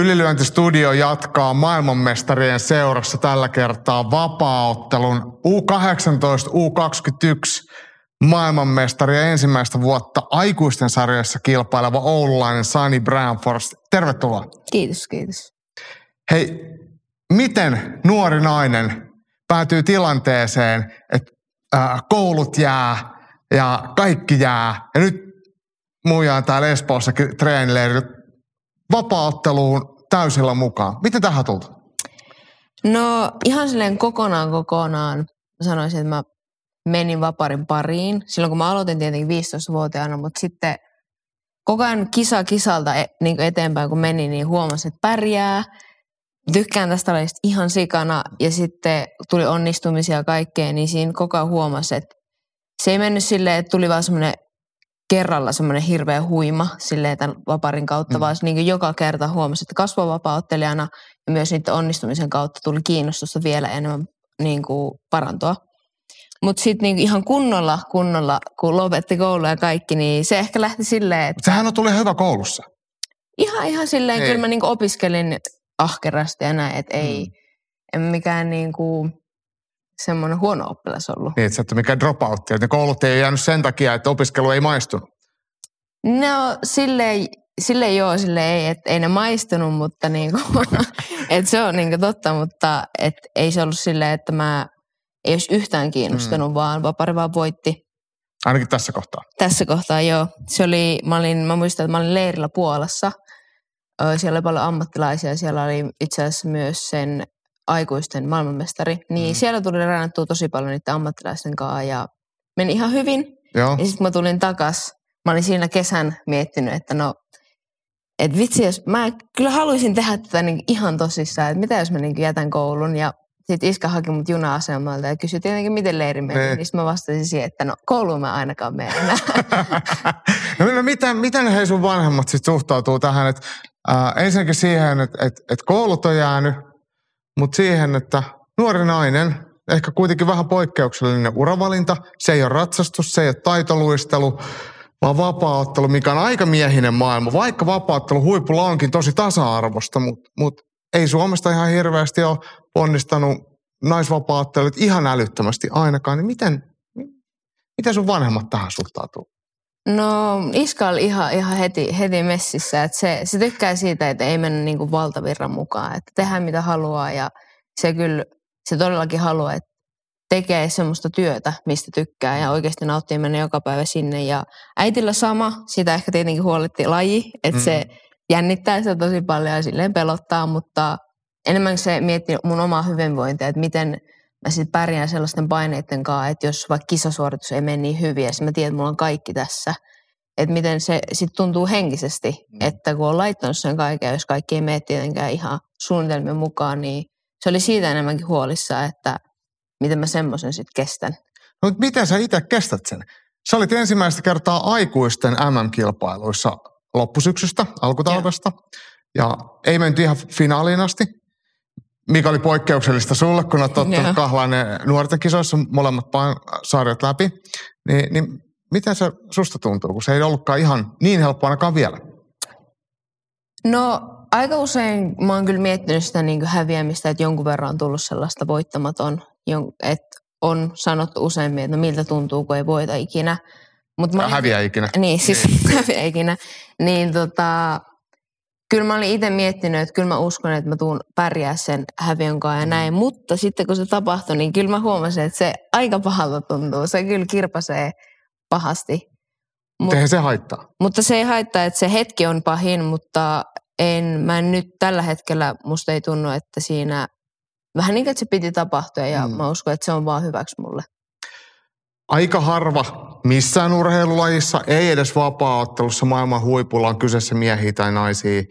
Ylilyöntistudio jatkaa maailmanmestarien seurassa tällä kertaa vapaaottelun U18, U21 maailmanmestari ensimmäistä vuotta aikuisten sarjassa kilpaileva oululainen Sunny Brownforce. Tervetuloa. Kiitos, kiitos. Hei, miten nuori nainen päätyy tilanteeseen, että äh, koulut jää ja kaikki jää ja nyt muijaan täällä Espoossa treenileirillä vapaaotteluun täysillä mukaan. Miten tähän tultu? No ihan silleen kokonaan kokonaan sanoisin, että mä menin vaparin pariin. Silloin kun mä aloitin tietenkin 15-vuotiaana, mutta sitten koko ajan kisa kisalta e- niin eteenpäin kun meni, niin huomasin, että pärjää. Tykkään tästä lajista ihan sikana ja sitten tuli onnistumisia ja kaikkea, niin siinä koko ajan huomasi, että se ei mennyt silleen, että tuli vaan semmoinen kerralla semmoinen hirveä huima silleen tämän vaparin kautta, mm. vaan niin joka kerta huomasi, että kasvavapauttelijana ja myös niiden onnistumisen kautta tuli kiinnostusta vielä enemmän niin kuin parantua. Mutta sitten niin ihan kunnolla, kunnolla, kun lopetti koulu ja kaikki, niin se ehkä lähti silleen, että... Sehän on tuli hyvä koulussa. Ihan, ihan silleen, ei. kyllä mä niin opiskelin ahkerasti ja näin, että ei, mm. en mikään niin kuin, semmoinen huono oppilas ollut. Niin, että sä et ole mikään dropout. Ne koulut ei jäänyt sen takia, että opiskelu ei maistunut. No silleen, silleen joo, silleen ei, että ei ne maistunut, mutta niinku, että se on niinku totta, mutta et ei se ollut silleen, että mä ei olisi yhtään kiinnostanut, mm. vaan Vapari vaan voitti. Ainakin tässä kohtaa. Tässä kohtaa, joo. Se oli, mä, olin, mä muistan, että mä olin leirillä Puolassa. Siellä oli paljon ammattilaisia. Siellä oli itse asiassa myös sen aikuisten maailmanmestari, niin mm. siellä tuli rannattua tosi paljon niiden ammattilaisten kanssa ja meni ihan hyvin. Joo. Ja sitten mä tulin takas. Mä olin siinä kesän miettinyt, että no, että vitsi, jos mä kyllä haluaisin tehdä tätä niin ihan tosissaan, että mitä jos mä niin jätän koulun ja sitten iskä haki mut juna-asemalta ja kysyi tietenkin, miten leiri meni. Niin sitten mä vastasin siihen, että no kouluun mä ainakaan mene enää. no, no miten, miten he sun vanhemmat sitten suhtautuu tähän, että äh, ensinnäkin siihen, että et, et koulut on jäänyt, mutta siihen, että nuori nainen, ehkä kuitenkin vähän poikkeuksellinen uravalinta, se ei ole ratsastus, se ei ole taitoluistelu, vaan vapaaottelu, mikä on aika miehinen maailma. Vaikka vapaaottelu huipulla onkin tosi tasa-arvosta, mutta mut ei Suomesta ihan hirveästi ole ponnistanut naisvapaattelut ihan älyttömästi ainakaan. Niin miten, miten sun vanhemmat tähän suhtautuu? No Iska oli ihan, ihan heti, heti messissä, että se, se tykkää siitä, että ei mennä niin kuin valtavirran mukaan, että tehdään mitä haluaa ja se kyllä, se todellakin haluaa, että tekee semmoista työtä, mistä tykkää ja oikeasti nauttii mennä joka päivä sinne ja äitillä sama, sitä ehkä tietenkin huoletti laji, että mm. se jännittää sitä tosi paljon ja silleen pelottaa, mutta enemmän se miettii mun omaa hyvinvointia, että miten mä sitten pärjään sellaisten paineiden kanssa, että jos vaikka kisasuoritus ei mene niin hyvin ja mä tiedän, että mulla on kaikki tässä, että miten se sitten tuntuu henkisesti, mm. että kun on laittanut sen kaiken, jos kaikki ei mene tietenkään ihan suunnitelmien mukaan, niin se oli siitä enemmänkin huolissa, että miten mä semmoisen sitten kestän. No, mutta miten sä itse kestät sen? Sä olit ensimmäistä kertaa aikuisten MM-kilpailuissa loppusyksystä, alkutalvesta, ja. ja ei menty ihan finaaliin asti mikä oli poikkeuksellista sulle, kun olet ottanut kahlainen nuorten kisoissa molemmat sarjat läpi, niin, niin miten se susta tuntuu, kun se ei ollutkaan ihan niin helppo ainakaan vielä? No aika usein mä oon kyllä miettinyt sitä niin häviämistä, että jonkun verran on tullut sellaista voittamaton, että on sanottu useimmin, että no miltä tuntuu, kun ei voita ikinä. Mut mä, häviä ikinä. Niin, siis niin. häviä ikinä. Niin tota, kyllä mä olin itse miettinyt, että kyllä mä uskon, että mä tuun pärjää sen häviön kanssa ja mm. näin. Mutta sitten kun se tapahtui, niin kyllä mä huomasin, että se aika pahalta tuntuu. Se kyllä kirpasee pahasti. Eihän se haittaa. Mutta se ei haittaa, että se hetki on pahin, mutta en, mä en nyt tällä hetkellä, musta ei tunnu, että siinä vähän niin kuin, että se piti tapahtua ja mm. mä uskon, että se on vaan hyväksi mulle. Aika harva missään urheilulajissa, ei edes vapaa-ottelussa maailman huipulla on kyseessä miehiä tai naisia.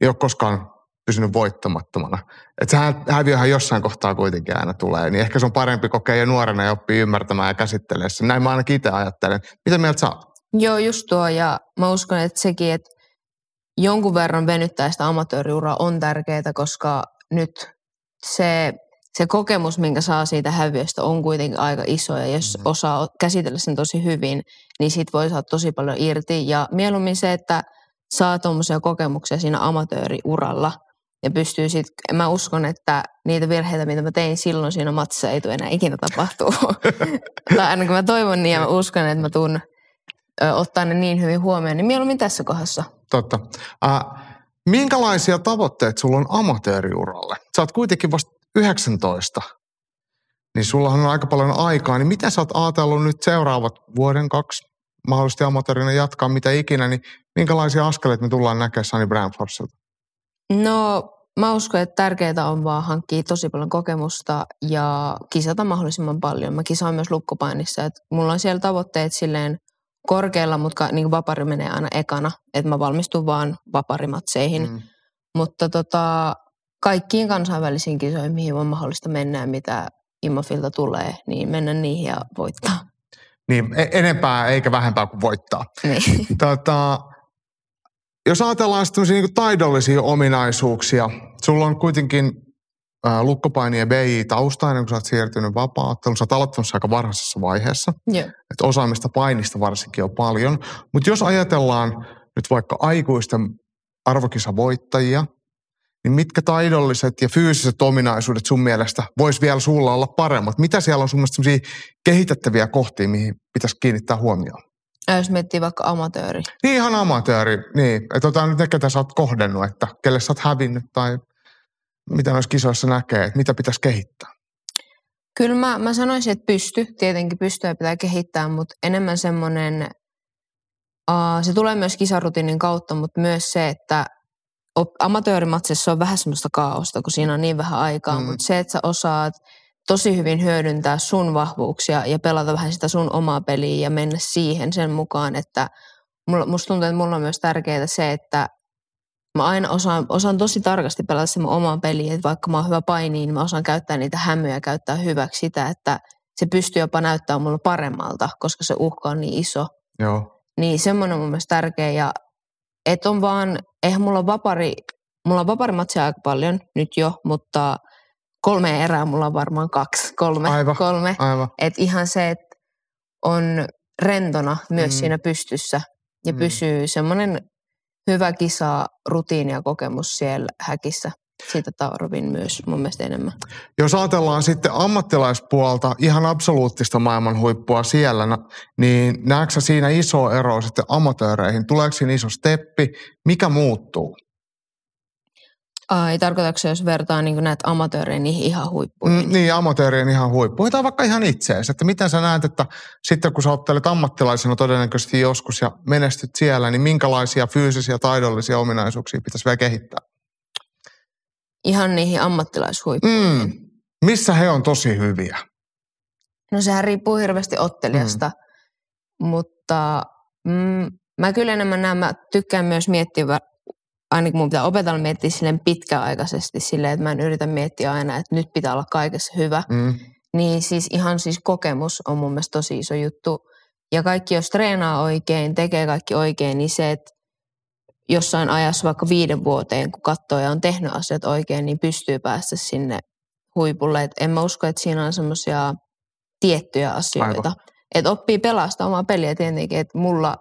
Ei ole koskaan pysynyt voittamattomana. Että se häviöhän jossain kohtaa kuitenkin aina tulee, niin ehkä se on parempi kokea jo nuorena ja oppii ymmärtämään ja käsittelemään sen. Näin mä ainakin itse ajattelen. Mitä mieltä sä oot? Joo, just tuo ja mä uskon, että sekin, että jonkun verran venyttää sitä amatööriuraa on tärkeää, koska nyt se, se kokemus, minkä saa siitä häviöstä on kuitenkin aika iso ja jos mm-hmm. osaa käsitellä sen tosi hyvin, niin siitä voi saada tosi paljon irti ja mieluummin se, että saa tuommoisia kokemuksia siinä amatööriuralla ja pystyy sitten, mä uskon, että niitä virheitä, mitä mä tein silloin siinä matsissa, ei tule enää ikinä tapahtuu. tai ainakin mä toivon niin ja mä uskon, että mä tuun ottaa ne niin hyvin huomioon, niin mieluummin tässä kohdassa. Totta. Äh, minkälaisia tavoitteet sulla on amatööriuralle? Sä oot kuitenkin vasta 19, niin sulla on aika paljon aikaa, niin mitä sä oot ajatellut nyt seuraavat vuoden, kaksi, mahdollisesti amatöörinä jatkaa mitä ikinä, niin minkälaisia askeleita me tullaan näkemään Sunny Brandforcelta? No mä uskon, että tärkeää on vaan hankkia tosi paljon kokemusta ja kisata mahdollisimman paljon. Mä kisaan myös lukkopainissa, että mulla on siellä tavoitteet silleen korkealla, mutta niin vapari menee aina ekana, että mä valmistun vaan vaparimatseihin. Mm. Mutta tota, kaikkiin kansainvälisiin kisoihin, mihin on mahdollista mennä ja mitä Immofilta tulee, niin mennä niihin ja voittaa. Niin, e- enempää eikä vähempää kuin voittaa. Niin. Tota, jos ajatellaan sitten niin taidollisia ominaisuuksia, sulla on kuitenkin ää, lukkopaini ja BI-tausta ennen kuin sä oot siirtynyt vapaa-otteluun. Sä oot aloittanut aika varhaisessa vaiheessa. Joo. Et osaamista painista varsinkin on paljon. Mutta jos ajatellaan nyt vaikka aikuisten arvokisavoittajia, niin mitkä taidolliset ja fyysiset ominaisuudet sun mielestä vois vielä sulla olla paremmat? Mitä siellä on sun mielestä kehitettäviä kohtia, mihin pitäisi kiinnittää huomioon? Ja jos miettii vaikka amatööri. Niin ihan amatööri, niin. Että otetaan nyt ne, ketä sä oot kohdennut, että kelle sä oot hävinnyt tai mitä noissa kisoissa näkee, että mitä pitäisi kehittää? Kyllä mä, mä sanoisin, että pysty. Tietenkin pystyä pitää kehittää, mutta enemmän semmoinen, uh, se tulee myös kisarutiinin kautta, mutta myös se, että amatöörimatsissa on vähän semmoista kaaosta, kun siinä on niin vähän aikaa, mm. mutta se, että sä osaat tosi hyvin hyödyntää sun vahvuuksia ja pelata vähän sitä sun omaa peliä ja mennä siihen sen mukaan, että mulla, musta tuntuu, että mulla on myös tärkeää se, että mä aina osaan, osaan tosi tarkasti pelata se mun omaa peliä, että vaikka mä oon hyvä paini, niin mä osaan käyttää niitä hämyjä ja käyttää hyväksi sitä, että se pystyy jopa näyttää mulle paremmalta, koska se uhka on niin iso. Joo. Niin semmoinen on mun mielestä tärkeä ja et on vaan, eihän mulla on vapari, mulla on vaparimatsia aika paljon nyt jo, mutta kolme erää mulla on varmaan kaksi, kolme, aivan, kolme. Aivan. Et ihan se, että on rentona myös mm. siinä pystyssä ja mm. pysyy semmoinen hyvä kisa, rutiini ja kokemus siellä häkissä. Siitä tarvin myös mun mielestä enemmän. Jos ajatellaan sitten ammattilaispuolta, ihan absoluuttista maailman huippua siellä, niin näetkö siinä iso ero sitten amatööreihin? Tuleeko siinä iso steppi? Mikä muuttuu? Ai, tarkoitatko jos vertaa niin näitä amatöörejä niihin ihan huippuihin? Mm, niin, amatöörien ihan huippuihin tai vaikka ihan itseensä. Että miten sä näet, että sitten kun sä ottelet ammattilaisena todennäköisesti joskus ja menestyt siellä, niin minkälaisia fyysisiä taidollisia ominaisuuksia pitäisi vielä kehittää? Ihan niihin ammattilaishuippuihin. Mm. Missä he on tosi hyviä? No sehän riippuu hirveästi ottelijasta, mm. mutta mm, mä kyllä enemmän näen, mä tykkään myös miettiä ainakin mun pitää opetella miettiä silleen pitkäaikaisesti silleen, että mä en yritä miettiä aina, että nyt pitää olla kaikessa hyvä. Mm. Niin siis ihan siis kokemus on mun mielestä tosi iso juttu. Ja kaikki, jos treenaa oikein, tekee kaikki oikein, niin se, että jossain ajassa vaikka viiden vuoteen, kun katsoo ja on tehnyt asiat oikein, niin pystyy päästä sinne huipulle. Et en mä usko, että siinä on semmoisia tiettyjä asioita. Että oppii pelastaa omaa peliä tietenkin, että mulla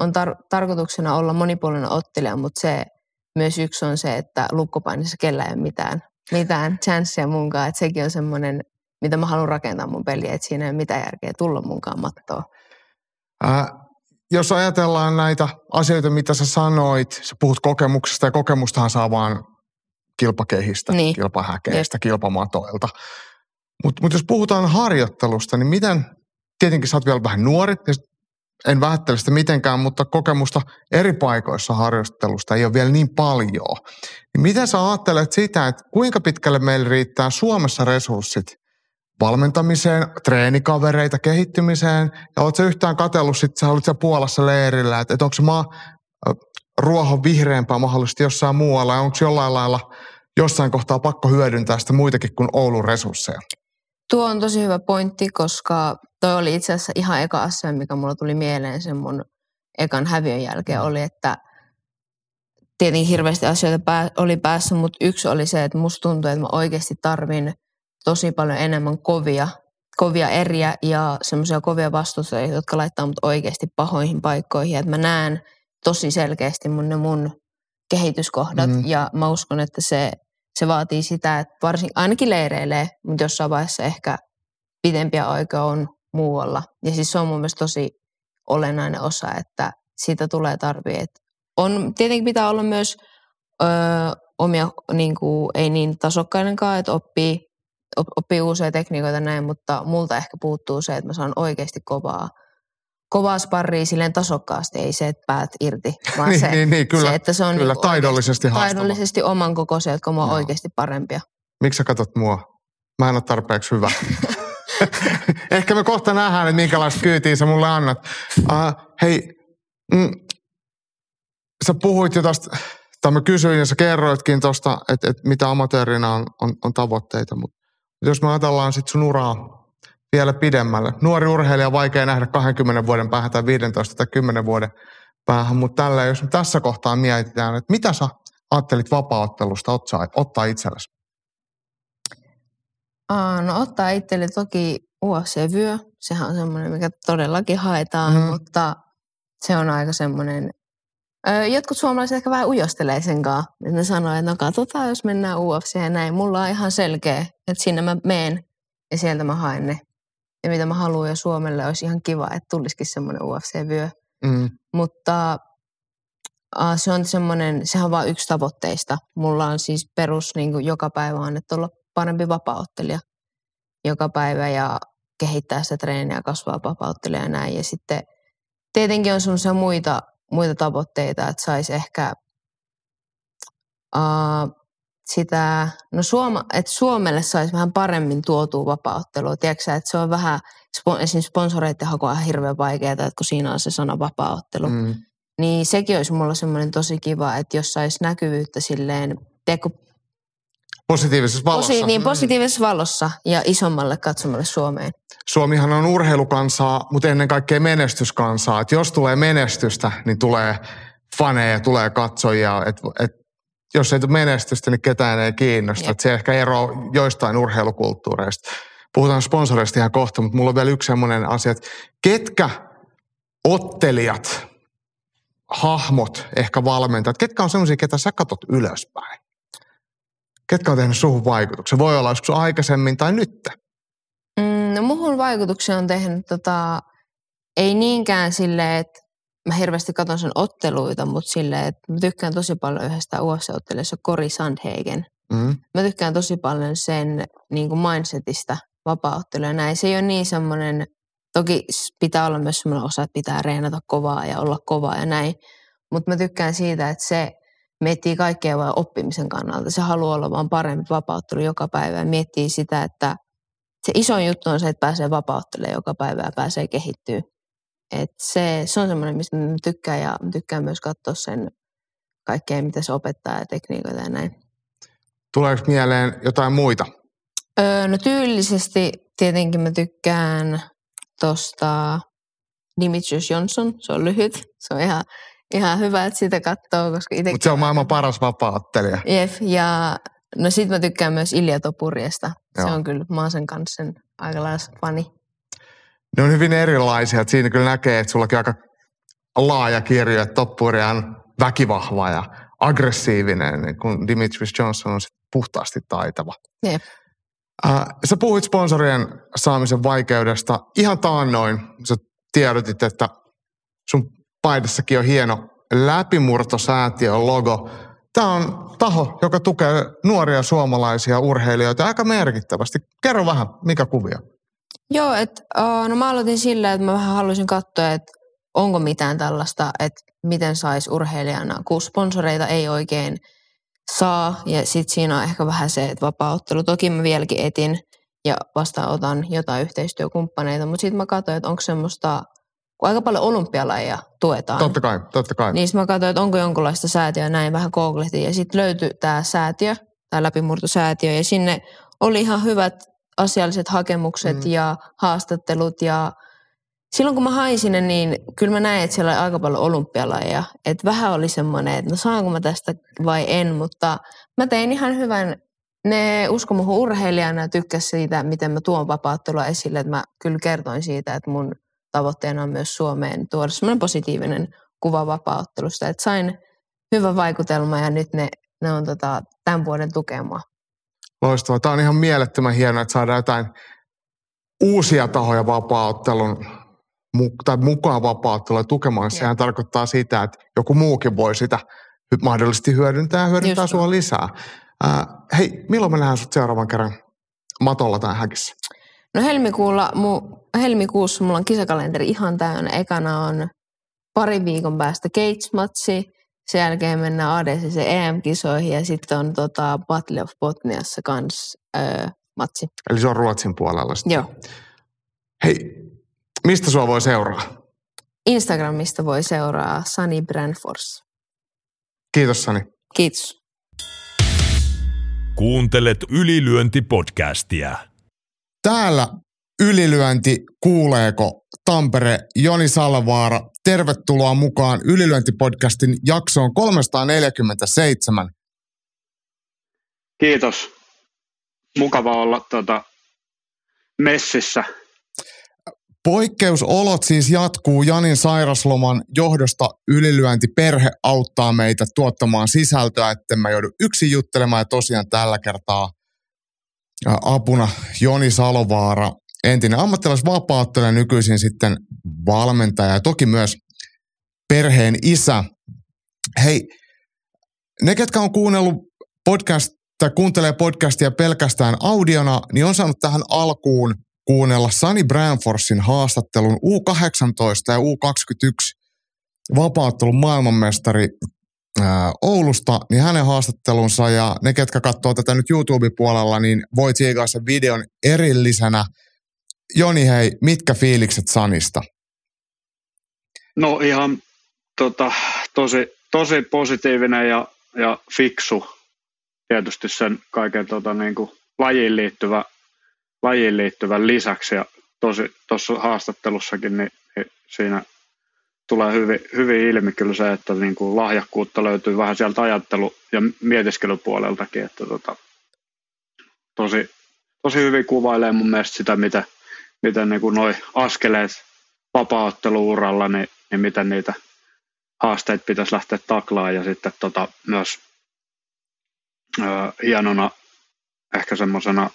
on tar- tarkoituksena olla monipuolinen ottelija, mutta se myös yksi on se, että lukkopainissa kellä ei ole mitään, mitään chanssia munkaan. Että sekin on semmoinen, mitä mä haluan rakentaa mun peliä, että siinä ei ole mitään järkeä tulla munkaan mattoon. Äh, jos ajatellaan näitä asioita, mitä sä sanoit, sä puhut kokemuksesta ja kokemustahan saa vaan kilpakehistä, niin. kilpahäkeistä, Jep. kilpamatoilta. Mutta mut jos puhutaan harjoittelusta, niin miten, tietenkin sä oot vielä vähän nuori, ja en vähättele sitä mitenkään, mutta kokemusta eri paikoissa harjoittelusta ei ole vielä niin paljon. Niin miten sä ajattelet sitä, että kuinka pitkälle meillä riittää Suomessa resurssit valmentamiseen, treenikavereita kehittymiseen, ja oletko yhtään katsellut, sit sä olit siellä Puolassa leirillä, että, että onko se maa, ruohon vihreämpää mahdollisesti jossain muualla? Onko jollain lailla jossain kohtaa pakko hyödyntää sitä muitakin kuin Oulun resursseja? Tuo on tosi hyvä pointti, koska toi oli itse asiassa ihan eka asia, mikä mulla tuli mieleen sen mun ekan häviön jälkeen, oli, että tietenkin hirveästi asioita oli päässä, mutta yksi oli se, että musta tuntui, että mä oikeasti tarvin tosi paljon enemmän kovia, kovia eriä ja semmoisia kovia vastustajia, jotka laittaa mut oikeasti pahoihin paikkoihin. Että mä näen tosi selkeästi mun ne mun kehityskohdat mm. ja mä uskon, että se, se vaatii sitä, että varsin, ainakin leireilee, mutta jossain vaiheessa ehkä pidempiä aikaa on muualla. Ja siis se on mun mielestä tosi olennainen osa, että siitä tulee tarvii. Et on, tietenkin pitää olla myös ö, omia, niin kuin, ei niin tasokkainenkaan, että oppii, op, oppii uusia tekniikoita näin, mutta multa ehkä puuttuu se, että mä saan oikeasti kovaa, kovaa sparria silleen tasokkaasti, ei se, että päät irti, vaan niin, se, niin, niin, kyllä, se, että se on kyllä niin taidollisesti haastava. taidollisesti oman kokoisia, jotka on Joo. oikeasti parempia. Miksi sä katsot mua? Mä en ole tarpeeksi hyvä. Ehkä me kohta nähdään, että minkälaista kyytiä sä mulle annat. Uh, hei, mm, sä puhuit jo tästä, tai mä kysyin ja sä kerroitkin tuosta, että, että mitä amatöörinä on, on, on tavoitteita. Mutta jos me ajatellaan sit sun uraa vielä pidemmälle. Nuori urheilija on vaikea nähdä 20 vuoden päähän tai 15 tai 10 vuoden päähän, mutta tällä, jos me tässä kohtaa mietitään, että mitä sä ajattelit vapaaottelusta ottaa, ottaa itsellesi? Aa, no ottaa itselle toki UFC-vyö. Sehän on semmoinen, mikä todellakin haetaan, mm. mutta se on aika semmoinen... Jotkut suomalaiset ehkä vähän ujostelee sen kanssa. Että ne sanoo, että no katsotaan, jos mennään UFC ja näin. Mulla on ihan selkeä, että sinne mä meen ja sieltä mä haen ne. Ja mitä mä haluan ja Suomelle olisi ihan kiva, että tulisikin semmoinen UFC-vyö. Mm. Mutta uh, se on semmoinen, sehän on vain yksi tavoitteista. Mulla on siis perus niin kuin joka päivä on, että olla parempi vapaaottelija joka päivä ja kehittää sitä treeniä, kasvaa vapaaottelija ja näin. Ja sitten tietenkin on semmoisia muita, muita tavoitteita, että saisi ehkä uh, sitä, no Suoma, että Suomelle saisi vähän paremmin tuotua vapaaottelua. Tiedätkö että se on vähän, esimerkiksi sponsoreiden haku on ihan hirveän vaikeaa, että kun siinä on se sana vapaaottelu. Mm. Niin sekin olisi mulla semmoinen tosi kiva, että jos saisi näkyvyyttä silleen, tiedätkö, Positiivisessa valossa. posi, niin positiivisessa valossa ja isommalle katsomalle Suomeen. Suomihan on urheilukansaa, mutta ennen kaikkea menestyskansaa. Et jos tulee menestystä, niin tulee faneja, tulee katsojia. Et, et, jos ei tule menestystä, niin ketään ei kiinnosta. Et se ehkä ero joistain urheilukulttuureista. Puhutaan sponsoreista ihan kohta, mutta mulla on vielä yksi sellainen asia, että ketkä ottelijat, hahmot, ehkä valmentajat, ketkä on sellaisia, ketä sä katot ylöspäin? Ketkä on tehnyt suhun vaikutuksen? Voi olla joskus aikaisemmin tai nyt. Mm, no muhun vaikutuksen on tehnyt tota, ei niinkään silleen, että mä hirveästi katson sen otteluita, mutta silleen, että mä tykkään tosi paljon yhdestä UFC-ottelijasta Cory Sandhagen. Mm. Mä tykkään tosi paljon sen niin kuin mindsetistä ja näin. Se ei ole niin semmoinen, toki pitää olla myös semmoinen osa, että pitää reenata kovaa ja olla kovaa ja näin. Mutta mä tykkään siitä, että se miettii kaikkea vain oppimisen kannalta. Se haluaa olla vaan parempi vapauttelu joka päivä ja miettii sitä, että se iso juttu on se, että pääsee vapauttelemaan joka päivä ja pääsee kehittyä. Et se, se on semmoinen, mistä mä tykkään ja mä tykkään myös katsoa sen kaikkea, mitä se opettaa ja tekniikoita ja näin. Tuleeko mieleen jotain muita? Öö, no tyylisesti tietenkin mä tykkään tosta Dimitrios Johnson. Se on lyhyt. Se on ihan, ihan hyvä, että sitä katsoo, koska itse... Mutta se on maailman paras vapaa-ottelija. Jep, ja no sit mä tykkään myös Ilja Topuriesta. Se on kyllä, mä oon sen kanssa sen aika lailla fani. Ne on hyvin erilaisia. että siinä kyllä näkee, että sullakin aika laaja kirjo, että Toppuri on väkivahva ja aggressiivinen, niin kun Dimitris Johnson on sit puhtaasti taitava. Jep. Äh, sä puhuit sponsorien saamisen vaikeudesta. Ihan taannoin sä tiedotit, että sun paidassakin on hieno läpimurtosäätiön logo. Tämä on taho, joka tukee nuoria suomalaisia urheilijoita aika merkittävästi. Kerro vähän, mikä kuvio? Joo, että uh, no mä aloitin sillä, että mä vähän haluaisin katsoa, että onko mitään tällaista, että miten saisi urheilijana, kun sponsoreita ei oikein saa. Ja sitten siinä on ehkä vähän se, että vapaaottelu. Toki mä vieläkin etin ja vastaanotan jotain yhteistyökumppaneita, mutta sitten mä katsoin, että onko semmoista, kun aika paljon olympialajeja tuetaan. Totta kai, totta kai. Niin mä katsoin, että onko jonkunlaista säätiöä, näin vähän googlehtin. Ja sitten löytyi tämä säätiö, tämä läpimurtosäätiö, ja sinne oli ihan hyvät asialliset hakemukset mm. ja haastattelut. Ja silloin kun mä hain sinne, niin kyllä mä näin, että siellä oli aika paljon olympialajeja. Että vähän oli semmoinen, että no saanko mä tästä vai en, mutta mä tein ihan hyvän ne usko muuhun urheilijana ja tykkäsi siitä, miten mä tuon vapauttelua esille. Että mä kyllä kertoin siitä, että mun tavoitteena on myös Suomeen tuoda semmoinen positiivinen kuva vapauttelusta. Että sain hyvän vaikutelma ja nyt ne, ne on tota, tämän vuoden tukemaa. Loistavaa. Tämä on ihan mielettömän hienoa, että saadaan jotain uusia tahoja vapauttelun tai mukaan vapauttelua tukemaan. Sehän ja. tarkoittaa sitä, että joku muukin voi sitä mahdollisesti hyödyntää ja hyödyntää Just sua lisää. Äh, hei, milloin me nähdään sut seuraavan kerran matolla tai häkissä? No helmikuulla, mu, helmikuussa mulla on kisakalenteri ihan täynnä. Ekana on pari viikon päästä Gates-matsi, sen jälkeen mennään ADCC EM-kisoihin ja sitten on tota Battle of Botniassa kans öö, matsi. Eli se on Ruotsin puolella sitten. Joo. Hei, mistä sua voi seuraa? Instagramista voi seuraa Sunny Brandfors. Kiitos Sani. Kiitos. Kuuntelet ylilyöntipodcastia. Täällä ylilyönti kuuleeko Tampere Joni Salvaara. Tervetuloa mukaan ylilyöntipodcastin jaksoon 347. Kiitos. Mukava olla tuota, messissä. Poikkeusolot siis jatkuu Janin sairasloman johdosta ylilyönti perhe auttaa meitä tuottamaan sisältöä, että mä joudu yksin juttelemaan ja tosiaan tällä kertaa apuna Joni Salovaara, entinen ammattilaisvapauttelija, nykyisin sitten valmentaja ja toki myös perheen isä. Hei, ne ketkä on kuunnellut podcast tai kuuntelee podcastia pelkästään audiona, niin on saanut tähän alkuun kuunnella Sunny Branforsin haastattelun U18 ja U21 vapauttelun maailmanmestari Oulusta, niin hänen haastattelunsa ja ne, ketkä katsoo tätä nyt YouTube-puolella, niin voi tsiikaa sen videon erillisenä. Joni, hei, mitkä fiilikset Sanista? No ihan tota, tosi, tosi positiivinen ja, ja fiksu. Tietysti sen kaiken tota, niin kuin, lajiin liittyvä lajiin liittyvän lisäksi ja tuossa haastattelussakin niin, niin siinä tulee hyvin, hyvin ilmi kyllä se, että niin kuin lahjakkuutta löytyy vähän sieltä ajattelu- ja mietiskelypuoleltakin, että tota, tosi, tosi hyvin kuvailee mun mielestä sitä, mitä, miten niin kuin noi askeleet vapaaotteluuralla, niin, niin miten niitä haasteita pitäisi lähteä taklaamaan ja sitten tota, myös ö, hienona ehkä semmoisena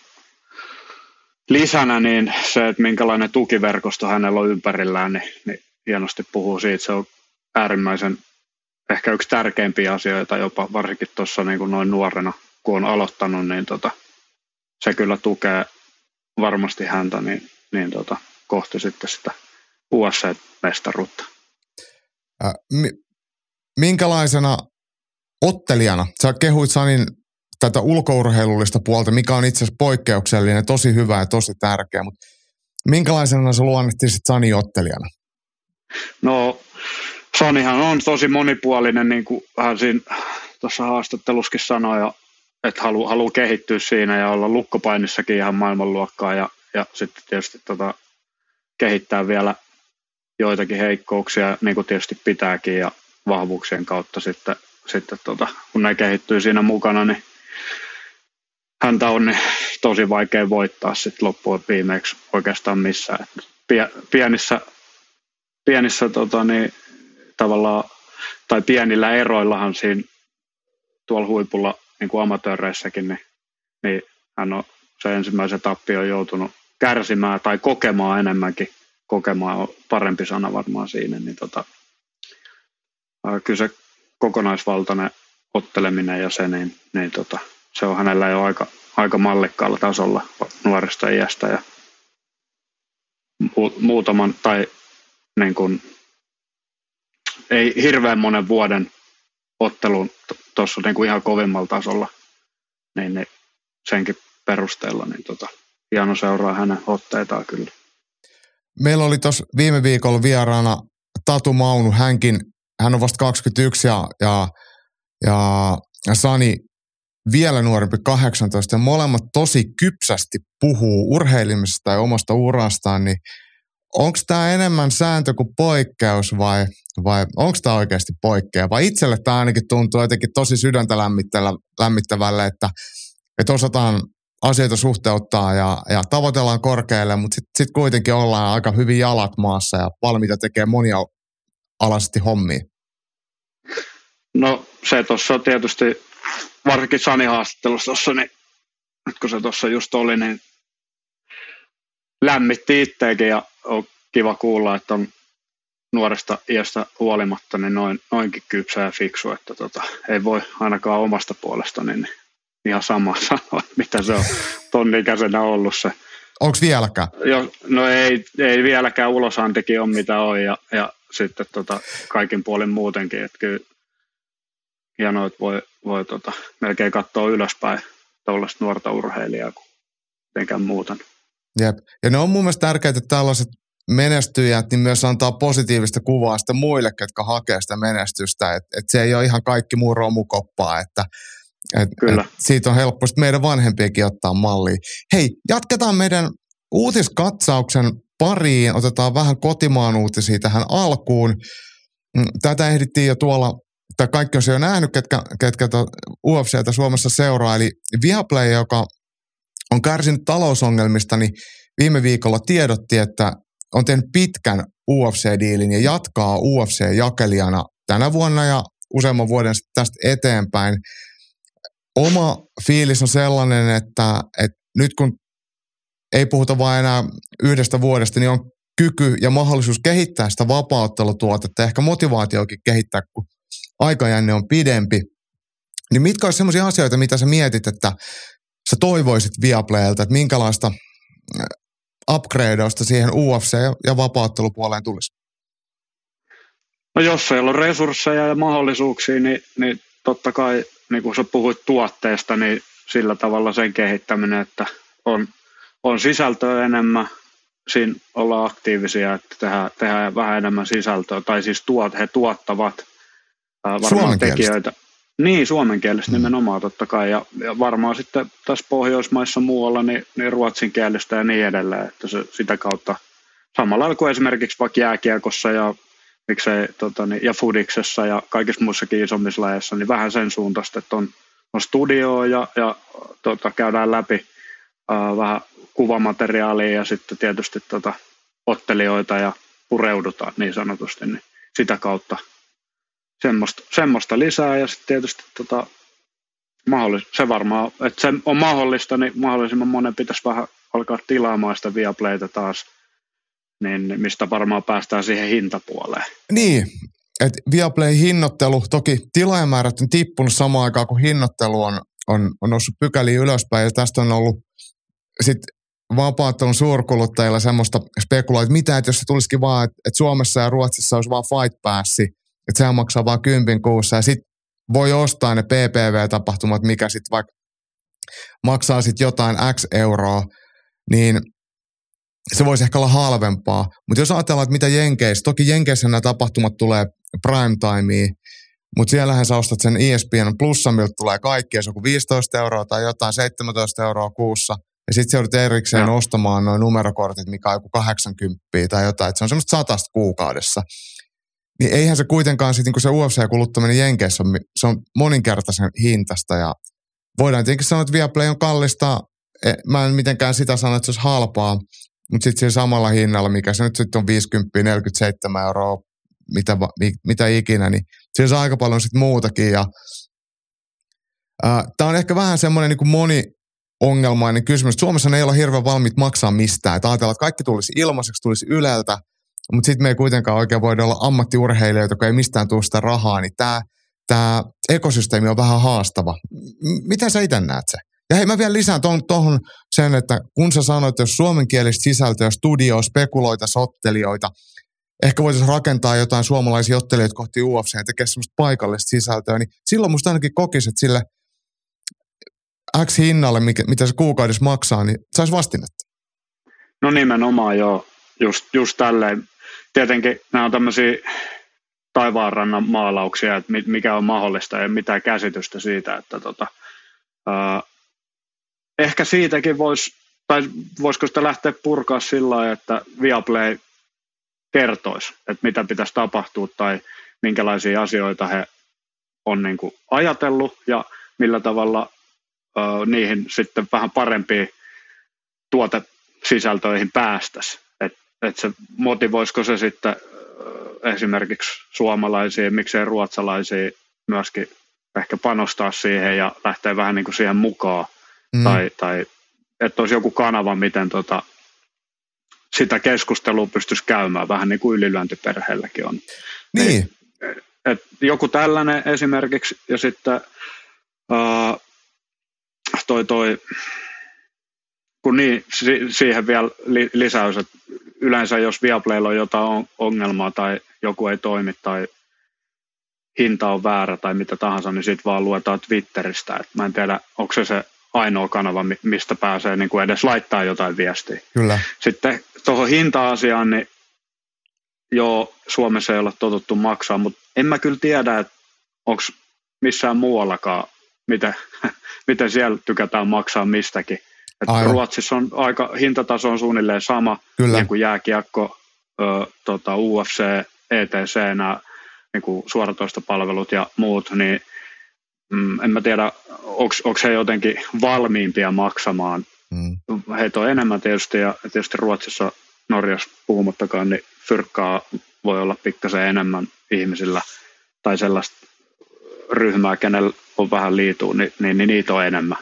lisänä niin se, että minkälainen tukiverkosto hänellä on ympärillään, niin, niin hienosti puhuu siitä. Se on äärimmäisen ehkä yksi tärkeimpiä asioita jopa varsinkin tuossa niin kuin noin nuorena, kun on aloittanut, niin tota, se kyllä tukee varmasti häntä niin, niin tota, kohti sitten sitä USA-mestaruutta. Äh, minkälaisena ottelijana, sä kehuit Sanin tätä ulkourheilullista puolta, mikä on itse asiassa poikkeuksellinen, tosi hyvä ja tosi tärkeä, mutta minkälaisena sä luonnehtisit Sani ottelijana? No Sanihan on tosi monipuolinen, niin kuin hän siinä tuossa haastatteluskin sanoi, että haluaa halu kehittyä siinä ja olla lukkopainissakin ihan maailmanluokkaa ja, ja sitten tietysti tota, kehittää vielä joitakin heikkouksia, niin kuin tietysti pitääkin ja vahvuuksien kautta sitten, sitten tota, kun ne kehittyy siinä mukana, niin häntä on niin tosi vaikea voittaa sitten loppuun viimeksi oikeastaan missään. Pienissä, pienissä tota, niin, tavallaan, tai pienillä eroillahan siinä tuolla huipulla niin kuin amatööreissäkin, niin, niin hän on se ensimmäisen tappio joutunut kärsimään tai kokemaan enemmänkin. Kokemaan on parempi sana varmaan siinä. Niin tota, kyllä se kokonaisvaltainen otteleminen ja se, niin, niin tota, se on hänellä jo aika, aika mallikkaalla tasolla nuoresta iästä ja muutaman tai niin kuin, ei hirveän monen vuoden ottelun tuossa niin kuin ihan kovimmalla tasolla, niin, niin senkin perusteella niin tota, hieno seuraa hänen otteitaan kyllä. meillä oli tuossa viime viikolla vieraana Tatu Maunu, hänkin, hän on vasta 21 ja, ja, ja, Sani vielä nuorempi 18 ja molemmat tosi kypsästi puhuu urheilemisesta ja omasta urastaan, niin onko tämä enemmän sääntö kuin poikkeus vai, vai onko tämä oikeasti poikkeava? Vai itselle tämä ainakin tuntuu jotenkin tosi sydäntä lämmittävälle, että, että osataan asioita suhteuttaa ja, ja tavoitellaan korkealle, mutta sitten sit kuitenkin ollaan aika hyvin jalat maassa ja valmiita tekemään monia alasti hommia. No se tuossa tietysti, varsinkin Sani haastattelussa tuossa, niin nyt kun se tuossa just oli, niin lämmitti itteekin ja on kiva kuulla, että on nuoresta iästä huolimatta niin noin, noinkin kypsä ja fiksu, että tota, ei voi ainakaan omasta puolestani niin ihan sama sanoa, mitä se on ton ikäisenä ollut se. Onko vieläkään? Jo, no ei, ei vieläkään ulosantikin on mitä on ja, ja sitten tota, kaikin puolin muutenkin, että kyllä hienoa, että voi, voi tota, melkein katsoa ylöspäin tuollaista nuorta urheilijaa kuin mitenkään muuta. Jep. Ja ne on mun mielestä tärkeitä, että tällaiset menestyjät niin myös antaa positiivista kuvaa sitä muille, ketkä hakee sitä menestystä. Että et se ei ole ihan kaikki muu romukoppaa, että et, Kyllä. Et siitä on helppo meidän vanhempienkin ottaa mallia. Hei, jatketaan meidän uutiskatsauksen pariin. Otetaan vähän kotimaan uutisia tähän alkuun. Mm, tätä ehdittiin jo tuolla, tai kaikki on se jo nähnyt, ketkä, ketkä UFCtä Suomessa seuraa. Eli Viaplay, joka on kärsinyt talousongelmista, niin viime viikolla tiedotti, että on tehnyt pitkän UFC-diilin ja jatkaa UFC-jakelijana tänä vuonna ja useamman vuoden tästä eteenpäin. Oma fiilis on sellainen, että, että nyt kun ei puhuta vain enää yhdestä vuodesta, niin on kyky ja mahdollisuus kehittää sitä vapauttelutuotetta, ehkä motivaatiokin kehittää, kun aikajänne on pidempi. Niin mitkä olisi sellaisia asioita, mitä sä mietit, että sä toivoisit Viaplaylta, että minkälaista upgradeausta siihen UFC- ja vapauttelupuoleen tulisi? No jos ei ole resursseja ja mahdollisuuksia, niin, niin totta kai, niin kuin sä puhuit tuotteesta, niin sillä tavalla sen kehittäminen, että on, on sisältöä enemmän, siinä ollaan aktiivisia, että tehdään, tehdään vähän enemmän sisältöä, tai siis tuot, he tuottavat ää, varmaan tekijöitä. Niin, suomenkielistä mm. nimenomaan totta kai. Ja, ja varmaan sitten tässä Pohjoismaissa muualla niin, niin ruotsinkielistä ja niin edelleen. Että se, sitä kautta samalla kuin esimerkiksi vaikka jääkiekossa ja miksei, tota, niin, ja fudiksessa ja kaikissa muissakin isommissa lajeissa, niin vähän sen suuntaista, että on, on studio ja, ja tota, käydään läpi ää, vähän kuvamateriaalia ja sitten tietysti tota, ottelijoita ja pureudutaan niin sanotusti, niin sitä kautta semmoista, semmoista lisää ja sitten tietysti tota, mahdollis, se varmaan, että se on mahdollista, niin mahdollisimman monen pitäisi vähän alkaa tilaamaan sitä Viaplayta taas, niin mistä varmaan päästään siihen hintapuoleen. Niin, että Viaplay hinnoittelu, toki tilaajamäärät on tippunut samaan aikaan, kun hinnoittelu on, on, on noussut pykäliin ylöspäin, ja tästä on ollut sitten vapaattelun suurkuluttajilla semmoista spekuloita, että mitä, että jos se tulisikin vaan, että, että Suomessa ja Ruotsissa olisi vaan Fight Passi, että sehän maksaa vain kympin kuussa ja sitten voi ostaa ne PPV-tapahtumat, mikä sitten vaikka maksaa sitten jotain X euroa, niin se voisi ehkä olla halvempaa. Mutta jos ajatellaan, että mitä Jenkeissä, toki Jenkeissä nämä tapahtumat tulee prime timeen, mutta siellähän sä ostat sen ESPN plussa, miltä tulee kaikki, se on 15 euroa tai jotain 17 euroa kuussa, ja sitten se joudut erikseen ja. ostamaan noin numerokortit, mikä on joku 80 tai jotain, että se on semmoista satasta kuukaudessa niin eihän se kuitenkaan sitten niin se UFC-kuluttaminen Jenkeissä on, se on moninkertaisen hintasta ja voidaan tietenkin sanoa, että Viaplay on kallista. E, mä en mitenkään sitä sano, että se olisi halpaa, mutta sitten siinä samalla hinnalla, mikä se nyt sitten on 50, 47 euroa, mitä, mitä ikinä, niin siinä saa aika paljon sitten muutakin. Ja, Tämä on ehkä vähän semmoinen niin moni ongelmainen kysymys. Suomessa ei ole hirveän valmiit maksaa mistään. Että ajatellaan, että kaikki tulisi ilmaiseksi, tulisi Yleltä – mutta sitten me ei kuitenkaan oikein voida olla ammattiurheilijoita, kun ei mistään tule sitä rahaa, niin tämä tää ekosysteemi on vähän haastava. M- miten sä itse näet se? Ja hei, mä vielä lisään tuohon sen, että kun sä sanoit, jos suomenkielistä sisältöä, studio, spekuloita, sottelijoita, ehkä voitaisiin rakentaa jotain suomalaisia ottelijoita kohti UFC ja tekee semmoista paikallista sisältöä, niin silloin musta ainakin kokisi, että sille X hinnalle, mikä, mitä se kuukaudessa maksaa, niin saisi vastinetta. No nimenomaan joo just, just tälleen. Tietenkin nämä on tämmöisiä taivaanrannan maalauksia, että mikä on mahdollista ja mitä käsitystä siitä, että tota, ää, ehkä siitäkin voisi, tai voisiko sitä lähteä purkaa sillä lailla, että Viaplay kertoisi, että mitä pitäisi tapahtua tai minkälaisia asioita he on niin kuin ajatellut ja millä tavalla ö, niihin sitten vähän parempiin tuotesisältöihin päästäisiin. Että et se motivoisiko se sitten esimerkiksi suomalaisia, miksei ruotsalaisia myöskin ehkä panostaa siihen ja lähteä vähän niin kuin siihen mukaan. Mm. Tai, tai että olisi joku kanava, miten tota, sitä keskustelua pystyisi käymään, vähän niin kuin ylilyöntiperheelläkin on. Niin. niin et joku tällainen esimerkiksi, ja sitten ää, toi, toi, kun niin, si, siihen vielä li, lisäys, että yleensä jos Viaplaylla on jotain ongelmaa tai joku ei toimi tai hinta on väärä tai mitä tahansa, niin sitten vaan luetaan Twitteristä. Et mä en tiedä, onko se se ainoa kanava, mistä pääsee niin kuin edes laittaa jotain viestiä. Kyllä. Sitten tuohon hinta-asiaan, niin joo, Suomessa ei olla totuttu maksaa, mutta en mä kyllä tiedä, että onko missään muuallakaan, miten, miten siellä tykätään maksaa mistäkin. Et Ruotsissa on aika, hintataso on suunnilleen sama, kyllä. niin kuin jääkiekko, ö, tota, UFC, ETC, nämä niin kuin suoratoistopalvelut ja muut, niin mm, en mä tiedä, onko he jotenkin valmiimpia maksamaan. Mm. Heitä on enemmän tietysti, ja tietysti Ruotsissa, Norjassa puhumattakaan, niin fyrkkaa voi olla pikkasen enemmän ihmisillä tai sellaista ryhmää, kenellä on vähän liituu, niin, niin, niin niitä on enemmän.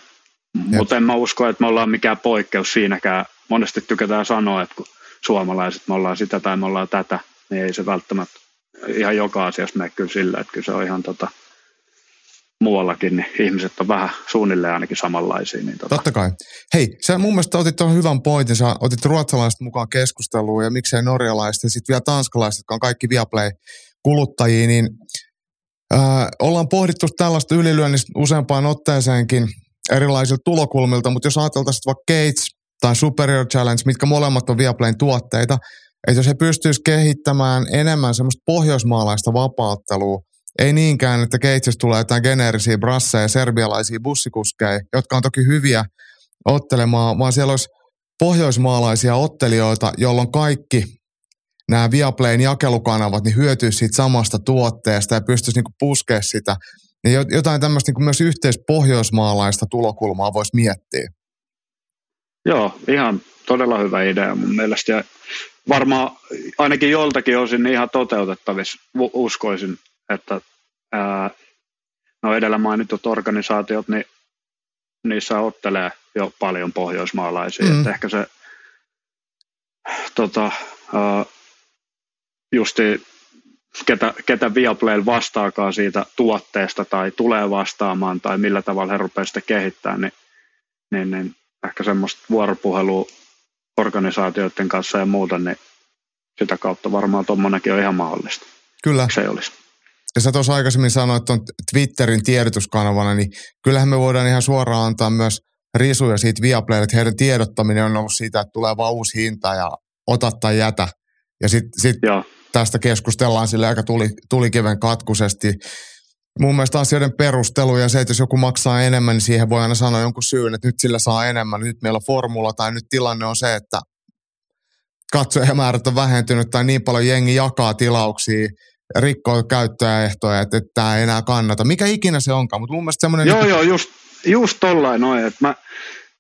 Mutta en mä usko, että me ollaan mikään poikkeus siinäkään. Monesti tykätään sanoa, että kun suomalaiset me ollaan sitä tai me ollaan tätä, niin ei se välttämättä ihan joka asiassa mene kyllä sillä, että kyllä se on ihan tota, muuallakin, niin ihmiset on vähän suunnilleen ainakin samanlaisia. Niin tota. Totta kai. Hei, sä mun mielestä otit tuon hyvän pointin, sä otit ruotsalaiset mukaan keskusteluun ja miksei norjalaiset ja sitten vielä tanskalaiset, jotka on kaikki Viaplay-kuluttajia, niin äh, ollaan pohdittu tällaista ylilyönnistä useampaan otteeseenkin erilaisilta tulokulmilta, mutta jos ajateltaisiin vaikka Gates tai Superior Challenge, mitkä molemmat on Viaplayn tuotteita, että jos he pystyisivät kehittämään enemmän semmoista pohjoismaalaista vapauttelua, ei niinkään, että Keitsis tulee jotain geneerisiä brasseja, serbialaisia bussikuskeja, jotka on toki hyviä ottelemaan, vaan siellä olisi pohjoismaalaisia ottelijoita, jolloin kaikki nämä Viaplayn jakelukanavat niin hyötyisi siitä samasta tuotteesta ja pystyisi niinku puskemaan sitä. Niin jotain tämmöistä niinku myös yhteispohjoismaalaista tulokulmaa voisi miettiä. Joo, ihan todella hyvä idea mun mielestä. Ja varmaan ainakin joltakin osin ihan toteutettavissa uskoisin että ää, no edellä mainitut organisaatiot, niin niissä ottelee jo paljon pohjoismaalaisia. Mm. Että ehkä se tota, ää, justi ketä, ketä Viaplay vastaakaan siitä tuotteesta tai tulee vastaamaan tai millä tavalla he rupeavat sitä kehittämään, niin, niin, niin ehkä semmoista vuoropuhelua organisaatioiden kanssa ja muuta, niin sitä kautta varmaan tuommoinenkin on ihan mahdollista. Kyllä. Se olisi ja sä tuossa aikaisemmin sanoit tuon Twitterin tiedotuskanavana, niin kyllähän me voidaan ihan suoraan antaa myös risuja siitä Viaplaylle, että heidän tiedottaminen on ollut siitä, että tulee vaan uusi hinta ja ota tai jätä. Ja sitten sit tästä keskustellaan sille aika tuli, tulikiven katkusesti. Mun mielestä asioiden perustelu ja se, että jos joku maksaa enemmän, niin siihen voi aina sanoa jonkun syyn, että nyt sillä saa enemmän, nyt meillä on formula tai nyt tilanne on se, että katsojamäärät on vähentynyt tai niin paljon jengi jakaa tilauksia, rikkoo käyttäjäehtoja, että, että tämä ei enää kannata. Mikä ikinä se onkaan, mutta mun mielestä semmoinen... Joo, niin... joo, just, just tollain noin, että mä,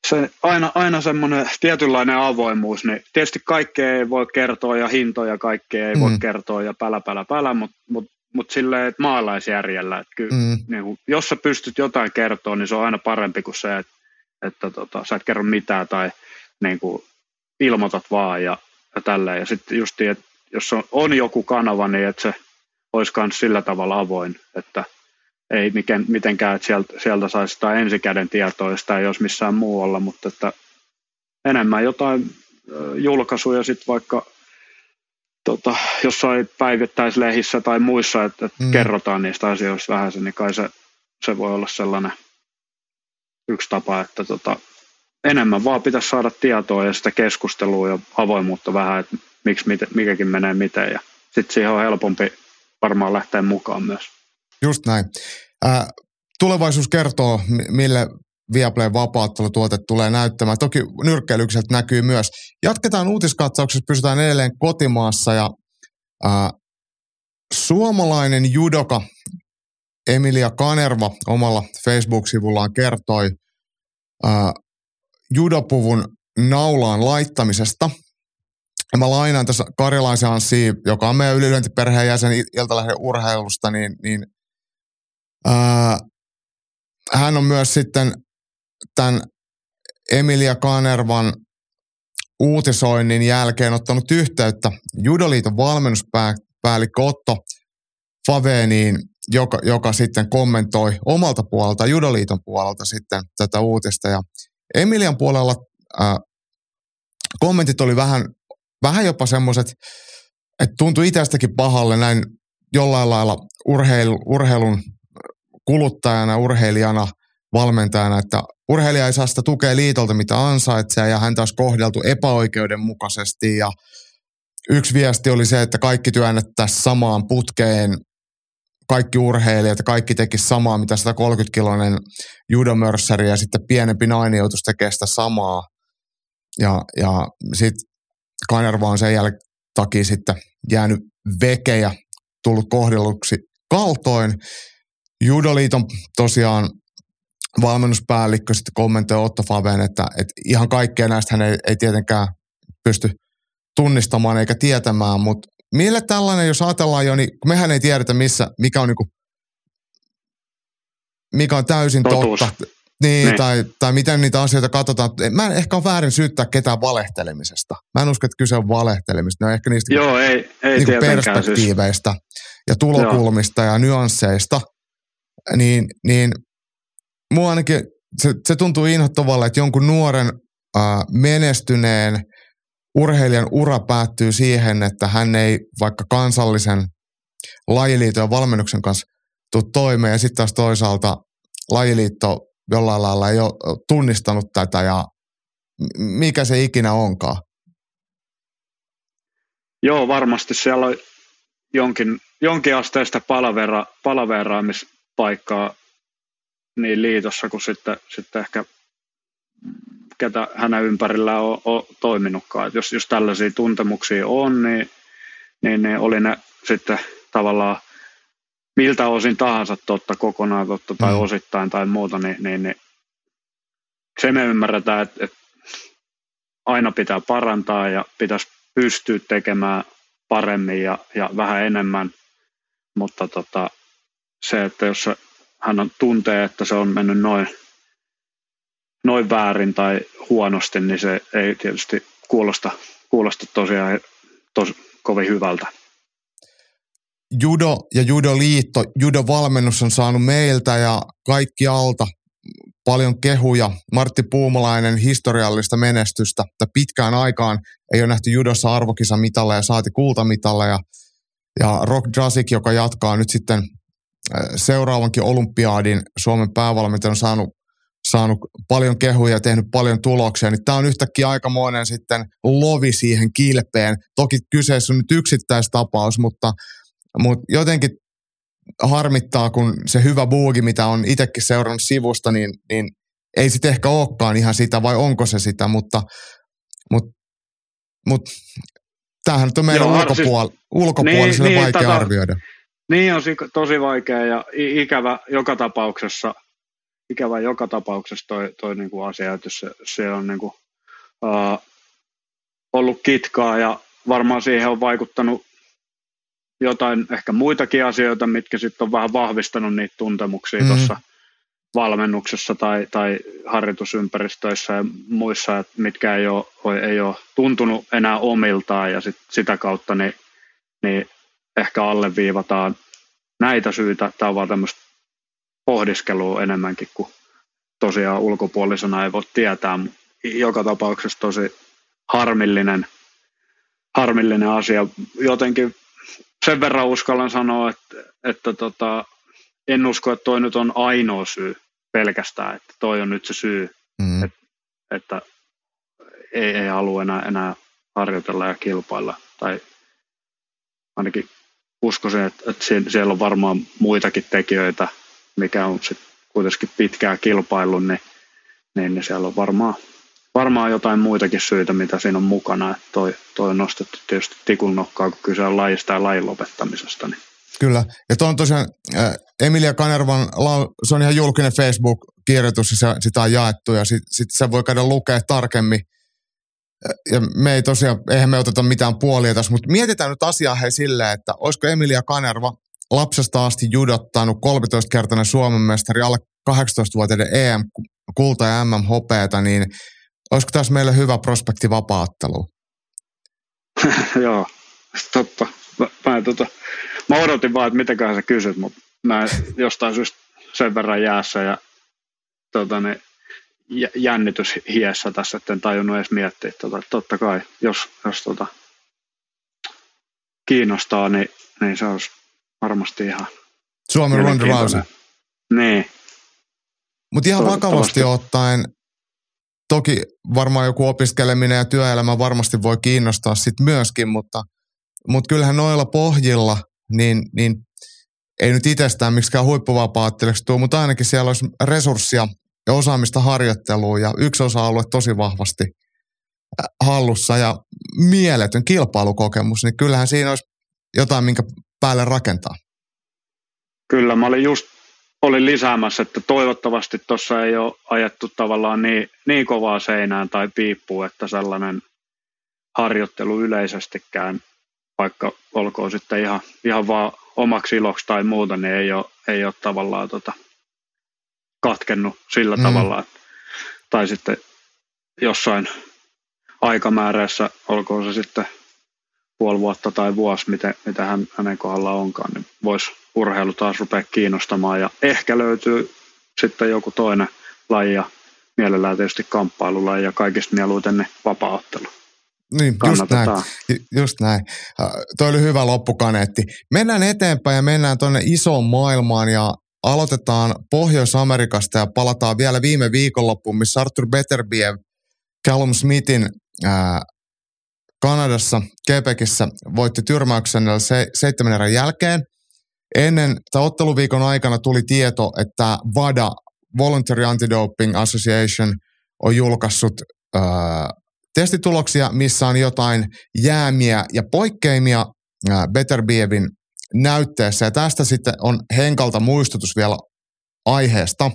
se, aina, aina semmoinen tietynlainen avoimuus, niin tietysti kaikkea ei voi kertoa ja hintoja kaikkea ei mm. voi kertoa ja pälä, pälä, pälä, mutta mut, mut silleen, että maalaisjärjellä, että kyllä, mm. niin kun, jos sä pystyt jotain kertoa, niin se on aina parempi kuin se, että, että tota, sä et kerro mitään tai niin kuin, ilmoitat vaan ja, ja tälleen. Ja sitten just, että jos on, on joku kanava, niin että se olisi myös sillä tavalla avoin, että ei miken, mitenkään, että sieltä, sieltä saisi sitä ensikäden tietoa, sitä ei olisi missään muualla, mutta että enemmän jotain julkaisuja sitten vaikka tota, jossain päivittäislehissä tai muissa, että, että mm. kerrotaan niistä asioista vähän, niin kai se, se voi olla sellainen yksi tapa, että tota, enemmän vaan pitäisi saada tietoa ja sitä keskustelua ja avoimuutta vähän, että miksi mikäkin menee miten ja sitten siihen on helpompi varmaan lähteä mukaan myös. Just näin. Äh, tulevaisuus kertoo, mille Viaplay tuote tulee näyttämään. Toki nyrkkeilykset näkyy myös. Jatketaan uutiskatsauksessa, pysytään edelleen kotimaassa ja äh, suomalainen judoka Emilia Kanerva omalla Facebook-sivullaan kertoi äh, judopuvun naulaan laittamisesta. Mä lainaan tässä Karjalaisen Anssi, joka on meidän ylilyöntiperheen jäsen Iltalehden urheilusta, niin, niin ää, hän on myös sitten tämän Emilia Kanervan uutisoinnin jälkeen ottanut yhteyttä Judoliiton valmennuspäällikkö Otto Faveniin, joka, joka sitten kommentoi omalta puolelta, Judoliiton puolelta sitten tätä uutista. Ja Emilian puolella ää, kommentit oli vähän, vähän jopa semmoiset, että tuntui itsestäkin pahalle näin jollain lailla urheilu, urheilun kuluttajana, urheilijana, valmentajana, että urheilija ei saa sitä tukea liitolta, mitä ansaitsee, ja hän taas kohdeltu epäoikeudenmukaisesti, ja yksi viesti oli se, että kaikki työnnettäisiin samaan putkeen, kaikki urheilijat ja kaikki teki samaa, mitä 130-kiloinen judomörssäri ja sitten pienempi nainen joutuisi tekemään sitä samaa. Ja, ja sitten Kanerva on sen jälkeen takia sitten jäänyt veke ja tullut kohdelluksi kaltoin. Judoliiton tosiaan valmennuspäällikkö sitten kommentoi Otto Faven, että, että ihan kaikkea näistä hän ei, ei tietenkään pysty tunnistamaan eikä tietämään, mutta millä tällainen, jos ajatellaan jo, niin mehän ei tiedetä missä, mikä on, niin kuin, mikä on täysin Totuus. totta. Niin, niin. Tai, tai miten niitä asioita katsotaan. Mä en ehkä ole väärin syyttää ketään valehtelemisesta. Mä en usko, että kyse on valehtelemisesta. Ne on ehkä niistä Joo, ei, ei niin perspektiiveistä siis. ja tulokulmista Joo. ja nyansseista. Niin, niin mua ainakin se, se tuntuu inhottavalle, että jonkun nuoren äh, menestyneen urheilijan ura päättyy siihen, että hän ei vaikka kansallisen lajiliiton ja valmennuksen kanssa tule toimeen ja sitten taas toisaalta lajiliitto jollain lailla ei ole tunnistanut tätä ja mikä se ikinä onkaan. Joo, varmasti siellä on jonkin, jonkin asteista palavera, palaveraamispaikkaa niin liitossa kuin sitten, sitten ehkä ketä hänen ympärillään on, on toiminutkaan. Et jos, jos tällaisia tuntemuksia on, niin, niin, niin oli ne sitten tavallaan miltä osin tahansa totta, kokonaan totta tai mm. osittain tai muuta, niin, niin, niin se me ymmärretään, että, että aina pitää parantaa ja pitäisi pystyä tekemään paremmin ja, ja vähän enemmän, mutta tota, se, että jos hän on, tuntee, että se on mennyt noin, noin väärin tai huonosti, niin se ei tietysti kuulosta, kuulosta tosiaan tos, kovin hyvältä. Judo ja Judoliitto, Judo-valmennus on saanut meiltä ja kaikki alta paljon kehuja. Martti Puumalainen historiallista menestystä. Että pitkään aikaan ei ole nähty judossa arvokisamitaleja, saati kultamitaleja. Ja Rock Drasik, joka jatkaa nyt sitten äh, seuraavankin olympiaadin Suomen päävalmentaja on saanut, saanut paljon kehuja ja tehnyt paljon tuloksia, niin tämä on yhtäkkiä aikamoinen sitten lovi siihen kilpeen. Toki kyseessä on nyt yksittäistapaus, mutta, mutta jotenkin harmittaa, kun se hyvä buugi, mitä on itsekin seurannut sivusta, niin, niin ei sitten ehkä olekaan ihan sitä, vai onko se sitä, mutta, mutta, mutta tämähän nyt on meidän Joo, ulkopuol- siis, ulkopuoliselle niin, vaikea niin, arvioida. Niin on tosi vaikea ja ikävä joka tapauksessa, ikävä joka tapauksessa toi, toi niinku asia, että se, se on niinku, uh, ollut kitkaa ja varmaan siihen on vaikuttanut jotain ehkä muitakin asioita, mitkä sitten on vähän vahvistanut niitä tuntemuksia mm. tuossa valmennuksessa tai, tai harjoitusympäristöissä ja muissa, että mitkä ei ole, ei ole tuntunut enää omiltaan ja sit sitä kautta niin, niin ehkä alleviivataan näitä syitä. Tämä on vaan tämmöistä pohdiskelua enemmänkin kuin tosiaan ulkopuolisena ei voi tietää. Joka tapauksessa tosi harmillinen, harmillinen asia. Jotenkin sen verran uskallan sanoa, että, että tota, en usko, että toi nyt on ainoa syy pelkästään, että toi on nyt se syy, mm. että, että ei, ei halua enää, enää harjoitella ja kilpailla tai ainakin uskoisin, että, että siellä on varmaan muitakin tekijöitä, mikä on sitten kuitenkin pitkään kilpailu, niin, niin, niin siellä on varmaan, varmaan jotain muitakin syitä, mitä siinä on mukana. Että toi, toi on nostettu tietysti tikun nokkaa, kun kyse on lajista ja lajin lopettamisesta. Niin. Kyllä. Ja tuo on tosiaan äh, Emilia Kanervan, se on ihan julkinen Facebook-kirjoitus ja sitä on jaettu ja sitten sit se voi käydä lukea tarkemmin. Ja me ei tosiaan, eihän me oteta mitään puolia tässä, mutta mietitään nyt asiaa hei silleen, että olisiko Emilia Kanerva lapsesta asti judottanut 13-kertainen Suomen mestari alle 18-vuotiaiden EM-kulta ja MM-hopeeta, niin olisiko tässä meille hyvä prospekti vapaattelu? Joo, totta. Mä, mä, tota, mä odotin vaan, että mitäköhän sä kysyt, mutta mä jostain syystä sen verran jäässä ja tota, niin, jännitys hiessä tässä, että en tajunnut edes miettiä. Tota, totta kai, jos, jos tota, kiinnostaa, niin, niin se olisi varmasti ihan Suomen Ronda Rousey. Niin. Mutta ihan vakavasti ottaen, toki varmaan joku opiskeleminen ja työelämä varmasti voi kiinnostaa sit myöskin, mutta, mutta kyllähän noilla pohjilla, niin, niin ei nyt itsestään miksikään huippuvapaattelijaksi tuu, mutta ainakin siellä olisi resurssia ja osaamista harjoitteluun ja yksi osa-alue tosi vahvasti hallussa ja mieletön kilpailukokemus, niin kyllähän siinä olisi jotain, minkä päälle rakentaa. Kyllä, mä olin just olin lisäämässä, että toivottavasti tuossa ei ole ajettu tavallaan niin, niin kovaa seinään tai piippuun, että sellainen harjoittelu yleisestikään, vaikka olkoon sitten ihan, ihan vaan omaksi iloksi tai muuta, niin ei ole, ei ole tavallaan tota, katkennut sillä mm. tavalla, että, tai sitten jossain aikamäärässä, olkoon se sitten puoli vuotta tai vuosi, mitä, mitä hän, hänen kohdallaan onkaan, niin voisi urheilu taas rupea kiinnostamaan ja ehkä löytyy sitten joku toinen laji ja mielellään tietysti kamppailulaji ja kaikista mieluiten ne vapaaottelu. Niin, just näin. just näin. Uh, toi oli hyvä loppukaneetti. Mennään eteenpäin ja mennään tuonne isoon maailmaan ja aloitetaan Pohjois-Amerikasta ja palataan vielä viime viikonloppuun, missä Arthur Beterbiev Callum Smithin ää, Kanadassa, Quebecissä voitti tyrmäyksen se, seitsemän erän jälkeen. Ennen tämän otteluviikon aikana tuli tieto, että VADA, Voluntary Anti-Doping Association, on julkaissut ää, testituloksia, missä on jotain jäämiä ja poikkeimia ää, Beterbievin näytteessä. Ja tästä sitten on Henkalta muistutus vielä aiheesta.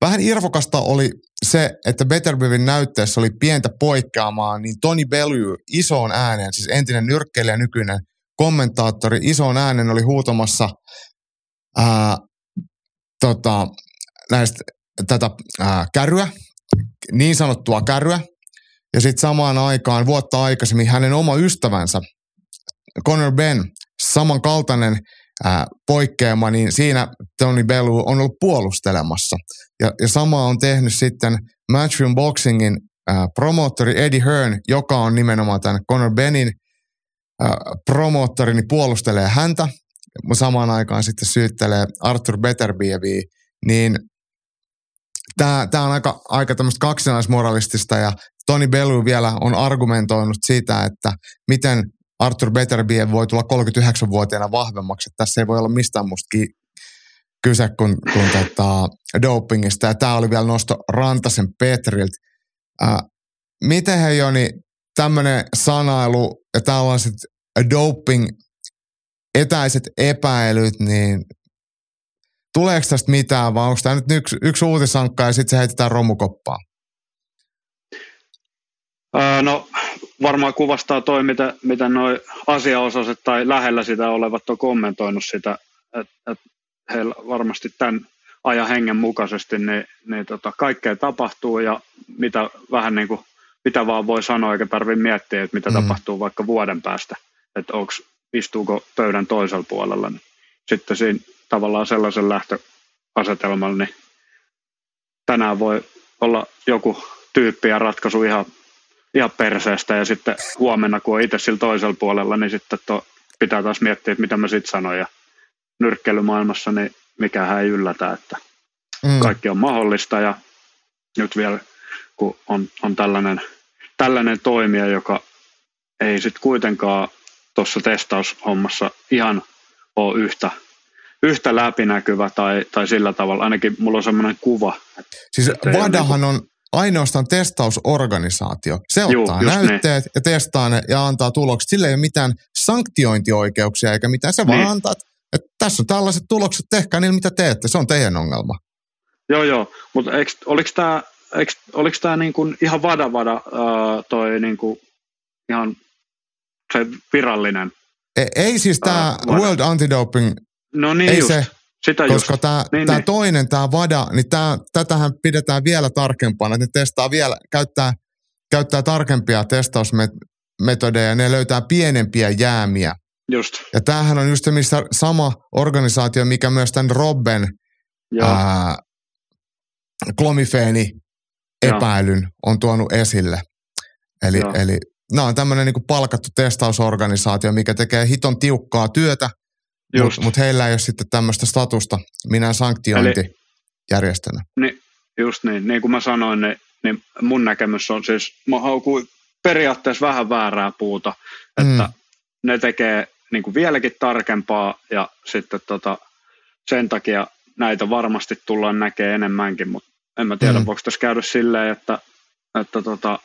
Vähän irvokasta oli se, että Betterbevin näytteessä oli pientä poikkeamaa, niin Tony Bellew isoon ääneen, siis entinen nyrkkeilijä nykyinen kommentaattori, isoon äänen oli huutamassa ää, tota, näistä, tätä ää, kärryä, niin sanottua kärryä, ja sitten samaan aikaan vuotta aikaisemmin hänen oma ystävänsä, Conor Ben, samankaltainen ää, poikkeama, niin siinä Tony Bellew on ollut puolustelemassa. Ja, ja sama on tehnyt sitten Matchroom Boxingin ää, promoottori Eddie Hearn, joka on nimenomaan tämän Conor Benin ää, promoottori, niin puolustelee häntä. Samaan aikaan sitten syyttelee Arthur Beterbieviä, niin tämä on aika, aika tämmöistä kaksinaismoralistista ja Tony Bellew vielä on argumentoinut sitä, että miten Arthur Beterbiev voi tulla 39-vuotiaana vahvemmaksi. Että tässä ei voi olla mistään musta kyse kuin, kuin tota, dopingista. Ja tämä oli vielä nosto Rantasen Petriltä. Äh, miten he Joni, tämmöinen sanailu ja tällaiset doping etäiset epäilyt, niin tuleeko tästä mitään vai onko tämä nyt yksi, yksi uutisankka ja sitten se heitetään romukoppaan? Öö, no varmaan kuvastaa toi, mitä, mitä noi asiaosaiset tai lähellä sitä olevat on kommentoinut sitä, että et heillä varmasti tämän ajan hengen mukaisesti niin, niin tota, kaikkea tapahtuu ja mitä vähän niin kuin, mitä vaan voi sanoa eikä tarvitse miettiä, että mitä mm. tapahtuu vaikka vuoden päästä, että onks, istuuko pöydän toisella puolella. Niin sitten siinä tavallaan sellaisen lähtöasetelmalla, niin tänään voi olla joku tyyppi ja ratkaisu ihan ihan perseestä ja sitten huomenna, kun on itse sillä toisella puolella, niin sitten to, pitää taas miettiä, että mitä mä sitten sanon ja nyrkkeilymaailmassa, niin mikä ei yllätä, että mm. kaikki on mahdollista ja nyt vielä kun on, on tällainen, tällainen toimija, joka ei sitten kuitenkaan tuossa testaushommassa ihan ole yhtä, yhtä läpinäkyvä tai, tai sillä tavalla. Ainakin mulla on semmoinen kuva. Siis Vadahan niin on ainoastaan testausorganisaatio. Se Juu, ottaa just näytteet niin. ja testaa ne ja antaa tulokset. Sillä ei ole mitään sanktiointioikeuksia eikä mitään. Se niin. vaan antaa, että tässä on tällaiset tulokset, tehkää niillä mitä teette. Se on teidän ongelma. Joo, joo. Mutta oliko tämä oliko tämä niin kuin ihan vada vada uh, toi niin kuin ihan se virallinen? Ei, ei siis tämä World Antidoping, no niin ei just. se, sitä koska tämä niin, niin. toinen, tämä VADA, niin tää, tätähän pidetään vielä tarkempana, että ne testaa vielä, käyttää, käyttää tarkempia testausmetodeja, ne löytää pienempiä jäämiä. Just. Ja tämähän on just se, missä sama organisaatio, mikä myös tämän Robben ää, klomifeeni epäilyn on tuonut esille. Eli, eli nämä on tämmöinen niin palkattu testausorganisaatio, mikä tekee hiton tiukkaa työtä, mutta mut heillä ei ole sitten tämmöistä statusta minä sanktiointijärjestönä. Niin, just niin. Niin kuin mä sanoin, niin, niin mun näkemys on siis, mä haukuin periaatteessa vähän väärää puuta, että mm. ne tekee niin kuin vieläkin tarkempaa ja sitten tota, sen takia näitä varmasti tullaan näkemään enemmänkin, mutta en mä tiedä, mm. voiko tässä käydä silleen, että, että tota,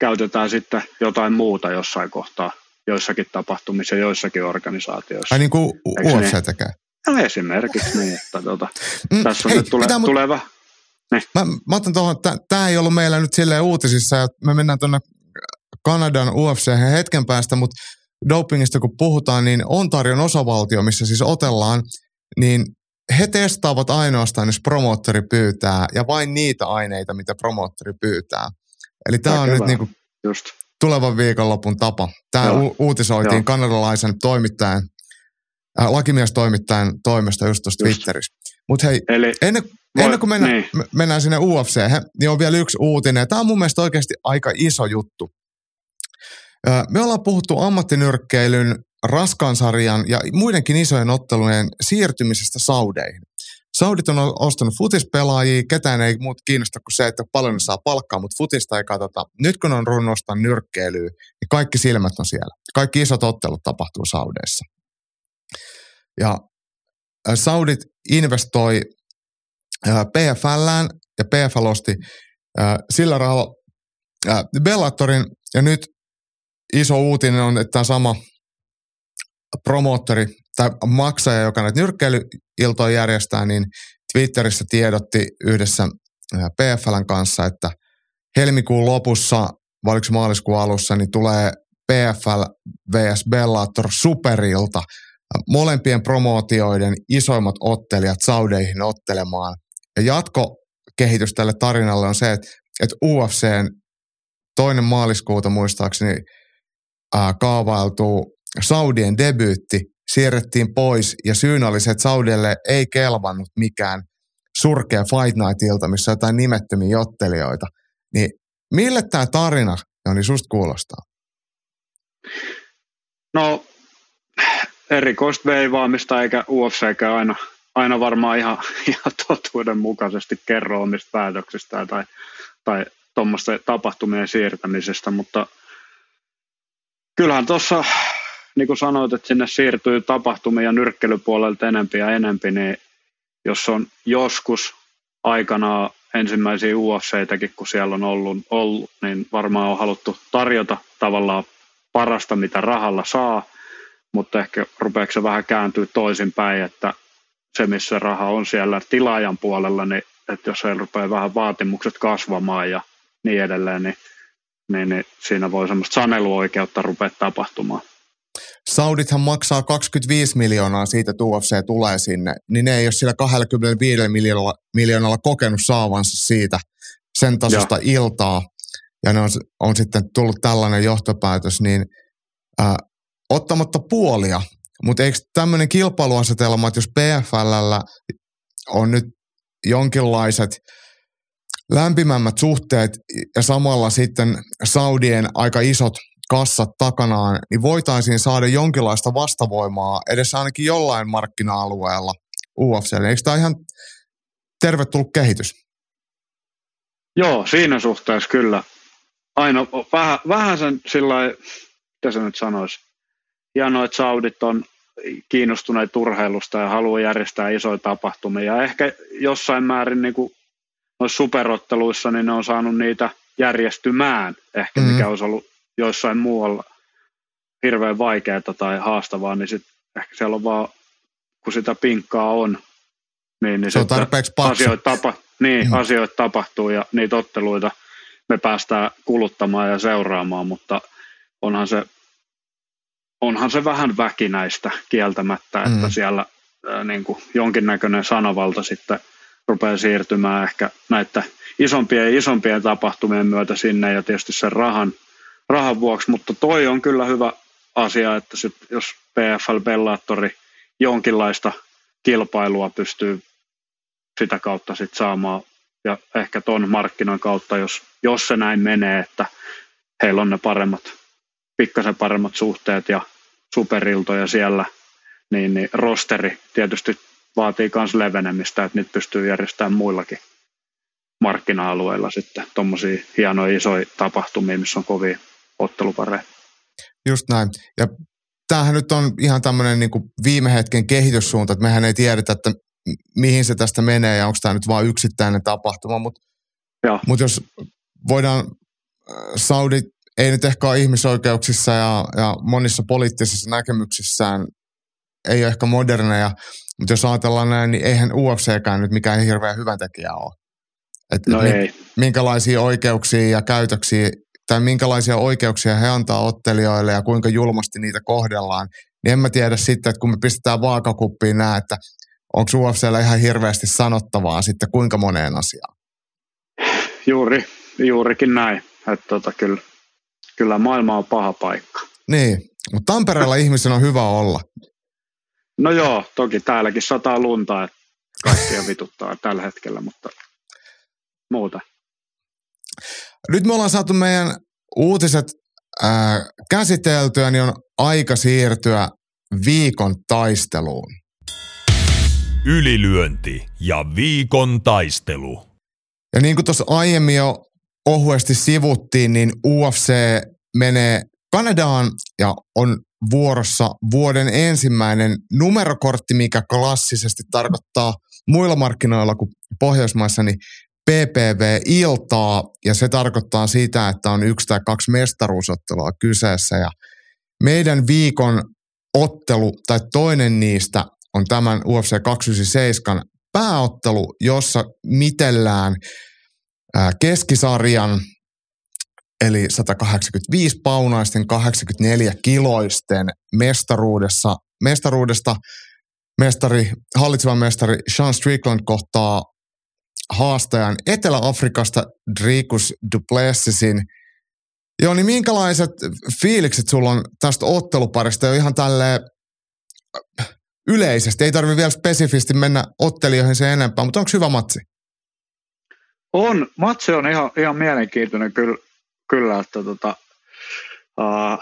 käytetään sitten jotain muuta jossain kohtaa, joissakin tapahtumissa, joissakin organisaatioissa. Ai niin kuin UFC niin? No esimerkiksi niin, että tota, mm, tässä hei, nyt tulee, pitää, tulee vähän. Niin. Mä, mä otan tuohon, tämä ei ollut meillä nyt silleen uutisissa, ja me mennään tuonne Kanadan UFC hetken päästä, mutta dopingista kun puhutaan, niin Ontarion osavaltio, missä siis otellaan, niin he testaavat ainoastaan, jos promoottori pyytää, ja vain niitä aineita, mitä promoottori pyytää. Eli tämä on nyt niinku Just. Tulevan viikonlopun tapa. Tämä u- uutisoitiin Joo. kanadalaisen toimittajan, äh, lakimiestoimittajan toimesta just tuossa Twitterissä. Mutta hei, Eli, ennen, voi, ennen kuin mennä, niin. mennään sinne UFC, niin on vielä yksi uutinen. Tämä on mun mielestä oikeasti aika iso juttu. Me ollaan puhuttu ammattinyrkkeilyn raskaansarjan ja muidenkin isojen ottelujen siirtymisestä Saudeihin. Saudit on ostanut futispelaajia, ketään ei muut kiinnosta kuin se, että paljon ne saa palkkaa, mutta futista ei katsota. Nyt kun on runnosta nyrkkeilyä, niin kaikki silmät on siellä. Kaikki isot ottelut tapahtuu Saudeissa. Ja Saudit investoi PFLään ja PFL osti sillä rahalla Bellatorin ja nyt iso uutinen on, että tämä sama promoottori tai maksaja, joka näitä nyrkkeilyiltoja järjestää, niin Twitterissä tiedotti yhdessä PFLn kanssa, että helmikuun lopussa, vai maaliskuun alussa, niin tulee PFL vs Bellator superilta. Molempien promootioiden isoimmat ottelijat Saudeihin ottelemaan. Ja jatkokehitys tälle tarinalle on se, että, että UFCn toinen maaliskuuta muistaakseni ää, kaavailtuu Saudien debyytti siirrettiin pois ja syynä oli se, että Saudille ei kelvannut mikään surkea Fight Night-ilta, missä on jotain nimettömiä jottelijoita. Niin mille tämä tarina, Joni, susta kuulostaa? No, erikoista veivaamista eikä UFCkään aina, aina varmaan ihan, ihan totuuden mukaisesti kerro omista päätöksistä tai, tai tuommoista tapahtumien siirtämisestä, mutta kyllähän tuossa niin kuin sanoit, että sinne siirtyy tapahtumia nyrkkelypuolelta enempi ja enempi, niin jos on joskus aikanaan ensimmäisiä UFCitäkin, kun siellä on ollut, ollut, niin varmaan on haluttu tarjota tavallaan parasta, mitä rahalla saa, mutta ehkä rupeeko se vähän kääntyä toisinpäin, että se, missä raha on siellä tilaajan puolella, niin että jos se rupeaa vähän vaatimukset kasvamaan ja niin edelleen, niin, niin, niin siinä voi semmoista saneluoikeutta rupea tapahtumaan. Saudithan maksaa 25 miljoonaa siitä, että UFC tulee sinne, niin ne ei ole sillä 25 miljoonalla, miljoonalla kokenut saavansa siitä sen tasosta ja. iltaa. Ja ne on, on sitten tullut tällainen johtopäätös, niin äh, ottamatta puolia, mutta eikö tämmöinen kilpailuasetelma, että jos PFLllä on nyt jonkinlaiset lämpimämmät suhteet ja samalla sitten Saudien aika isot kassat takanaan, niin voitaisiin saada jonkinlaista vastavoimaa edes ainakin jollain markkina-alueella UFC. Eikö tämä ihan tervetullut kehitys? Joo, siinä suhteessa kyllä. aina vähän, vähän sen sillä mitä se nyt sanoisi, hienoa, että Saudit on kiinnostuneet urheilusta ja haluaa järjestää isoja tapahtumia. Ja ehkä jossain määrin niin kuin noissa superotteluissa niin ne on saanut niitä järjestymään, ehkä mikä mm-hmm. olisi ollut joissain muualla hirveän vaikeaa tai haastavaa, niin sit ehkä siellä on vaan, kun sitä pinkkaa on, niin, niin se on tarpeeksi asioita, tapa, niin, mm. asioita tapahtuu ja niitä otteluita me päästään kuluttamaan ja seuraamaan, mutta onhan se, onhan se vähän väkinäistä kieltämättä, että mm. siellä äh, niin kuin jonkinnäköinen sanavalta sitten rupeaa siirtymään ehkä näitä isompien ja isompien tapahtumien myötä sinne ja tietysti sen rahan, rahan vuoksi, mutta toi on kyllä hyvä asia, että sit, jos PFL Bellatori jonkinlaista kilpailua pystyy sitä kautta sit saamaan ja ehkä ton markkinan kautta, jos, jos se näin menee, että heillä on ne paremmat, pikkasen paremmat suhteet ja superiltoja siellä, niin, niin rosteri tietysti vaatii myös levenemistä, että niitä pystyy järjestämään muillakin markkina-alueilla sitten tuommoisia hienoja isoja tapahtumia, missä on kovia ottelupareja. Just näin. Ja tämähän nyt on ihan tämmöinen niin kuin viime hetken kehityssuunta, että mehän ei tiedetä, että mihin se tästä menee ja onko tämä nyt vain yksittäinen tapahtuma, mutta mut jos voidaan, äh, Saudi ei nyt ehkä ole ihmisoikeuksissa ja, ja monissa poliittisissa näkemyksissään ei ole ehkä moderneja, mutta jos ajatellaan näin, niin eihän UFCkään nyt mikään hirveän hyvä tekijä ole. Et no ei. Minkälaisia oikeuksia ja käytöksiä tai minkälaisia oikeuksia he antaa ottelijoille ja kuinka julmasti niitä kohdellaan, niin en mä tiedä sitten, että kun me pistetään vaakakuppiin nämä, että onko UFCllä ihan hirveästi sanottavaa sitten kuinka moneen asiaan? Juuri, juurikin näin. Että tota, kyllä, kyllä maailma on paha paikka. Niin, mutta Tampereella ihmisen on hyvä olla. No joo, toki täälläkin sataa lunta, että kaikkia vituttaa tällä hetkellä, mutta muuta. Nyt me ollaan saatu meidän uutiset ää, käsiteltyä, niin on aika siirtyä viikon taisteluun. Ylilyönti ja viikon taistelu. Ja niin kuin tuossa aiemmin jo ohuesti sivuttiin, niin UFC menee Kanadaan ja on vuorossa vuoden ensimmäinen numerokortti, mikä klassisesti tarkoittaa muilla markkinoilla kuin Pohjoismaissa, niin PPV-iltaa, ja se tarkoittaa sitä, että on yksi tai kaksi mestaruusottelua kyseessä, ja meidän viikon ottelu, tai toinen niistä, on tämän UFC 297 pääottelu, jossa mitellään keskisarjan, eli 185 paunaisten 84 kiloisten mestaruudessa, mestaruudesta mestari, hallitsevan mestari Sean Strickland kohtaa haastajan Etelä-Afrikasta Dricus Duplessisin. Joo, niin minkälaiset fiilikset sulla on tästä otteluparista jo ihan tälle yleisesti? Ei tarvitse vielä spesifisti mennä ottelijoihin sen enempää, mutta onko hyvä matsi? On. Matsi on ihan, ihan mielenkiintoinen kyllä, kyllä että tota, uh,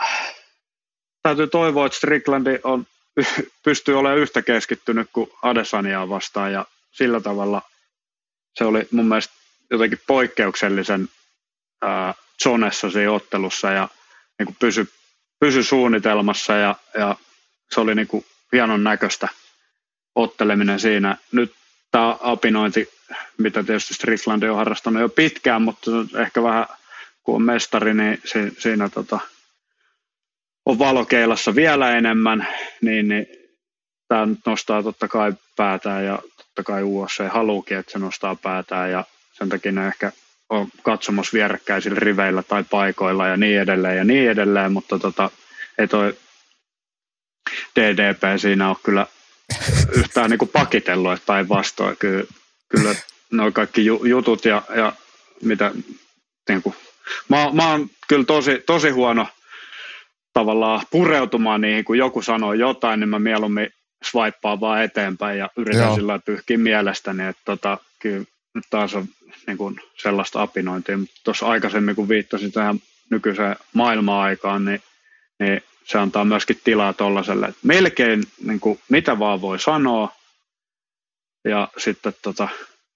täytyy toivoa, että Stricklandi on, pystyy olemaan yhtä keskittynyt kuin Adesaniaa vastaan ja sillä tavalla – se oli mun mielestä jotenkin poikkeuksellisen ää, zonessa siinä ottelussa ja niin pysy, pysy suunnitelmassa ja, ja se oli niin kuin hienon näköistä otteleminen siinä. Nyt tämä apinointi, mitä tietysti Strickland on harrastanut jo pitkään, mutta ehkä vähän kun on mestari, niin si, siinä tota, on valokeilassa vielä enemmän, niin, niin tämä nostaa totta kai päätään ja totta kai UFC haluukin, että se nostaa päätään ja sen takia ne ehkä on katsomassa vierekkäisillä riveillä tai paikoilla ja niin edelleen ja niin edelleen, mutta tota, ei toi DDP siinä ole kyllä yhtään niin kuin pakitellut, että päinvastoin. Kyllä, kyllä nuo kaikki jutut ja, ja mitä niin kuin, mä, mä oon kyllä tosi, tosi huono tavallaan pureutumaan niihin, kun joku sanoo jotain, niin mä mieluummin swipea vaan eteenpäin ja yritän Joo. sillä pyyhkiä mielestäni, että tota, kyllä nyt taas on niin kuin sellaista apinointia, mutta tuossa aikaisemmin kun viittasin tähän nykyiseen maailma-aikaan, niin, niin se antaa myöskin tilaa tuollaiselle, että melkein niin kuin, mitä vaan voi sanoa, ja sitten tota,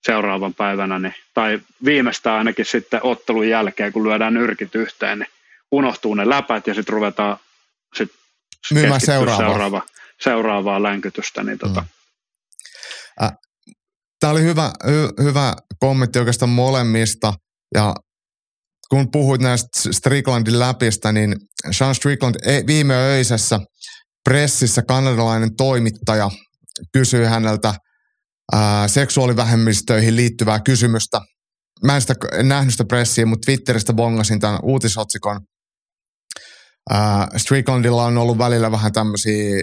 seuraavan päivänä, niin, tai viimeistään ainakin sitten ottelun jälkeen, kun lyödään nyrkit yhteen, niin unohtuu ne läpät ja sitten ruvetaan sit myymään seuraavaa. Seuraava, seuraavaa länkytystä. Niin tota. mm. Tämä oli hyvä, hy, hyvä kommentti oikeastaan molemmista ja kun puhuit näistä Stricklandin läpistä, niin Sean Strickland e, viime öisessä pressissä kanadalainen toimittaja kysyi häneltä ää, seksuaalivähemmistöihin liittyvää kysymystä. Mä en, sitä, en nähnyt sitä pressiä, mutta Twitteristä bongasin tämän uutisotsikon. Ää, Stricklandilla on ollut välillä vähän tämmöisiä...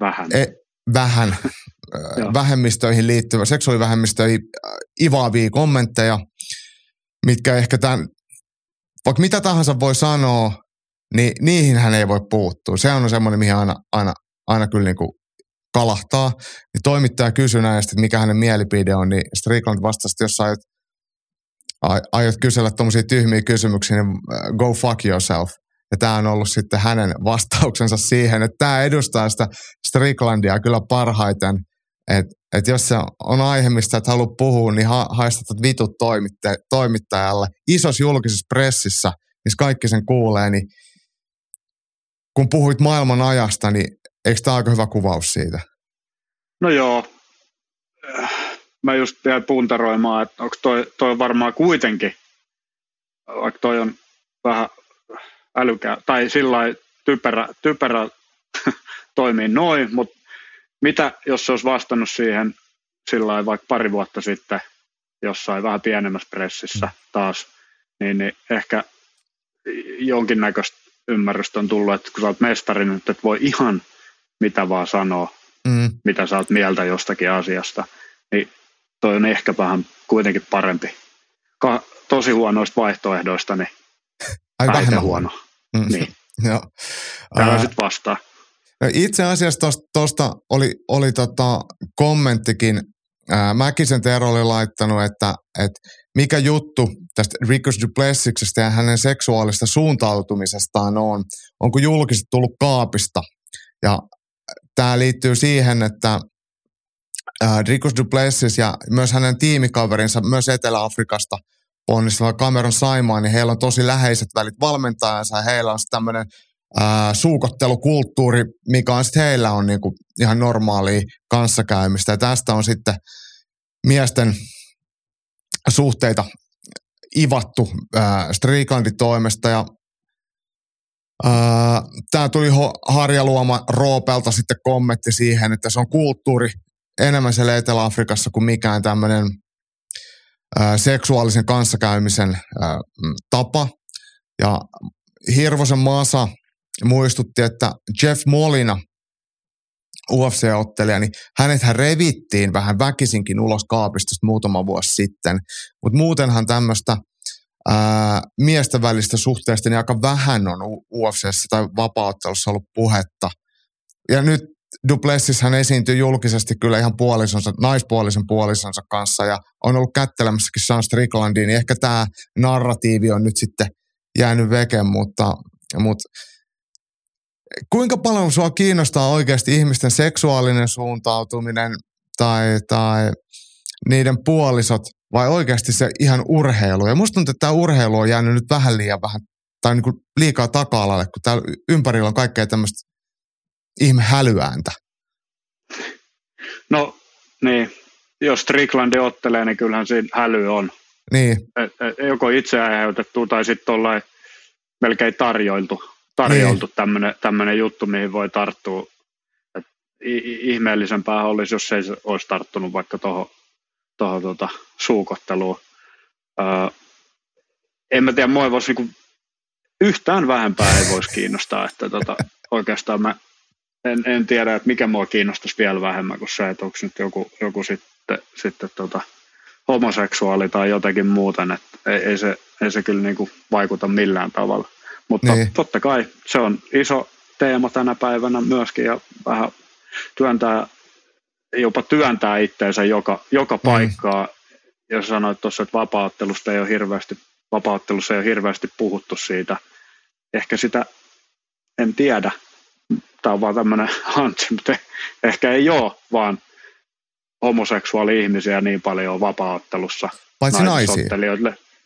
Vähän. E, vähän vähemmistöihin liittyvä, seksuaalivähemmistöihin ivaavia kommentteja, mitkä ehkä tämän, vaikka mitä tahansa voi sanoa, niin niihin hän ei voi puuttua. Se on semmoinen, mihin aina, aina, aina kyllä niin kuin kalahtaa. Niin toimittaja kysyi näistä, että mikä hänen mielipide on, niin Strickland vastasi, että jos aiot, aiot kysellä tuommoisia tyhmiä kysymyksiä, niin äh, go fuck yourself. Ja tämä on ollut sitten hänen vastauksensa siihen, että tämä edustaa sitä Stricklandia kyllä parhaiten, että et jos se on aihe, mistä et halua puhua, niin ha- haistatat vitut toimitte- toimittajalle. Isos julkisessa pressissä, missä kaikki sen kuulee, niin kun puhuit maailman ajasta, niin eikö tämä aika hyvä kuvaus siitä? No joo. Mä just jäin puntaroimaan, että onko toi, toi varmaan kuitenkin, vaikka toi on vähän älykää, tai sillä typerä, typerä toimii noin, mutta mitä jos se olisi vastannut siihen sillä vaikka pari vuotta sitten jossain vähän pienemmässä pressissä taas, niin, niin ehkä jonkinnäköistä ymmärrystä on tullut, että kun sä oot mestari, niin että voi ihan mitä vaan sanoa, mm. mitä sä oot mieltä jostakin asiasta, niin toi on ehkä vähän kuitenkin parempi. Ka- tosi huonoista vaihtoehdoista, niin Ai vähemmän huono. Mm. Niin. Joo. Sitten vastaa. No itse asiassa tuosta oli, oli tota kommenttikin, ää, Mäkisen Tero oli laittanut, että, että mikä juttu tästä Ricos Duplessiksesta ja hänen seksuaalista suuntautumisestaan on. Onko julkisesti tullut kaapista? Ja tämä liittyy siihen, että Ricos Duplessis ja myös hänen tiimikaverinsa myös Etelä-Afrikasta ponnistava Cameron Simon, niin heillä on tosi läheiset välit valmentajansa ja heillä on tämmöinen suukottelukulttuuri, mikä on sitten heillä on niinku ihan normaalia kanssakäymistä. Ja tästä on sitten miesten suhteita ivattu ää, toimesta ja Tämä tuli Harja Luoma Roopelta sitten kommentti siihen, että se on kulttuuri enemmän siellä Etelä-Afrikassa kuin mikään tämmöinen seksuaalisen kanssakäymisen ää, tapa. Ja Hirvosen Masa muistutti, että Jeff Molina, UFC-ottelija, niin hänet hän revittiin vähän väkisinkin ulos kaapista muutama vuosi sitten. Mutta muutenhan tämmöistä miesten välistä suhteesta niin aika vähän on UFCssä tai vapauttelussa ollut puhetta. Ja nyt Duplessis hän esiintyy julkisesti kyllä ihan puolisonsa, naispuolisen puolisonsa kanssa ja on ollut kättelemässäkin Sean Stricklandiin, niin ehkä tämä narratiivi on nyt sitten jäänyt veke, mutta, mutta kuinka paljon sua kiinnostaa oikeasti ihmisten seksuaalinen suuntautuminen tai, tai niiden puolisot vai oikeasti se ihan urheilu? Ja musta tuntuu, että tämä urheilu on jäänyt nyt vähän liian vähän tai niin kuin liikaa taka-alalle, kun täällä ympärillä on kaikkea tämmöistä ihme hälyääntä. No niin, jos Strickland ottelee, niin kyllähän siinä häly on. Niin. Et, et, joko itse aiheutettu tai sitten ollaan melkein tarjoiltu tarjoltu niin. tämmöinen juttu, mihin voi tarttua. Et ihmeellisempää olisi, jos ei olisi tarttunut vaikka tuohon toho, tota, suukotteluun. Öö, en mä tiedä, mua voisi niinku, yhtään vähempää ei voisi kiinnostaa, että tota, oikeastaan mä en, en tiedä, että mikä mua kiinnostaisi vielä vähemmän kuin se, että onko nyt joku, joku sitten, sitten tota, homoseksuaali tai jotenkin muuten, että ei, ei, se, ei se kyllä niinku vaikuta millään tavalla. Mutta niin. totta kai se on iso teema tänä päivänä myöskin ja vähän työntää, jopa työntää itteensä joka, joka mm. paikkaa. Jos sanoit tuossa, että vapauttelusta ei ole hirveästi, vapauttelussa ei ole hirveästi puhuttu siitä. Ehkä sitä, en tiedä, tämä on vaan tämmöinen hansi, mutta ehkä ei ole, vaan homoseksuaali-ihmisiä niin paljon vapaaottelussa. Paitsi naisia.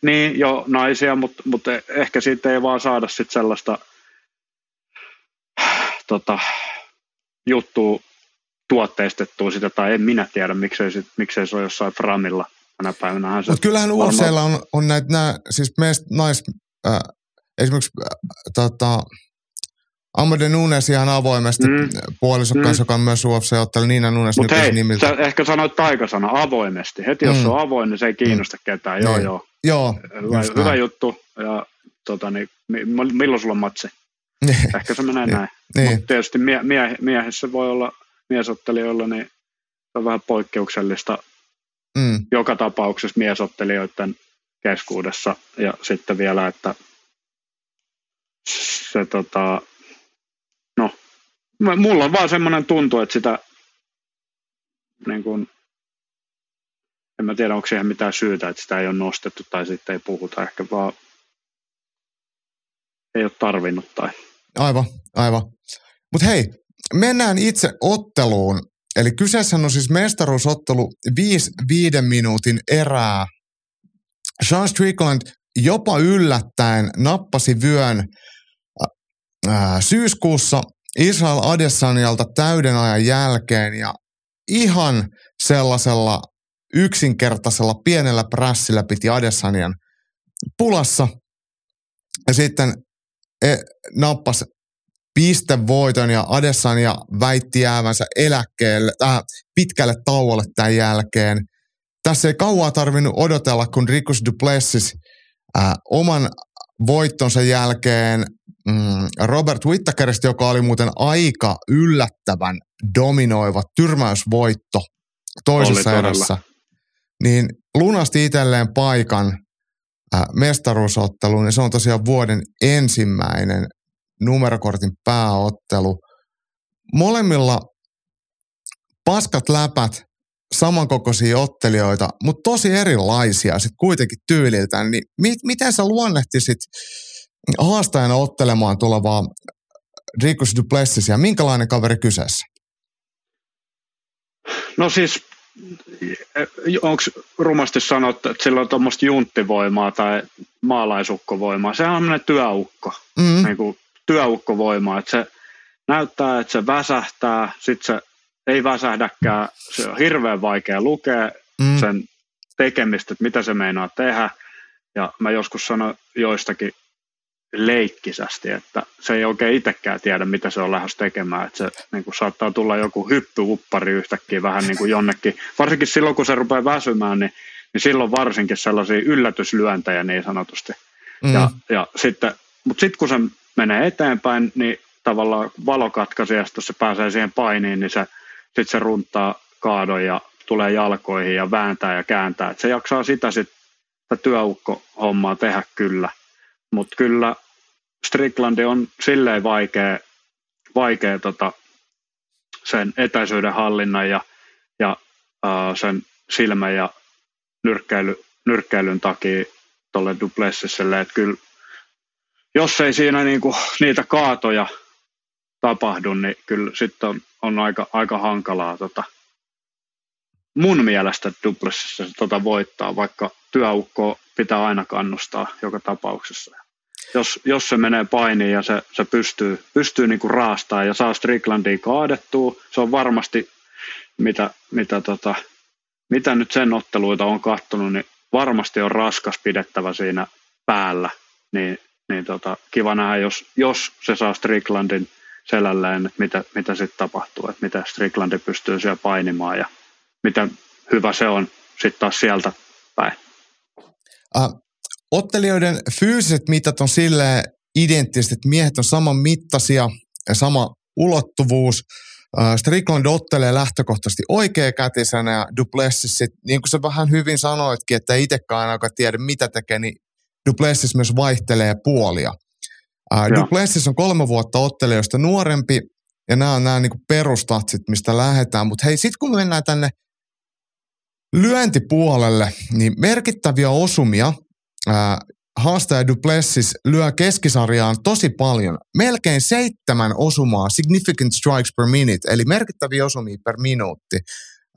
Niin, jo naisia, mutta, mutta ehkä siitä ei vaan saada sit sellaista tota, juttua tuotteistettua sitä, tai en minä tiedä, miksei, sit, miksei se ole jossain Framilla tänä päivänä. Mutta kyllähän UFCllä on, on näitä, nää, siis meistä nais, äh, esimerkiksi äh, tota, Amade Nunes ihan avoimesti mm. puolison kanssa, mm. joka on myös UFC-ottelu, Niina Nunes Mutta hei, nimiltä. sä ehkä sanoit taikasana avoimesti. Heti jos mm. se on avoin, niin se ei kiinnosta mm. ketään. Joo, niin. joo. Joo. Hyvä, hyvä juttu. Ja tota, niin, milloin sulla on matsi? Niin. ehkä se menee näin. Niin. Mutta tietysti mie, mie, miehessä voi olla miesottelijoilla, niin se on vähän poikkeuksellista mm. joka tapauksessa miesottelijoiden keskuudessa. Ja sitten vielä, että se tota, mulla on vaan semmoinen tuntu, että sitä niin kuin, en mä tiedä, onko siihen mitään syytä, että sitä ei ole nostettu tai sitten ei puhuta. Ehkä vaan ei ole tarvinnut tai. Aivan, aivan. Mutta hei, mennään itse otteluun. Eli kyseessä on siis mestaruusottelu 5 viiden minuutin erää. Sean Strickland jopa yllättäen nappasi vyön syyskuussa Israel Adesanialta täyden ajan jälkeen ja ihan sellaisella yksinkertaisella pienellä prässillä piti Adesanian pulassa ja sitten e, nappas pistevoiton ja Adesanya väitti jäävänsä eläkkeelle, äh, pitkälle tauolle tämän jälkeen. Tässä ei kauaa tarvinnut odotella, kun Rikus Duplessis äh, oman voittonsa jälkeen mm, Robert Whittakerista, joka oli muuten aika yllättävän dominoiva tyrmäysvoitto toisessa erässä, niin lunasti itselleen paikan äh, mestaruusotteluun, ja se on tosiaan vuoden ensimmäinen numerokortin pääottelu. Molemmilla paskat läpät, samankokoisia ottelijoita, mutta tosi erilaisia sitten kuitenkin tyyliltään. Niin mi- miten sä luonnehtisit haastajana ottelemaan tulevaa Rikus Duplessisia? Minkälainen kaveri kyseessä? No siis, onko rumasti sanottu, että sillä on tuommoista junttivoimaa tai maalaisukkovoimaa? Sehän on työukko, mm. niin kuin työukkovoimaa, että se näyttää, että se väsähtää, sitten se ei väsähdäkään, se on hirveän vaikea lukea mm. sen tekemistä, että mitä se meinaa tehdä. Ja mä joskus sanoin joistakin leikkisästi, että se ei oikein itsekään tiedä, mitä se on lähes tekemään. Että se niin kuin saattaa tulla joku hyppyuppari yhtäkkiä vähän niin kuin jonnekin. Varsinkin silloin, kun se rupeaa väsymään, niin, niin silloin varsinkin sellaisia yllätyslyöntejä niin sanotusti. Mm. Ja, ja sitten, mutta sitten kun se menee eteenpäin, niin tavallaan valokatkaisijasta, se pääsee siihen painiin, niin se, sitten se runtaa kaadon ja tulee jalkoihin ja vääntää ja kääntää. Et se jaksaa sitä sitten työukko-hommaa tehdä kyllä. Mutta kyllä Stricklandi on silleen vaikea, vaikea tota, sen etäisyyden hallinnan ja, ja uh, sen silmä- ja nyrkkeily, nyrkkeilyn takia tuolle Duplessiselle, että kyllä jos ei siinä niinku niitä kaatoja tapahdu, niin kyllä sitten on, on aika, aika hankalaa tota, mun mielestä duplessissa tota voittaa, vaikka työukko pitää aina kannustaa joka tapauksessa. Jos, jos se menee painiin ja se, se pystyy, pystyy niinku raastaa ja saa Stricklandia kaadettua, se on varmasti, mitä, mitä, tota, mitä nyt sen otteluita on kattonut, niin varmasti on raskas pidettävä siinä päällä, niin niin tota, kiva nähdä, jos, jos se saa Stricklandin selälleen, että mitä, mitä sitten tapahtuu, että mitä Stricklandi pystyy siellä painimaan ja miten hyvä se on sitten taas sieltä päin. Uh, ottelijoiden fyysiset mitat on silleen identtiset, että miehet on saman mittaisia ja sama ulottuvuus. Uh, Strickland ottelee lähtökohtaisesti oikeakätisenä ja Duplessis, sit, niin kuin sä vähän hyvin sanoitkin, että itsekään aika tiedä mitä tekee, niin Duplessis myös vaihtelee puolia. Uh, Duplessis on kolme vuotta ottelijoista nuorempi, ja nämä on nämä niin perustatsit, mistä lähdetään. Mutta hei, sitten kun me mennään tänne lyöntipuolelle, niin merkittäviä osumia haastaja Duplessis lyö keskisarjaan tosi paljon. Melkein seitsemän osumaa, significant strikes per minute, eli merkittäviä osumia per minuutti.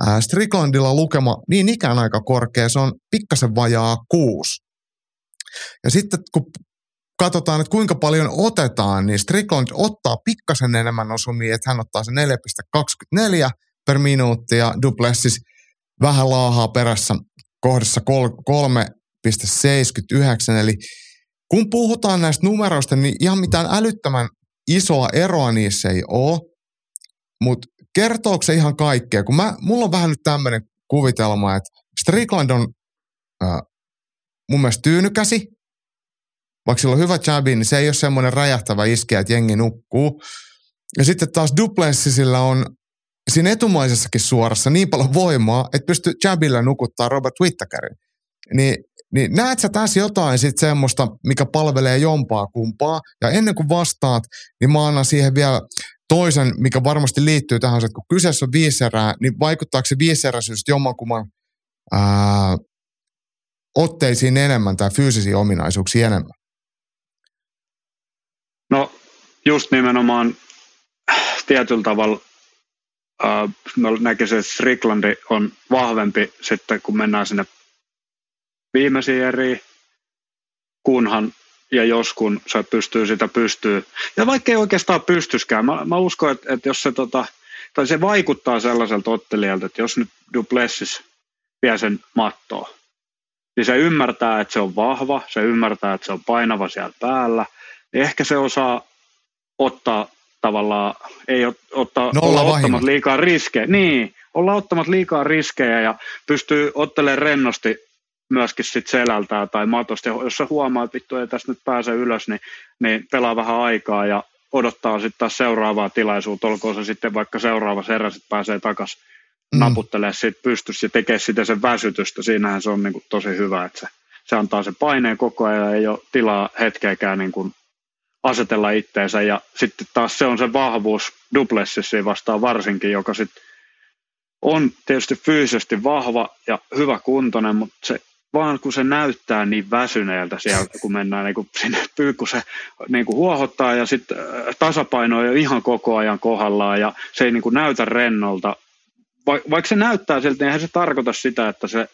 Ää, Stricklandilla lukema niin ikään aika korkea, se on pikkasen vajaa kuusi. Ja sitten kun katsotaan, että kuinka paljon otetaan, niin Strickland ottaa pikkasen enemmän osumia, että hän ottaa se 4,24 per minuutti ja Duplessis vähän laahaa perässä kohdassa 3,79. Eli kun puhutaan näistä numeroista, niin ihan mitään älyttömän isoa eroa niissä ei ole, mutta kertooko se ihan kaikkea? Kun mä, mulla on vähän nyt tämmöinen kuvitelma, että Strickland on äh, mun mielestä tyynykäsi, vaikka sillä on hyvä jabi, niin se ei ole semmoinen räjähtävä iskeä, että jengi nukkuu. Ja sitten taas Duplessisillä on siinä etumaisessakin suorassa niin paljon voimaa, että pystyy jabilla nukuttaa Robert Whittakerin. Niin, niin näet sä tässä jotain sitten semmoista, mikä palvelee jompaa kumpaa. Ja ennen kuin vastaat, niin mä annan siihen vielä toisen, mikä varmasti liittyy tähän, että kun kyseessä on viiserää, niin vaikuttaako se viiseräisyys jommankumman ää, otteisiin enemmän tai fyysisiin ominaisuuksiin enemmän? No just nimenomaan tietyllä tavalla äh, mä näkisin, että Stricklandi on vahvempi sitten, kun mennään sinne viimeisiin eri, kunhan ja jos kun se pystyy sitä pystyy. Ja vaikka ei oikeastaan pystyskään, mä, mä uskon, että, että jos se, tota, tai se vaikuttaa sellaiselta ottelijalta, että jos nyt Duplessis vie sen mattoon, niin se ymmärtää, että se on vahva, se ymmärtää, että se on painava siellä päällä, niin ehkä se osaa ottaa tavallaan, ei ottaa, olla ottamat liikaa riskejä. Niin, olla ottamat liikaa riskejä ja pystyy ottelemaan rennosti myöskin sit selältään tai matosta. Jos sä huomaa, että vittu ei tästä nyt pääse ylös, niin, niin pelaa vähän aikaa ja odottaa sitten taas seuraavaa tilaisuutta, olkoon se sitten vaikka seuraava erä sitten pääsee takaisin mm. naputtelee siitä pystyssä ja tekee sitä sen väsytystä. Siinähän se on niin kuin tosi hyvä, että se, se antaa sen paineen koko ajan, ei ole tilaa hetkeäkään niin kuin asetella itteensä ja sitten taas se on se vahvuus Duplessissa vastaan varsinkin, joka sitten on tietysti fyysisesti vahva ja hyvä kuntoinen, mutta se vaan kun se näyttää niin väsyneeltä siellä, kun mennään niin kuin sinne kun se niin kuin huohottaa ja sitten äh, tasapaino on ihan koko ajan kohdallaan ja se ei niin kuin näytä rennolta. Va- vaikka se näyttää siltä, niin eihän se tarkoita sitä, että se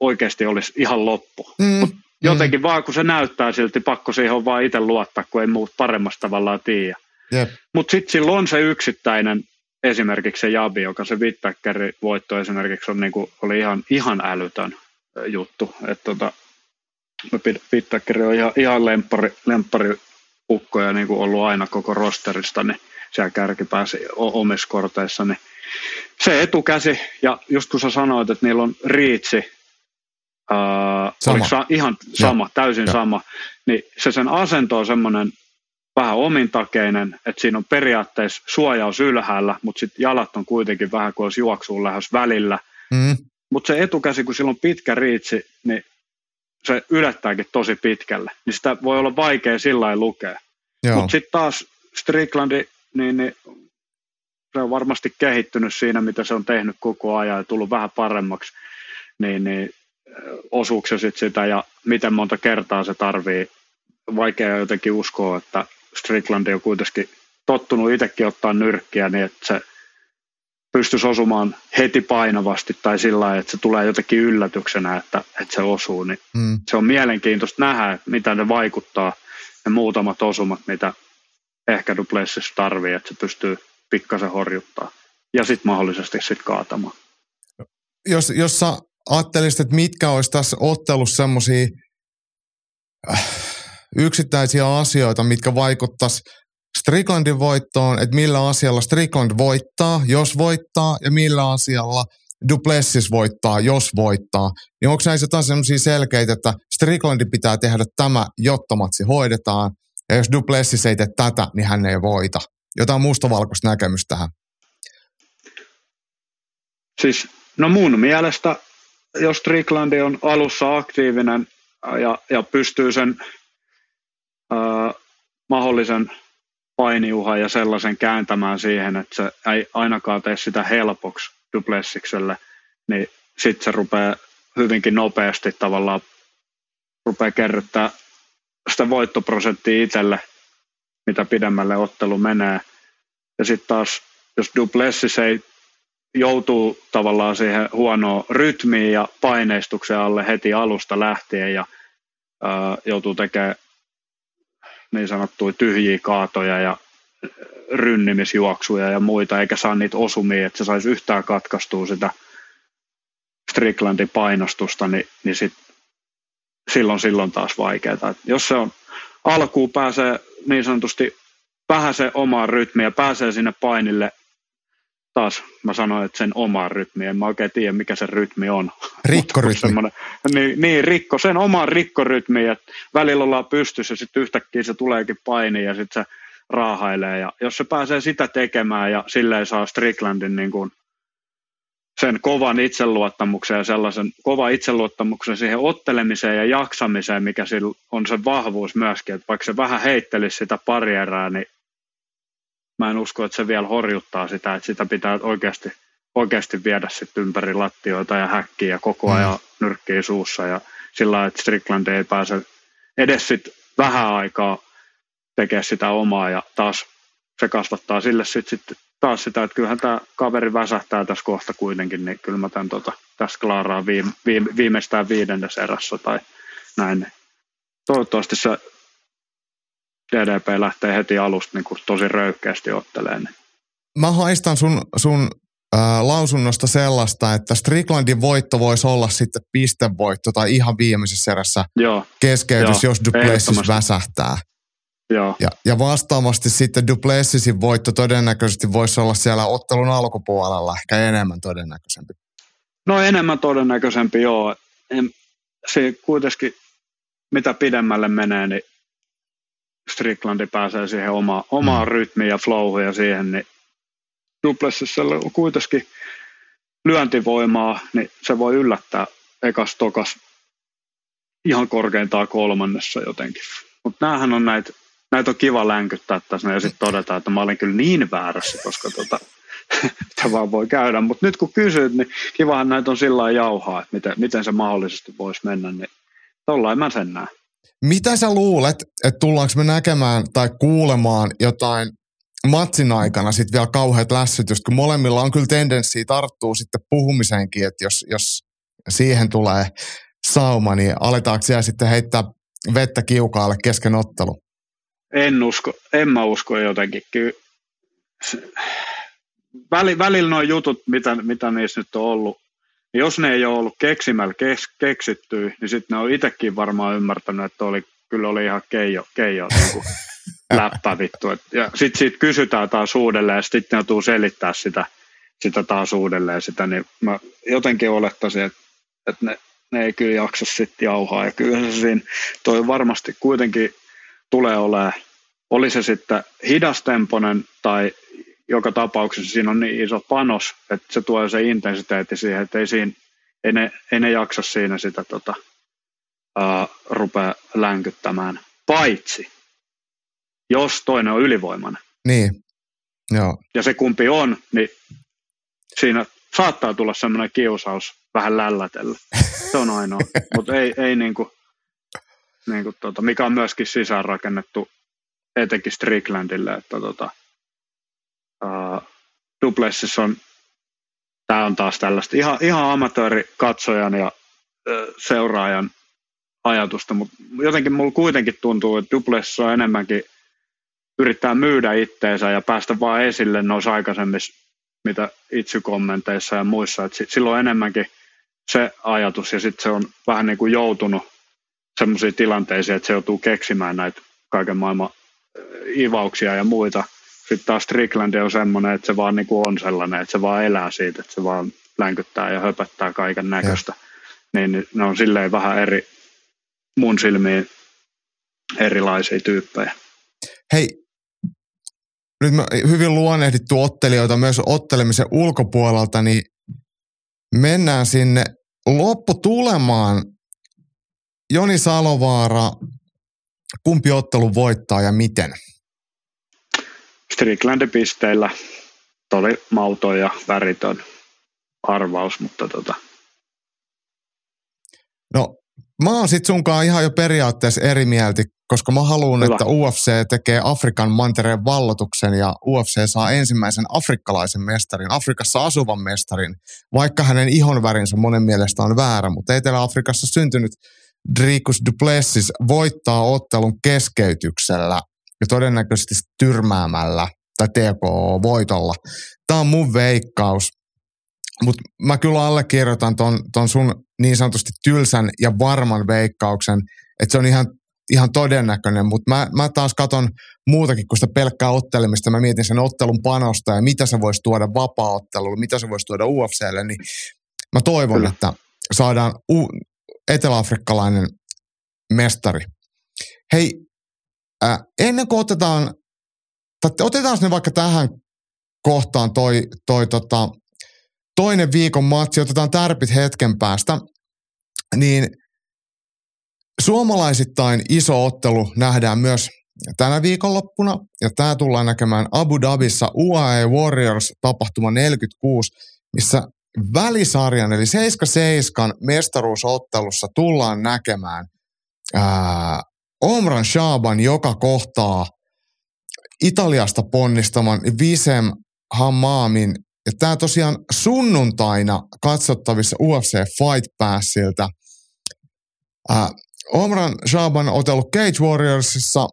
oikeasti olisi ihan loppu. Mm, Mut jotenkin mm. vaan kun se näyttää silti, pakko siihen on vaan itse luottaa, kun ei muut paremmasta tavallaan tiedä. Yep. Mutta sitten sillä on se yksittäinen, esimerkiksi se Jabi, joka se Whittakerin voitto esimerkiksi on niinku, oli ihan, ihan älytön juttu. Että tota, Whittaker on ihan, ihan lemppari, lemppari ukkoja niin kuin ollut aina koko rosterista, niin siellä kärki pääsi omissa korteissa, niin se etukäsi, ja just kun sä sanoit, että niillä on riitsi, ää, sama. Sa- ihan sama, ja. täysin ja. sama, niin se sen asento on semmoinen vähän omintakeinen, että siinä on periaatteessa suojaus ylhäällä, mutta sitten jalat on kuitenkin vähän kuin olisi juoksuun lähes välillä. Mm. Mutta se etukäsi, kun sillä on pitkä riitsi, niin se ylettääkin tosi pitkälle. Niin sitä voi olla vaikea sillä lailla lukea. Mutta sitten taas Stricklandi, niin, niin se on varmasti kehittynyt siinä, mitä se on tehnyt koko ajan ja tullut vähän paremmaksi. Niin, niin osuuko se sit sitä ja miten monta kertaa se tarvii. Vaikea jotenkin uskoa, että Stricklandi on kuitenkin tottunut itsekin ottaa nyrkkiä niin, että se pystyisi osumaan heti painavasti tai sillä lailla, että se tulee jotenkin yllätyksenä, että, että se osuu. Niin mm. Se on mielenkiintoista nähdä, että mitä ne vaikuttaa, ne muutamat osumat, mitä ehkä Duplessis tarvii, että se pystyy pikkasen horjuttaa ja sitten mahdollisesti sitten kaatamaan. Jos, jos sä ajattelisit, että mitkä olisi tässä ottelussa semmoisia äh, yksittäisiä asioita, mitkä vaikuttaisi Stricklandin voittoon, että millä asialla Strickland voittaa, jos voittaa, ja millä asialla Duplessis voittaa, jos voittaa. Niin onko näissä jotain sellaisia selkeitä, että Stricklandin pitää tehdä tämä, jotta matsi hoidetaan, ja jos Duplessis ei tee tätä, niin hän ei voita. Jotain mustavalkoista näkemystä tähän. Siis, no mun mielestä, jos Stricklandi on alussa aktiivinen ja, ja pystyy sen äh, mahdollisen painiuhan ja sellaisen kääntämään siihen, että se ei ainakaan tee sitä helpoksi Duplessikselle, niin sitten se rupeaa hyvinkin nopeasti tavallaan rupeaa kerryttää sitä voittoprosenttia itselle, mitä pidemmälle ottelu menee. Ja sitten taas, jos Duplessis ei joutuu tavallaan siihen huonoon rytmiin ja paineistuksen alle heti alusta lähtien ja ää, joutuu tekemään niin sanottuja tyhjiä kaatoja ja rynnimisjuoksuja ja muita, eikä saa niitä osumia, että se saisi yhtään katkaistua sitä Stricklandin painostusta, niin, niin sit, silloin, silloin taas vaikeaa. jos se on alkuun pääsee niin sanotusti vähän se omaan rytmiin ja pääsee sinne painille taas mä sanoin, että sen omaan rytmiin, en mä oikein tiedä mikä se rytmi on. Rikkorytmi. niin, niin, rikko, sen omaan rikkorytmiin, että välillä ollaan pystyssä ja sitten yhtäkkiä se tuleekin paini ja sitten se raahailee. Ja jos se pääsee sitä tekemään ja silleen saa Stricklandin niin kuin sen kovan itseluottamuksen ja sellaisen kovan itseluottamuksen siihen ottelemiseen ja jaksamiseen, mikä sillä on se vahvuus myöskin, että vaikka se vähän heittelisi sitä parierää, niin mä en usko, että se vielä horjuttaa sitä, että sitä pitää oikeasti, oikeasti viedä sitten ympäri lattioita ja häkkiä ja koko ajan mm. nyrkkiä suussa ja sillä että Strickland ei pääse edes sitten vähän aikaa tekee sitä omaa ja taas se kasvattaa sille sitten sit taas sitä, että kyllähän tämä kaveri väsähtää tässä kohta kuitenkin, niin kyllä mä tämän tota, tässä klaaraan viime, viime, viimeistään viidennes erässä tai näin. Toivottavasti se DDP lähtee heti alusta niin kuin tosi röyhkeästi ottelemaan. Niin. Mä haistan sun, sun äh, lausunnosta sellaista, että Stricklandin voitto voisi olla sitten pistevoitto tai ihan viimeisessä erässä Joo. keskeytys, Joo. jos Duplessis väsähtää. Joo. Ja, ja vastaavasti sitten Duplessisin voitto todennäköisesti voisi olla siellä ottelun alkupuolella ehkä enemmän todennäköisempi. No enemmän todennäköisempi, joo. En, se kuitenkin, mitä pidemmälle menee, niin Stricklandi pääsee siihen oma, omaan mm. rytmiin ja flowhun ja siihen, niin Duplessisella on kuitenkin lyöntivoimaa, niin se voi yllättää ekas tokas ihan korkeintaan kolmannessa jotenkin. Mutta näähän on näitä, näitä on kiva länkyttää tässä ja sitten todeta, että mä olin kyllä niin väärässä, koska tota, mitä vaan voi käydä. Mutta nyt kun kysyt, niin kivahan näitä on sillä jauhaa, että miten, miten se mahdollisesti voisi mennä, niin tollain mä sen näen. Mitä sä luulet, että tullaanko me näkemään tai kuulemaan jotain matsin aikana sitten vielä kauheat lässytystä, kun molemmilla on kyllä tendenssiä tarttuu sitten puhumiseenkin, että jos, jos siihen tulee sauma, niin aletaanko siellä sitten heittää vettä kiukaalle kesken ottelu? En usko, en mä usko jotenkin. Kyllä väli, välillä nuo jutut, mitä, mitä niissä nyt on ollut, jos ne ei ole ollut keksimällä kes, keksittyä, niin sitten ne on itsekin varmaan ymmärtänyt, että oli, kyllä oli ihan keijo, keijo niin kuin läppä vittu. Et, ja sitten siitä kysytään taas uudelleen ja sitten joutuu selittää sitä, sitä taas uudelleen sitä, niin mä jotenkin olettaisin, että, että ne, ne ei kyllä jaksa sitten jauhaa. Ja kyllä se siinä, toi varmasti kuitenkin tulee olemaan, oli se sitten hidastemponen tai joka tapauksessa siinä on niin iso panos, että se tuo se intensiteetti siihen, että ei, siinä, ei, ne, ei ne jaksa siinä sitä tota, ää, rupea länkyttämään. Paitsi, jos toinen on ylivoimainen. Niin, joo. Ja se kumpi on, niin siinä saattaa tulla semmoinen kiusaus vähän lällätellä. Se on ainoa. Mutta ei, ei niinku, niinku tota, mikä on myöskin sisäänrakennettu etenkin Stricklandille, että tota, Duplessis on, tämä on taas tällaista. Ihan, ihan amatöörikatsojan ja uh, seuraajan ajatusta, mutta jotenkin mulla kuitenkin tuntuu, että Duplessis on enemmänkin yrittää myydä itteensä ja päästä vaan esille noissa aikaisemmissa, mitä itse kommenteissa ja muissa, että silloin enemmänkin se ajatus ja sitten se on vähän niin kuin joutunut semmoisiin tilanteisiin, että se joutuu keksimään näitä kaiken maailman ivauksia ja muita, sitten taas Strickland on semmoinen, että se vaan niin kuin on sellainen, että se vaan elää siitä, että se vaan länkyttää ja höpöttää kaiken näköistä. Niin ne on silleen vähän eri, mun silmiin erilaisia tyyppejä. Hei, nyt mä hyvin luonnehdittu ottelijoita myös ottelemisen ulkopuolelta, niin mennään sinne lopputulemaan. Joni Salovaara, kumpi ottelu voittaa ja miten? Stricklandin pisteillä. Tuo oli mauto ja väritön arvaus, mutta tota. No, mä oon sit sunkaan ihan jo periaatteessa eri mieltä, koska mä haluan, Hyvä. että UFC tekee Afrikan mantereen vallotuksen ja UFC saa ensimmäisen afrikkalaisen mestarin, Afrikassa asuvan mestarin, vaikka hänen ihonvärinsä monen mielestä on väärä, mutta Etelä-Afrikassa syntynyt Dricus Duplessis voittaa ottelun keskeytyksellä ja todennäköisesti tyrmäämällä tai TKO-voitolla. Tämä on mun veikkaus. Mutta mä kyllä allekirjoitan ton, ton sun niin sanotusti tylsän ja varman veikkauksen, että se on ihan, ihan todennäköinen, mutta mä, mä taas katon muutakin kuin sitä pelkkää ottelemista. Mä mietin sen ottelun panosta ja mitä se voisi tuoda vapaa-ottelulle, mitä se voisi tuoda UFClle, niin mä toivon, Kyllä. että saadaan u- eteläafrikkalainen mestari. Hei, äh, ennen kuin otetaan, tai otetaan ne vaikka tähän kohtaan toi, toi tota, toinen viikon matsi, otetaan tärpit hetken päästä, niin suomalaisittain iso ottelu nähdään myös tänä viikonloppuna, ja tämä tullaan näkemään Abu Dhabissa UAE Warriors tapahtuma 46, missä välisarjan eli 7-7 mestaruusottelussa tullaan näkemään ää, Omran Shaban, joka kohtaa Italiasta ponnistavan Visem Hamaamin. Ja tämä tosiaan sunnuntaina katsottavissa UFC Fight Passilta. Ää, Omran Shaban otellut Cage Warriorsissa.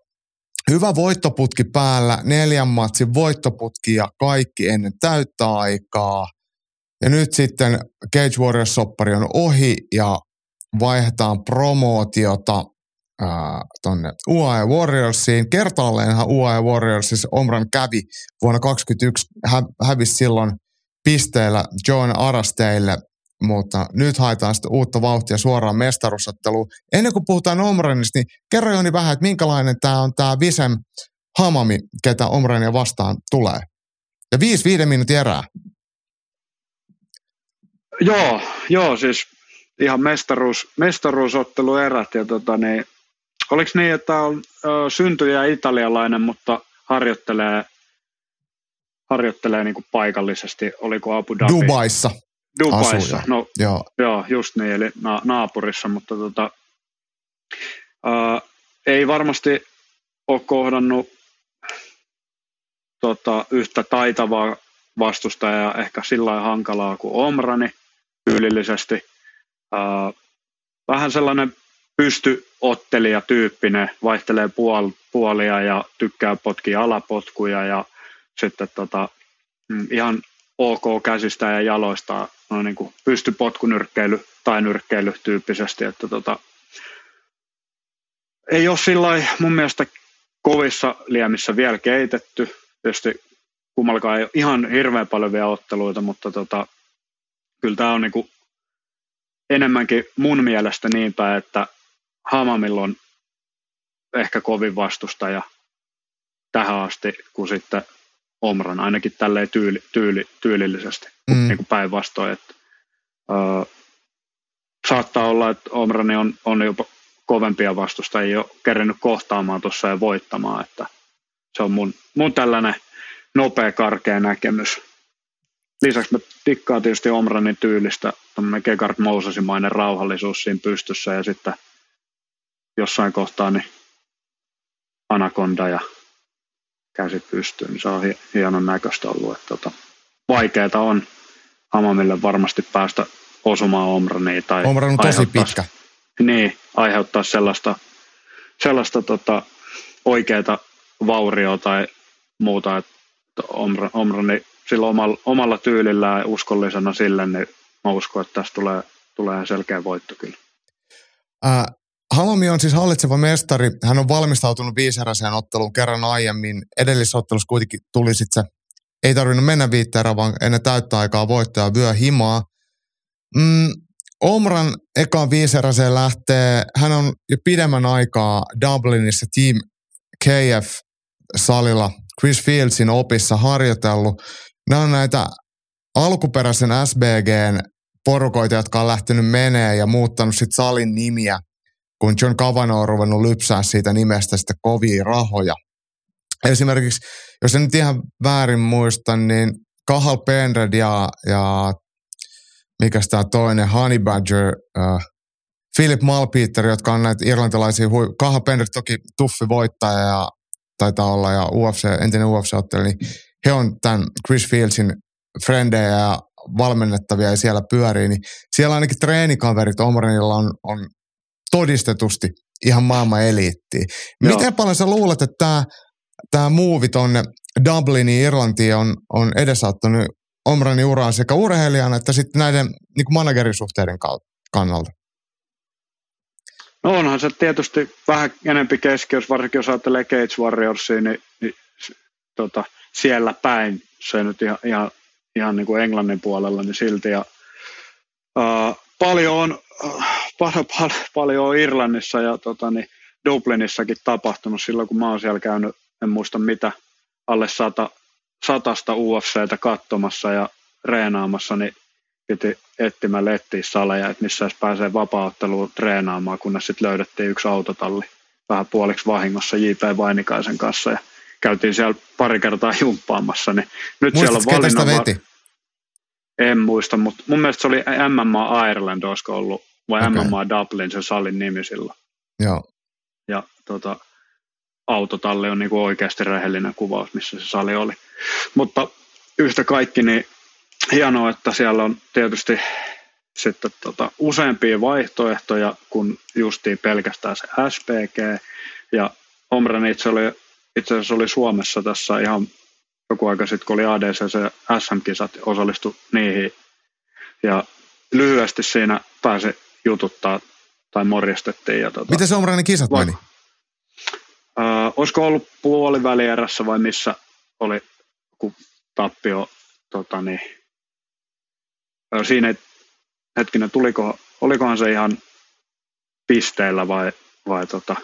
Hyvä voittoputki päällä, neljän matsin voittoputki ja kaikki ennen täyttä aikaa. Ja nyt sitten Cage Warriors-soppari on ohi ja vaihdetaan promootiota ää, tonne UAE Warriorsiin. Kertaalleenhan UAE Warriorsissa Omran kävi vuonna 2021, hä, hävisi silloin pisteellä John Arasteille, mutta nyt haetaan sitten uutta vauhtia suoraan mestaruusotteluun. Ennen kuin puhutaan Omranista, niin kerro Joni vähän, että minkälainen tämä on tämä Visem Hamami, ketä Omrania vastaan tulee. Ja viisi viiden minuutin erää. Joo, joo, siis ihan mestaruus, mestaruusottelu erät. Ja tota, niin, oliko niin, että on ö, syntyjä italialainen, mutta harjoittelee, harjoittelee niin kuin paikallisesti, oliko Abu Dhabi? Dubaissa. Dubaissa. asuu, no, Joo. Joo, just niin, eli na- naapurissa, mutta tota, ää, ei varmasti ole kohdannut tota, yhtä taitavaa vastustajaa, ehkä sillä hankalaa kuin Omrani tyylillisesti. Ää, vähän sellainen pystyottelija tyyppinen, vaihtelee puol- puolia ja tykkää potkia alapotkuja ja sitten tota, mm, ihan ok käsistä ja jaloista no niin kuin pystypotkunyrkkeily tai nyrkkeily tyyppisesti, että tota, ei ole sillä mun mielestä kovissa liemissä vielä keitetty. Tietysti kummallakaan ei ole ihan hirveän paljon vielä otteluita, mutta tota, kyllä tämä on niin kuin enemmänkin mun mielestä niin päin, että Hamamilla on ehkä kovin vastustaja tähän asti, kuin sitten Omran, ainakin tälleen tyyli, tyyli, tyylillisesti, Mm. niin kuin päinvastoin. Että, ö, saattaa olla, että Omrani on, on jopa kovempia vastustajia jo kerennyt kohtaamaan tuossa ja voittamaan, että se on mun, mun tällainen nopea, karkea näkemys. Lisäksi mä tikkaan tietysti Omranin tyylistä, tämmöinen Gegard Mosesimainen rauhallisuus siinä pystyssä ja sitten jossain kohtaa niin Anaconda ja käsi pystyyn, niin se on hi- hienon näköistä ollut. Että tota, vaikeeta on Hamamille varmasti päästä osumaan Omraniin tai Omran on tosi aiheuttaa- pitkä. Niin, aiheuttaa sellaista, sellaista tota, oikeaa vaurioa tai muuta, että Omra, Omrani sillä omalla, omalla tyylillään ja uskollisena sille, niin mä uskon, että tästä tulee, tulee selkeä voitto kyllä. Äh, Hamami on siis hallitseva mestari. Hän on valmistautunut viiseräiseen otteluun kerran aiemmin. Edellisessä ottelussa kuitenkin tuli sitten se, ei tarvinnut mennä viitteerä, vaan ennen täyttä aikaa voittaja vyö himaa. Mm, Omran ekaan viiseräiseen lähtee, hän on jo pidemmän aikaa Dublinissa Team KF-salilla Chris Fieldsin opissa harjoitellut. Nämä on näitä alkuperäisen SBGn porukoita, jotka on lähtenyt menee ja muuttanut sitten salin nimiä, kun John Cavanaugh on ruvennut lypsää siitä nimestä sitten kovia rahoja. Esimerkiksi, jos en nyt ihan väärin muista, niin Kahal Penred ja, ja mikä tämä toinen, Honey Badger, äh, Philip Malpeter, jotka on näitä irlantilaisia, hui- Kaha Penner toki tuffi voittaja ja taitaa olla ja UFC, entinen UFC-ottelu, niin he on tämän Chris Fieldsin frendejä ja valmennettavia ja siellä pyörii, niin siellä ainakin treenikaverit Omranilla on, on todistetusti ihan maailman eliittiä. Joo. Miten paljon sä luulet, että tämä tämä muuvi tonne Dubliniin, Irlantiin on, on edesauttanut Omranin uraa sekä urheilijana että sitten näiden niin kuin managerisuhteiden kannalta? No onhan se tietysti vähän enempi keskiössä, varsinkin jos ajattelee Cage Warriorsia, niin, niin tota, siellä päin se nyt ihan, ihan, ihan niin kuin Englannin puolella, niin silti. Ja, ää, paljon, on, paljon, paljon, paljon on Irlannissa ja tota, niin Dublinissakin tapahtunut silloin, kun mä oon siellä käynyt, en muista mitä, alle sata, satasta UFCtä katsomassa ja reenaamassa, niin piti etsimällä etsiä saleja, että missä edes pääsee vapaaotteluun treenaamaan, kunnes sitten löydettiin yksi autotalli vähän puoliksi vahingossa J.P. Vainikaisen kanssa ja käytiin siellä pari kertaa jumppaamassa, niin nyt siellä on Muistatko, ketä sitä valinnan veti? en muista, mutta mun mielestä se oli MMA Ireland, olisiko ollut, vai okay. MMA Dublin, se salin nimi silloin. Joo. Ja tota, autotalli on niinku oikeasti rehellinen kuvaus, missä se sali oli. Mutta yhtä kaikki, niin hienoa, että siellä on tietysti sitten tota, useampia vaihtoehtoja kuin justiin pelkästään se SPG. Ja Omran itse, oli, itse asiassa oli Suomessa tässä ihan joku aika sitten, kun oli ADCC SM-kisat, osallistui niihin. Ja lyhyesti siinä pääsi jututtaa tai morjastettiin. Ja tota, Miten se Omranin kisat Va- meni? Äh, olisiko ollut puolivälierässä vai missä oli joku tappio, tota niin, äh, siinä hetkinen, tuliko, olikohan se ihan pisteillä vai, vai tota,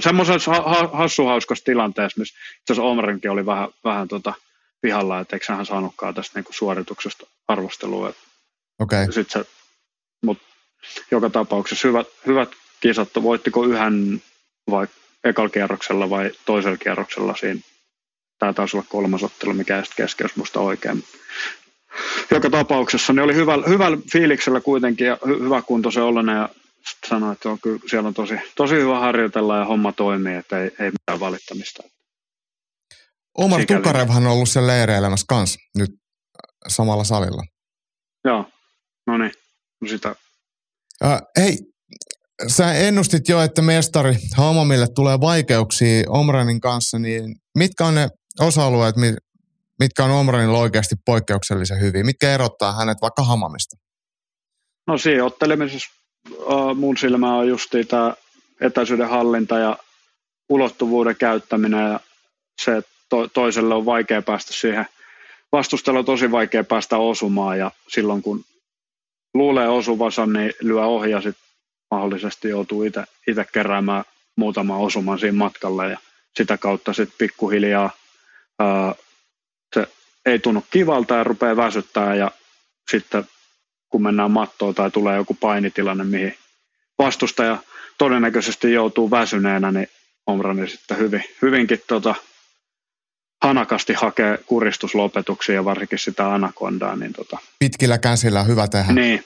semmoisessa, ha, ha, hassuhauskassa tilanteessa, missä itse asiassa Omrenkin oli vähän, vähän tota, pihalla, että eikö hän saanutkaan tästä niinku suorituksesta arvostelua. Okei. Okay. Sit se, mut joka tapauksessa hyvät, hyvät kisat, voittiko yhden vai ekalla kierroksella vai toisella kierroksella siinä. Tämä taisi olla kolmas ottelu, mikä keski, jos musta oikein. Joka tapauksessa ne oli hyvällä, hyvällä fiiliksellä kuitenkin ja hy, hyvä kunto se ollinen ja sit sanoi, että on, kyllä, siellä on tosi, tosi hyvä harjoitella ja homma toimii, että ei, ei mitään valittamista. Omar Sikäli. Tukarevhan on ollut sen leireilemässä kanssa nyt samalla salilla. Joo, no niin, no sitä Äh, hei, sä ennustit jo, että mestari Hamamille tulee vaikeuksia Omranin kanssa, niin mitkä on ne osa-alueet, mi- mitkä on Omranilla oikeasti poikkeuksellisen hyviä? Mitkä erottaa hänet vaikka Hamamista? No siinä ottelemisessa uh, mun silmä on justiin tämä etäisyyden hallinta ja ulottuvuuden käyttäminen ja se, että to, toiselle on vaikea päästä siihen, vastustella on tosi vaikea päästä osumaan ja silloin kun luulee osuvansa, niin lyö ohi ja sitten mahdollisesti joutuu itse keräämään muutaman osuman siinä matkalla ja sitä kautta sitten pikkuhiljaa ää, se ei tunnu kivalta ja rupeaa väsyttää ja sitten kun mennään mattoon tai tulee joku painitilanne, mihin vastustaja todennäköisesti joutuu väsyneenä, niin Omrani sitten hyvin, hyvinkin tota, hanakasti hakee kuristuslopetuksia ja varsinkin sitä anakondaa. Niin, tota, Pitkillä käsillä hyvä tehdä. niin.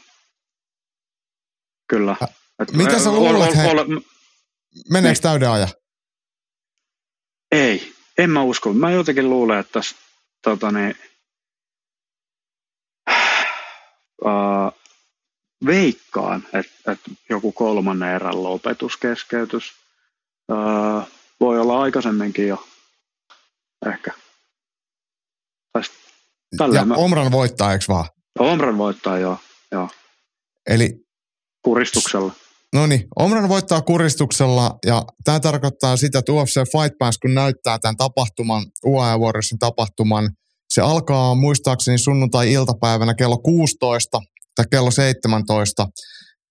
Kyllä. Et, Mitä sä ol- luulet, ol- he- ol- Meneekö Niin. täyden ajan? Ei, en mä usko. Mä jotenkin luulen, että tässä tota niin, äh, veikkaan, että, että joku kolmannen erän lopetuskeskeytys äh, voi olla aikaisemminkin jo ehkä. Sit- Ja mä, Omran voittaa, eikö vaan? Omran voittaa jo, jo Eli kuristuksella. No niin, Omran voittaa kuristuksella ja tämä tarkoittaa sitä, että UFC Fight Pass, kun näyttää tämän tapahtuman, UAE Warriorsin tapahtuman, se alkaa muistaakseni sunnuntai-iltapäivänä kello 16 tai kello 17.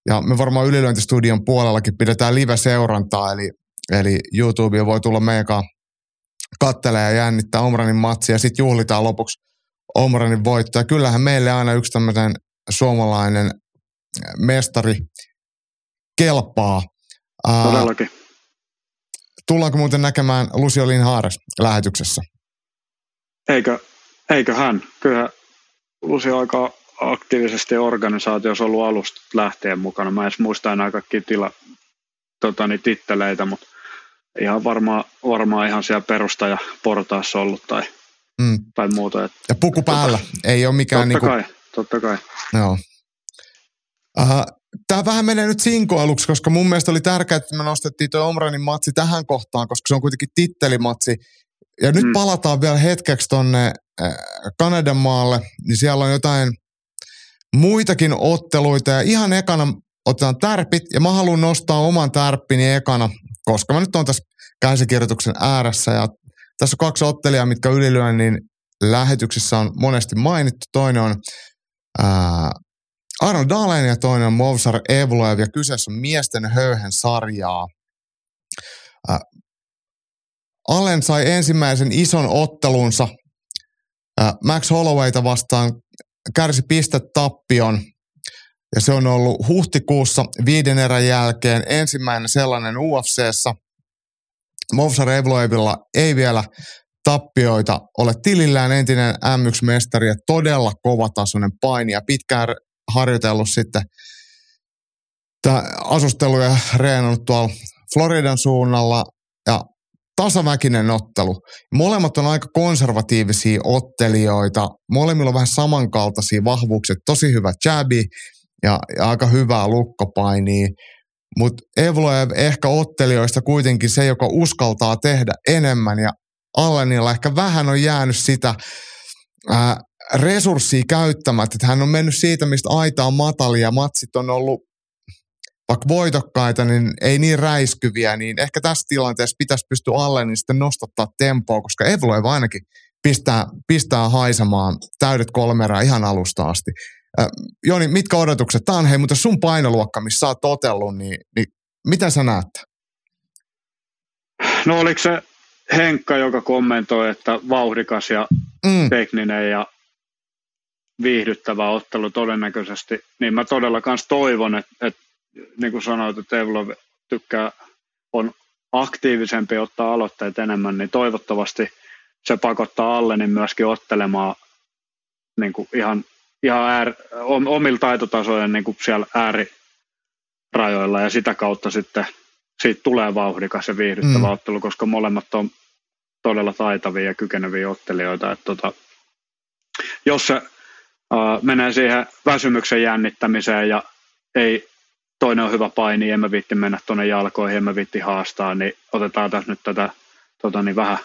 Ja me varmaan ylilyöntistudion puolellakin pidetään live-seurantaa, eli, eli YouTube voi tulla meidän kanssa kattelee ja jännittää Omranin matsia ja sitten juhlitaan lopuksi Omranin voitto. Ja kyllähän meille aina yksi tämmöinen suomalainen mestari kelpaa. Ää, Todellakin. tullaanko muuten näkemään Lucio Linhaares lähetyksessä? Eikö, eikö hän? Kyllä Lusi aika, aktiivisesti organisaatiossa ollut alusta lähtien mukana. Mä en edes muista enää kaikki tila, tota, niin titteleitä, mutta ihan varmaan, varmaan ihan siellä perustajaportaassa ollut tai, mm. tai muuta. Et, ja puku päällä, tota, ei ole mikään... Totta niinku... kai, totta kai. Joo. Uh, Tämä vähän menee nyt sinkoiluksi, koska mun mielestä oli tärkeää, että me nostettiin tuo Omranin matsi tähän kohtaan, koska se on kuitenkin tittelimatsi. Ja nyt mm. palataan vielä hetkeksi tonne äh, Kanadan maalle, niin siellä on jotain muitakin otteluita. Ja ihan ekana otetaan tärpit, ja mä haluan nostaa oman tärppini ekana, koska mä nyt on tässä käsikirjoituksen ääressä. Ja tässä on kaksi ottelijaa, mitkä ylilyönnin lähetyksissä on monesti mainittu. Toinen on ää, Arnold Dahlen ja toinen on Movsar Evloev ja kyseessä on miesten höyhen sarjaa. Ää, Allen sai ensimmäisen ison ottelunsa ää, Max Hollowayta vastaan kärsi pistetappion ja se on ollut huhtikuussa viiden erän jälkeen ensimmäinen sellainen UFCssä. Movsar Evloevilla ei vielä tappioita ole tilillään entinen M1-mestari ja todella kovatasoinen painija. Pitkään harjoitellut sitten asusteluja reenannut tuolla Floridan suunnalla ja tasaväkinen ottelu. Molemmat on aika konservatiivisia ottelijoita. Molemmilla on vähän samankaltaisia vahvuuksia. Tosi hyvä jabi ja, ja aika hyvää lukkopainia. Mutta Evloev ehkä ottelijoista kuitenkin se, joka uskaltaa tehdä enemmän ja Allenilla ehkä vähän on jäänyt sitä ää, resurssia käyttämättä. Että hän on mennyt siitä, mistä aita on matalia, matsit on ollut vaikka voitokkaita, niin ei niin räiskyviä, niin ehkä tässä tilanteessa pitäisi pystyä alle niin sitten nostattaa tempoa, koska Evloev ainakin pistää, pistää haisemaan täydet kolmerää ihan alusta asti. Äh, Joni, mitkä odotukset? Tämä on hei, mutta sun painoluokka, missä sä oot totellut, niin, niin miten sä näet? No oliko se Henkka, joka kommentoi, että vauhdikas ja mm. tekninen ja viihdyttävä ottelu todennäköisesti, niin mä todella kans toivon, että, että niin kuin sanoit, että Evlov tykkää, on aktiivisempi ottaa aloitteet enemmän, niin toivottavasti se pakottaa alle niin myöskin ottelemaan niin kuin ihan, ihan äär, omilla taitotasojen niin kuin siellä äärirajoilla ja sitä kautta sitten siitä tulee vauhdikas ja viihdyttävä mm. ottelu, koska molemmat on todella taitavia ja kykeneviä ottelijoita. Että tota, jos se uh, menee siihen väsymyksen jännittämiseen ja ei toinen on hyvä paini, en mä viitti mennä tuonne jalkoihin, en mä viitti haastaa, niin otetaan tässä nyt tätä tota, niin vähän,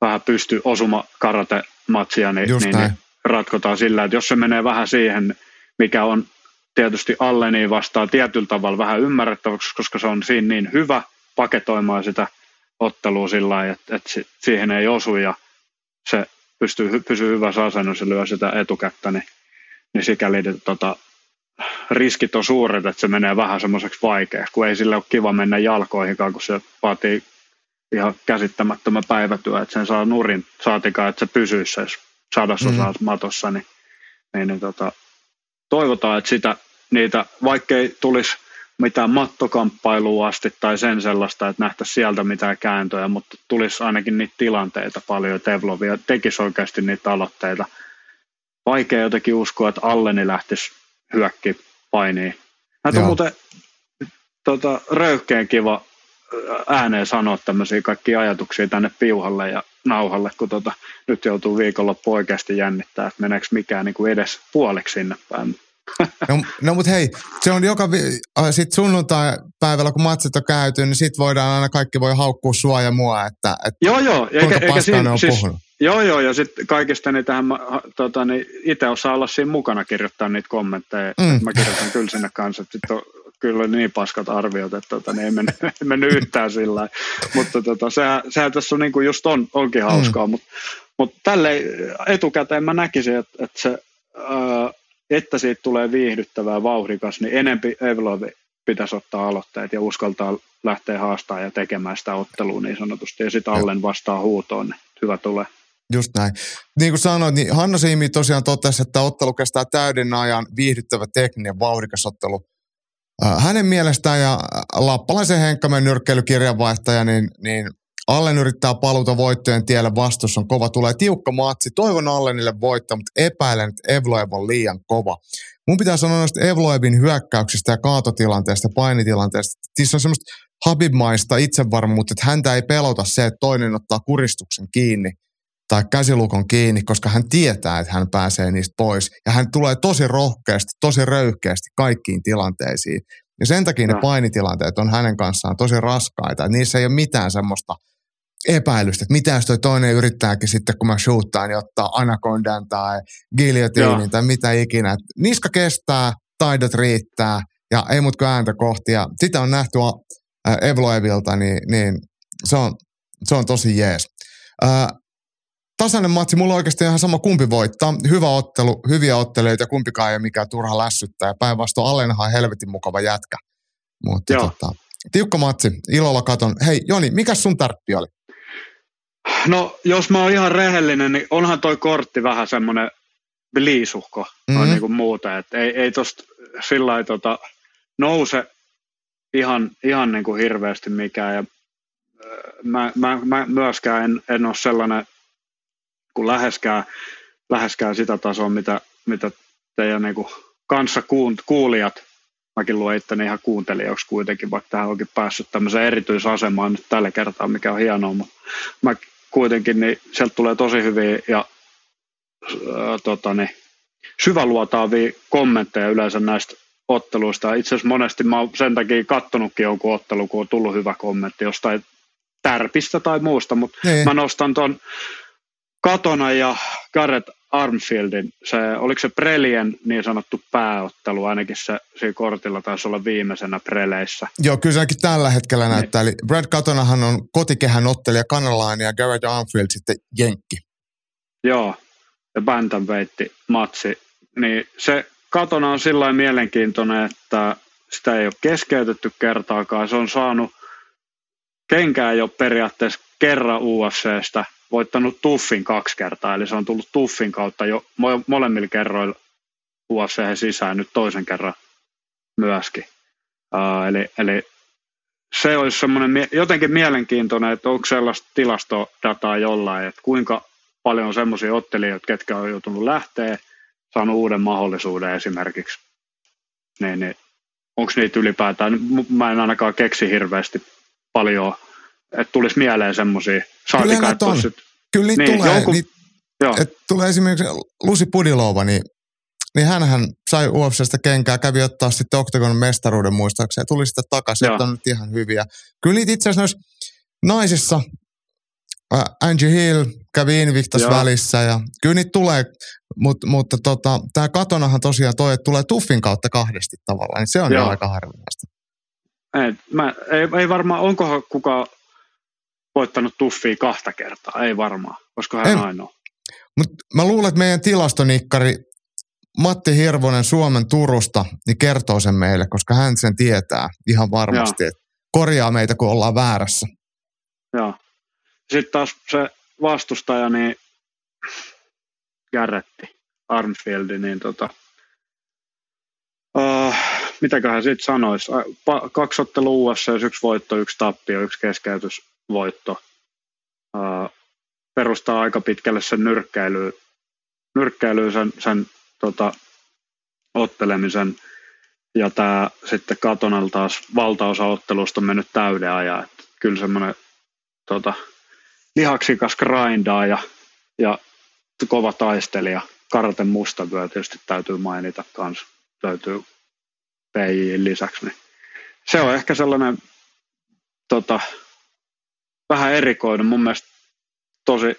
vähän pysty osuma karate matsia, niin, niin, niin, ratkotaan sillä, että jos se menee vähän siihen, mikä on tietysti alle, niin vastaa tietyllä tavalla vähän ymmärrettäväksi, koska se on siinä niin hyvä paketoimaan sitä ottelua sillä lailla, että, että siihen ei osu ja se pystyy, pysyy hyvässä asennossa ja lyö sitä etukättä, niin, niin sikäli tota, riskit on suuret, että se menee vähän semmoiseksi vaikeaksi, kun ei sille ole kiva mennä jalkoihinkaan, kun se vaatii ihan käsittämättömän päivätyö, että sen saa nurin, saatikaan, että se pysyisi se sadasosaa mm. matossa, niin, niin, niin tota, toivotaan, että sitä, niitä, vaikkei tulisi mitään mattokamppailua asti tai sen sellaista, että nähtäisiin sieltä mitään kääntöjä, mutta tulisi ainakin niitä tilanteita paljon, että Evlovia tekisi oikeasti niitä aloitteita. Vaikea jotenkin uskoa, että Alleni lähtisi hyökki painiin. Näitä on muuten tota, röyhkeen kiva ääneen sanoa tämmöisiä kaikki ajatuksia tänne piuhalle ja nauhalle, kun tota, nyt joutuu viikonloppu oikeasti jännittää, että meneekö mikään niin kuin edes puoliksi sinne päin. No, no mutta hei, se on joka, vi- sit sunnuntai-päivällä, kun matsit on käyty, niin sit voidaan aina kaikki voi haukkua sua ja mua, että, että joo, joo, eikä, eikä siinä, on siis, puhunut. Joo, joo, ja sitten kaikista niitähän mä tota, niin itse osaa olla siinä mukana kirjoittaa niitä kommentteja. Mm. Mä kirjoitan kyllä sinne kanssa, että sit on kyllä niin paskat arviot, että tota, niin ei mennyt, mennyt yhtään sillä Mutta tota, sehän, sehän tässä on, niin kuin just on, onkin hauskaa, mm. mutta mut tälle etukäteen mä näkisin, että, että se, ää, että siitä tulee viihdyttävää vauhdikas, niin enempi Evlovi pitäisi ottaa aloitteet ja uskaltaa lähteä haastamaan ja tekemään sitä ottelua niin sanotusti. Ja sitten Allen vastaa huutoon, niin hyvä tulee. Just näin. Niin kuin sanoit, niin Hanna Siimi tosiaan totesi, että ottelu kestää täyden ajan viihdyttävä tekninen vauhdikas ottelu. Hänen mielestään ja Lappalaisen Henkkamen nyrkkeilykirjanvaihtaja, niin, niin Allen yrittää paluta voittojen tielle, vastus on kova, tulee tiukka matsi. Toivon Allenille voittaa, mutta epäilen, että Evloev on liian kova. Mun pitää sanoa noista Evloevin hyökkäyksistä ja kaatotilanteesta, painitilanteesta. Siis on semmoista Habibmaista itsevarmuutta, että häntä ei pelota se, että toinen ottaa kuristuksen kiinni tai käsilukon kiinni, koska hän tietää, että hän pääsee niistä pois. Ja hän tulee tosi rohkeasti, tosi röyhkeästi kaikkiin tilanteisiin. Ja sen takia ne painitilanteet on hänen kanssaan tosi raskaita. Että niissä ei ole mitään semmoista epäilystä, että mitä jos toi toinen yrittääkin sitten, kun mä shootaan, niin ottaa anakondan tai guillotinin tai mitä ikinä. Niska kestää, taidot riittää ja ei mut ääntä kohti. Ja sitä on nähty Evloevilta, niin, niin se, on, se on tosi jees. Ää, tasainen matsi, mulla on oikeasti ihan sama kumpi voittaa. Hyvä ottelu, hyviä ottelijoita, kumpikaan ei ole mikään turha lässyttää. Päinvastoin Allenhan on helvetin mukava jätkä. Mutta tota, tiukka matsi, ilolla katon. Hei Joni, mikä sun tarppi oli? No, jos mä oon ihan rehellinen, niin onhan toi kortti vähän semmoinen liisuhko mm-hmm. niin kuin muuten. Että ei, ei tosta sillä tota, nouse ihan, ihan niin kuin hirveästi mikään. Ja mä, mä, mä myöskään en, en ole sellainen kuin läheskään, läheskään sitä tasoa, mitä, mitä teidän niin kuin kanssa kuulijat, mäkin luen itteni ihan kuuntelijaksi kuitenkin, vaikka tähän onkin päässyt tämmöiseen erityisasemaan nyt tällä kertaa, mikä on hienoa, mutta mä kuitenkin, niin sieltä tulee tosi hyviä ja ää, tota, niin, syväluotaavia kommentteja yleensä näistä otteluista. Itse asiassa monesti mä oon sen takia kattonutkin jonkun ottelu, kun on tullut hyvä kommentti jostain tärpistä tai muusta, mutta niin. mä nostan ton Katona ja Garrett Armfieldin, se, oliko se Prelien niin sanottu pääottelu, ainakin se siinä kortilla taisi olla viimeisenä Preleissä. Joo, kyllä se ainakin tällä hetkellä niin. näyttää. Eli Brad Katonahan on kotikehän ottelija Kanalainen ja Garrett Armfield sitten Jenkki. Joo, ja Bantamweight matsi. Niin se Katona on sillä mielenkiintoinen, että sitä ei ole keskeytetty kertaakaan. Se on saanut kenkää jo periaatteessa kerran UFCstä – voittanut Tuffin kaksi kertaa, eli se on tullut Tuffin kautta jo molemmilla kerroilla UFC sisään nyt toisen kerran myöskin. Uh, eli, eli se olisi semmoinen jotenkin mielenkiintoinen, että onko sellaista tilastodataa jollain, että kuinka paljon on semmoisia ottelijoita, ketkä on joutunut lähteä, saanut uuden mahdollisuuden esimerkiksi. Niin, niin onko niitä ylipäätään, mä en ainakaan keksi hirveästi paljon että tulisi mieleen semmoisia. Kyllä on. Sit... Kyllä niitä niin, tulee. Jonkun... Niit, et tulee esimerkiksi Lusi Pudilova, niin, niin hänhän sai UFCstä kenkää, kävi ottaa sitten Octagon mestaruuden muistaakseen ja tuli sitten takaisin, että on nyt ihan hyviä. Kyllä niitä itse asiassa naisissa, äh, Angie Hill kävi Invictus Joo. välissä ja kyllä niitä tulee, mutta, mutta tota, tämä katonahan tosiaan toi, että tulee tuffin kautta kahdesti tavallaan, niin se on Joo. jo aika harvinaista. Ei, mä, ei, ei varmaan, onkohan kuka voittanut tuffia kahta kertaa, ei varmaan, koska hän en, ainoa. Mutta mä luulen, että meidän tilastonikkari Matti Hirvonen Suomen Turusta niin kertoo sen meille, koska hän sen tietää ihan varmasti, että korjaa meitä, kun ollaan väärässä. Joo. Sitten taas se vastustaja, niin Garretti, Armfield, niin tota, uh, mitäköhän sitten sanoisi, kaksi ottelu USA, yksi voitto, yksi tappio, yksi keskeytys, voitto. perustaa aika pitkälle sen nyrkkeilyyn, nyrkkeilyyn sen, sen tota, ottelemisen. Ja tämä sitten Katonal taas valtaosa ottelusta on mennyt täyden ajan. Että kyllä semmoinen tota, lihaksikas grindaa ja, ja kova taistelija. Karten mustavyö tietysti täytyy mainita kanssa. Löytyy PJ lisäksi. Niin se on ehkä sellainen tota, vähän erikoinen, mun mielestä tosi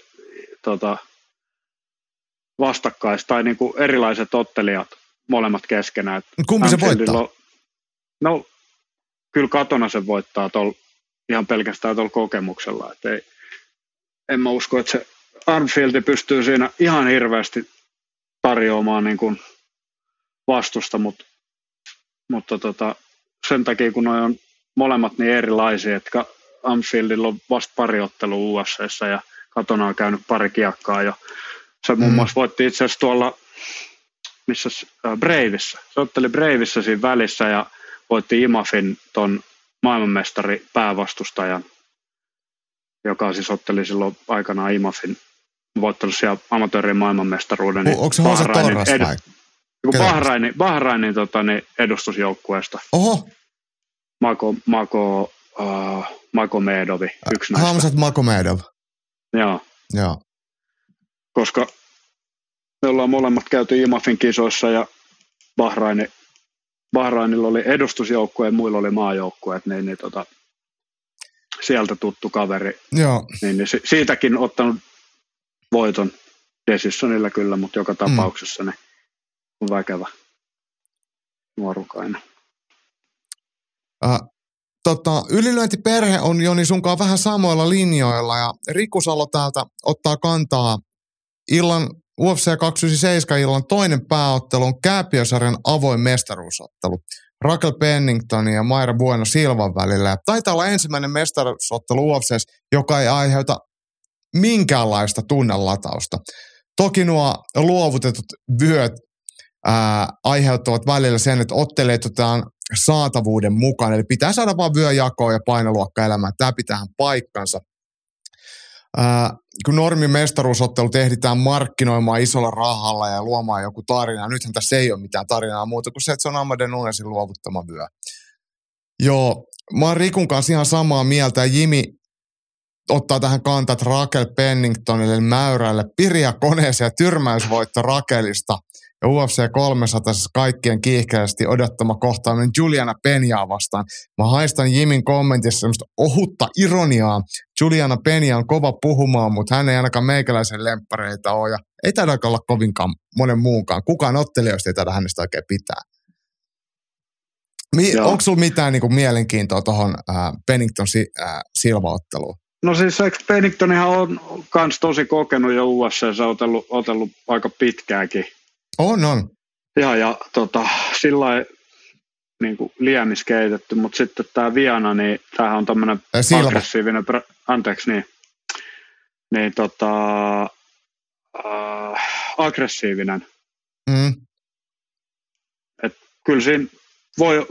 tota, vastakkais tai niin kuin erilaiset ottelijat molemmat keskenään. Kumpi se voittaa? On, no, kyllä katona se voittaa tol, ihan pelkästään tuolla kokemuksella. Et ei, en mä usko, että se Armfield pystyy siinä ihan hirveästi tarjoamaan niin kuin vastusta, mutta, mutta tota, sen takia kun ne on molemmat niin erilaisia, että Anfieldilla on vasta pari ottelua USAssa ja Katona on käynyt pari kiekkaa jo. Se muun mm. muassa voitti itse asiassa tuolla missä äh, Breivissä. Se otteli Breivissä siinä välissä ja voitti Imafin ton maailmanmestari päävastustajan. joka siis otteli silloin aikanaan IMAFin voittanut siellä amatöörin maailmanmestaruuden. Niin Onko se Jose Torres vai? Bahrainin, Bahrainin tota, niin edustusjoukkueesta. Oho. Mako, Mako, uh, Mako Medovi, yksi näistä. Hamzat Medov. Joo. Joo. Koska me ollaan molemmat käyty IMAFin kisoissa ja Bahraini, Bahrainilla oli edustusjoukkue ja muilla oli maajoukkueet, niin, niin tota, sieltä tuttu kaveri. Joo. Niin, niin siitäkin ottanut voiton Desissonilla kyllä, mutta joka mm. tapauksessa mm. ne on väkevä nuorukainen. Äh, tota, ylilyöntiperhe on Joni sunkaan vähän samoilla linjoilla ja Riku Salo täältä ottaa kantaa illan UFC 297 illan toinen pääottelu on Kääpiösarjan avoin mestaruusottelu. Raquel Pennington ja Maira Bueno Silvan välillä. Taitaa olla ensimmäinen mestaruusottelu UFC, joka ei aiheuta minkäänlaista tunnelatausta. Toki nuo luovutetut vyöt ää, aiheuttavat välillä sen, että otteleet otetaan saatavuuden mukaan. Eli pitää saada vain vyöjakoa ja painoluokka elämään. Tämä pitää paikkansa. Ää, kun normimestaruusottelut ehditään markkinoimaan isolla rahalla ja luomaan joku tarina, nythän tässä ei ole mitään tarinaa muuta kuin se, että se on Amaden Nunesin luovuttama vyö. Joo, mä oon Rikun kanssa ihan samaa mieltä Jimi ottaa tähän kantaa, että Rakel Penningtonille mäyrälle Pirja koneeseen ja tyrmäysvoitto Rakelista ja UFC 300 kaikkien kiihkeästi odottama kohtaaminen Juliana Penjaa vastaan. Mä haistan Jimin kommentissa semmoista ohutta ironiaa. Juliana Penja on kova puhumaan, mutta hän ei ainakaan meikäläisen lemppareita ole ja ei taida olla kovinkaan monen muunkaan. Kukaan ottelijoista ei taida hänestä oikein pitää. Mi- onko sulla mitään niinku mielenkiintoa tuohon äh, Pennington si- äh, Silva-otteluun? No siis eikö Penningtonihan on kans tosi kokenut se on otellut, otellut aika pitkääkin. On, on. Ja, ja tota, sillä niin kuin liemis keitetty, mutta sitten tämä Viana, niin tämähän on tämmöinen aggressiivinen, anteeksi niin, niin tota, äh, aggressiivinen. Mm. Et kyllä siinä voi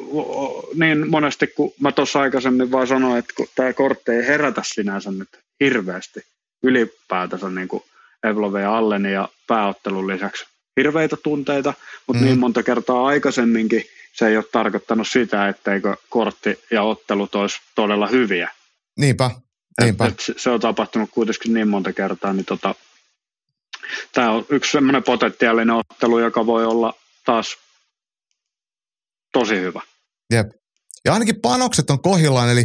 niin monesti, kun mä tuossa aikaisemmin vaan sanoin, että tämä kortti ei herätä sinänsä nyt hirveästi ylipäätänsä niin kuin Evlove ja Allen ja pääottelun lisäksi hirveitä tunteita, mutta mm. niin monta kertaa aikaisemminkin se ei ole tarkoittanut sitä, etteikö kortti ja ottelut olisi todella hyviä. Niinpä, niinpä. Et, et se on tapahtunut kuitenkin niin monta kertaa, niin tota, tämä on yksi semmoinen potentiaalinen ottelu, joka voi olla taas tosi hyvä. Jep. Ja ainakin panokset on kohillaan, eli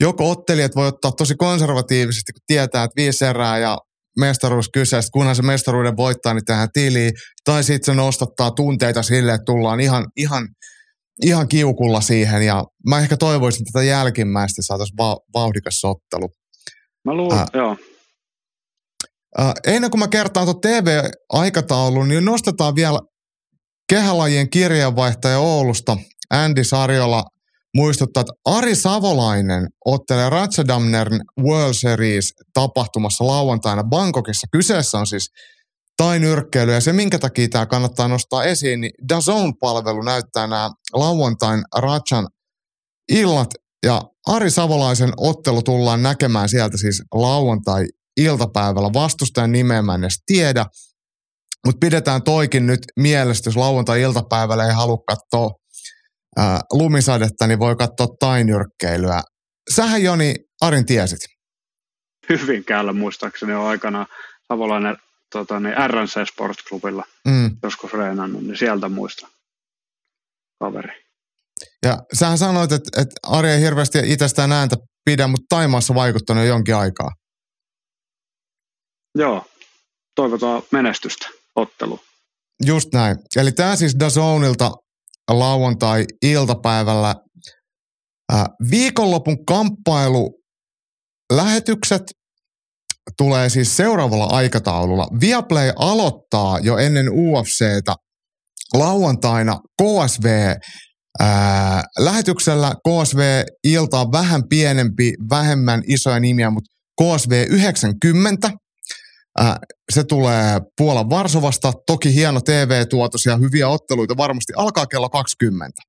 joko ottelijat voi ottaa tosi konservatiivisesti, kun tietää, että viisi erää ja mestaruus kyseessä, kunhan se mestaruuden voittaa, niin tähän tiliin. Tai sitten se nostattaa tunteita sille, että tullaan ihan, ihan, ihan kiukulla siihen. Ja mä ehkä toivoisin, että tätä jälkimmäistä saataisiin va- vauhdikas ottelu. Mä luulen, äh, joo. Äh, ennen kuin mä kertaan tuon TV-aikataulun, niin nostetaan vielä kehälajien kirjanvaihtaja Oulusta, Andy Sarjola, muistuttaa, että Ari Savolainen ottelee Ratsadamnern World Series tapahtumassa lauantaina Bangkokissa. Kyseessä on siis tai nyrkkeily. Ja se, minkä takia tämä kannattaa nostaa esiin, niin DAZN-palvelu näyttää nämä lauantain Ratchan illat. Ja Ari Savolaisen ottelu tullaan näkemään sieltä siis lauantai-iltapäivällä. Vastustajan nimeä mä en edes tiedä. Mutta pidetään toikin nyt mielestä, jos lauantai-iltapäivällä ei halua katsoa ää, lumisadetta, niin voi katsoa tainyrkkeilyä. Sähän Joni Arin tiesit. Hyvinkäällä muistaakseni on aikana Savolainen tota, niin RNC Sports Clubilla mm. joskus reenannut, niin sieltä muista kaveri. Ja sähän sanoit, että, että Ari ei hirveästi itsestään ääntä pidä, mutta Taimaassa vaikuttanut jonkin aikaa. Joo, toivotaan menestystä ottelu. Just näin. Eli tämä siis Dazonilta lauantai-iltapäivällä. Viikonlopun kamppailu lähetykset tulee siis seuraavalla aikataululla. Viaplay aloittaa jo ennen UFCtä lauantaina KSV lähetyksellä KSV ilta on vähän pienempi, vähemmän isoja nimiä, mutta KSV 90. Ää, se tulee Puolan Varsovasta. Toki hieno TV-tuotos ja hyviä otteluita varmasti alkaa kello 20.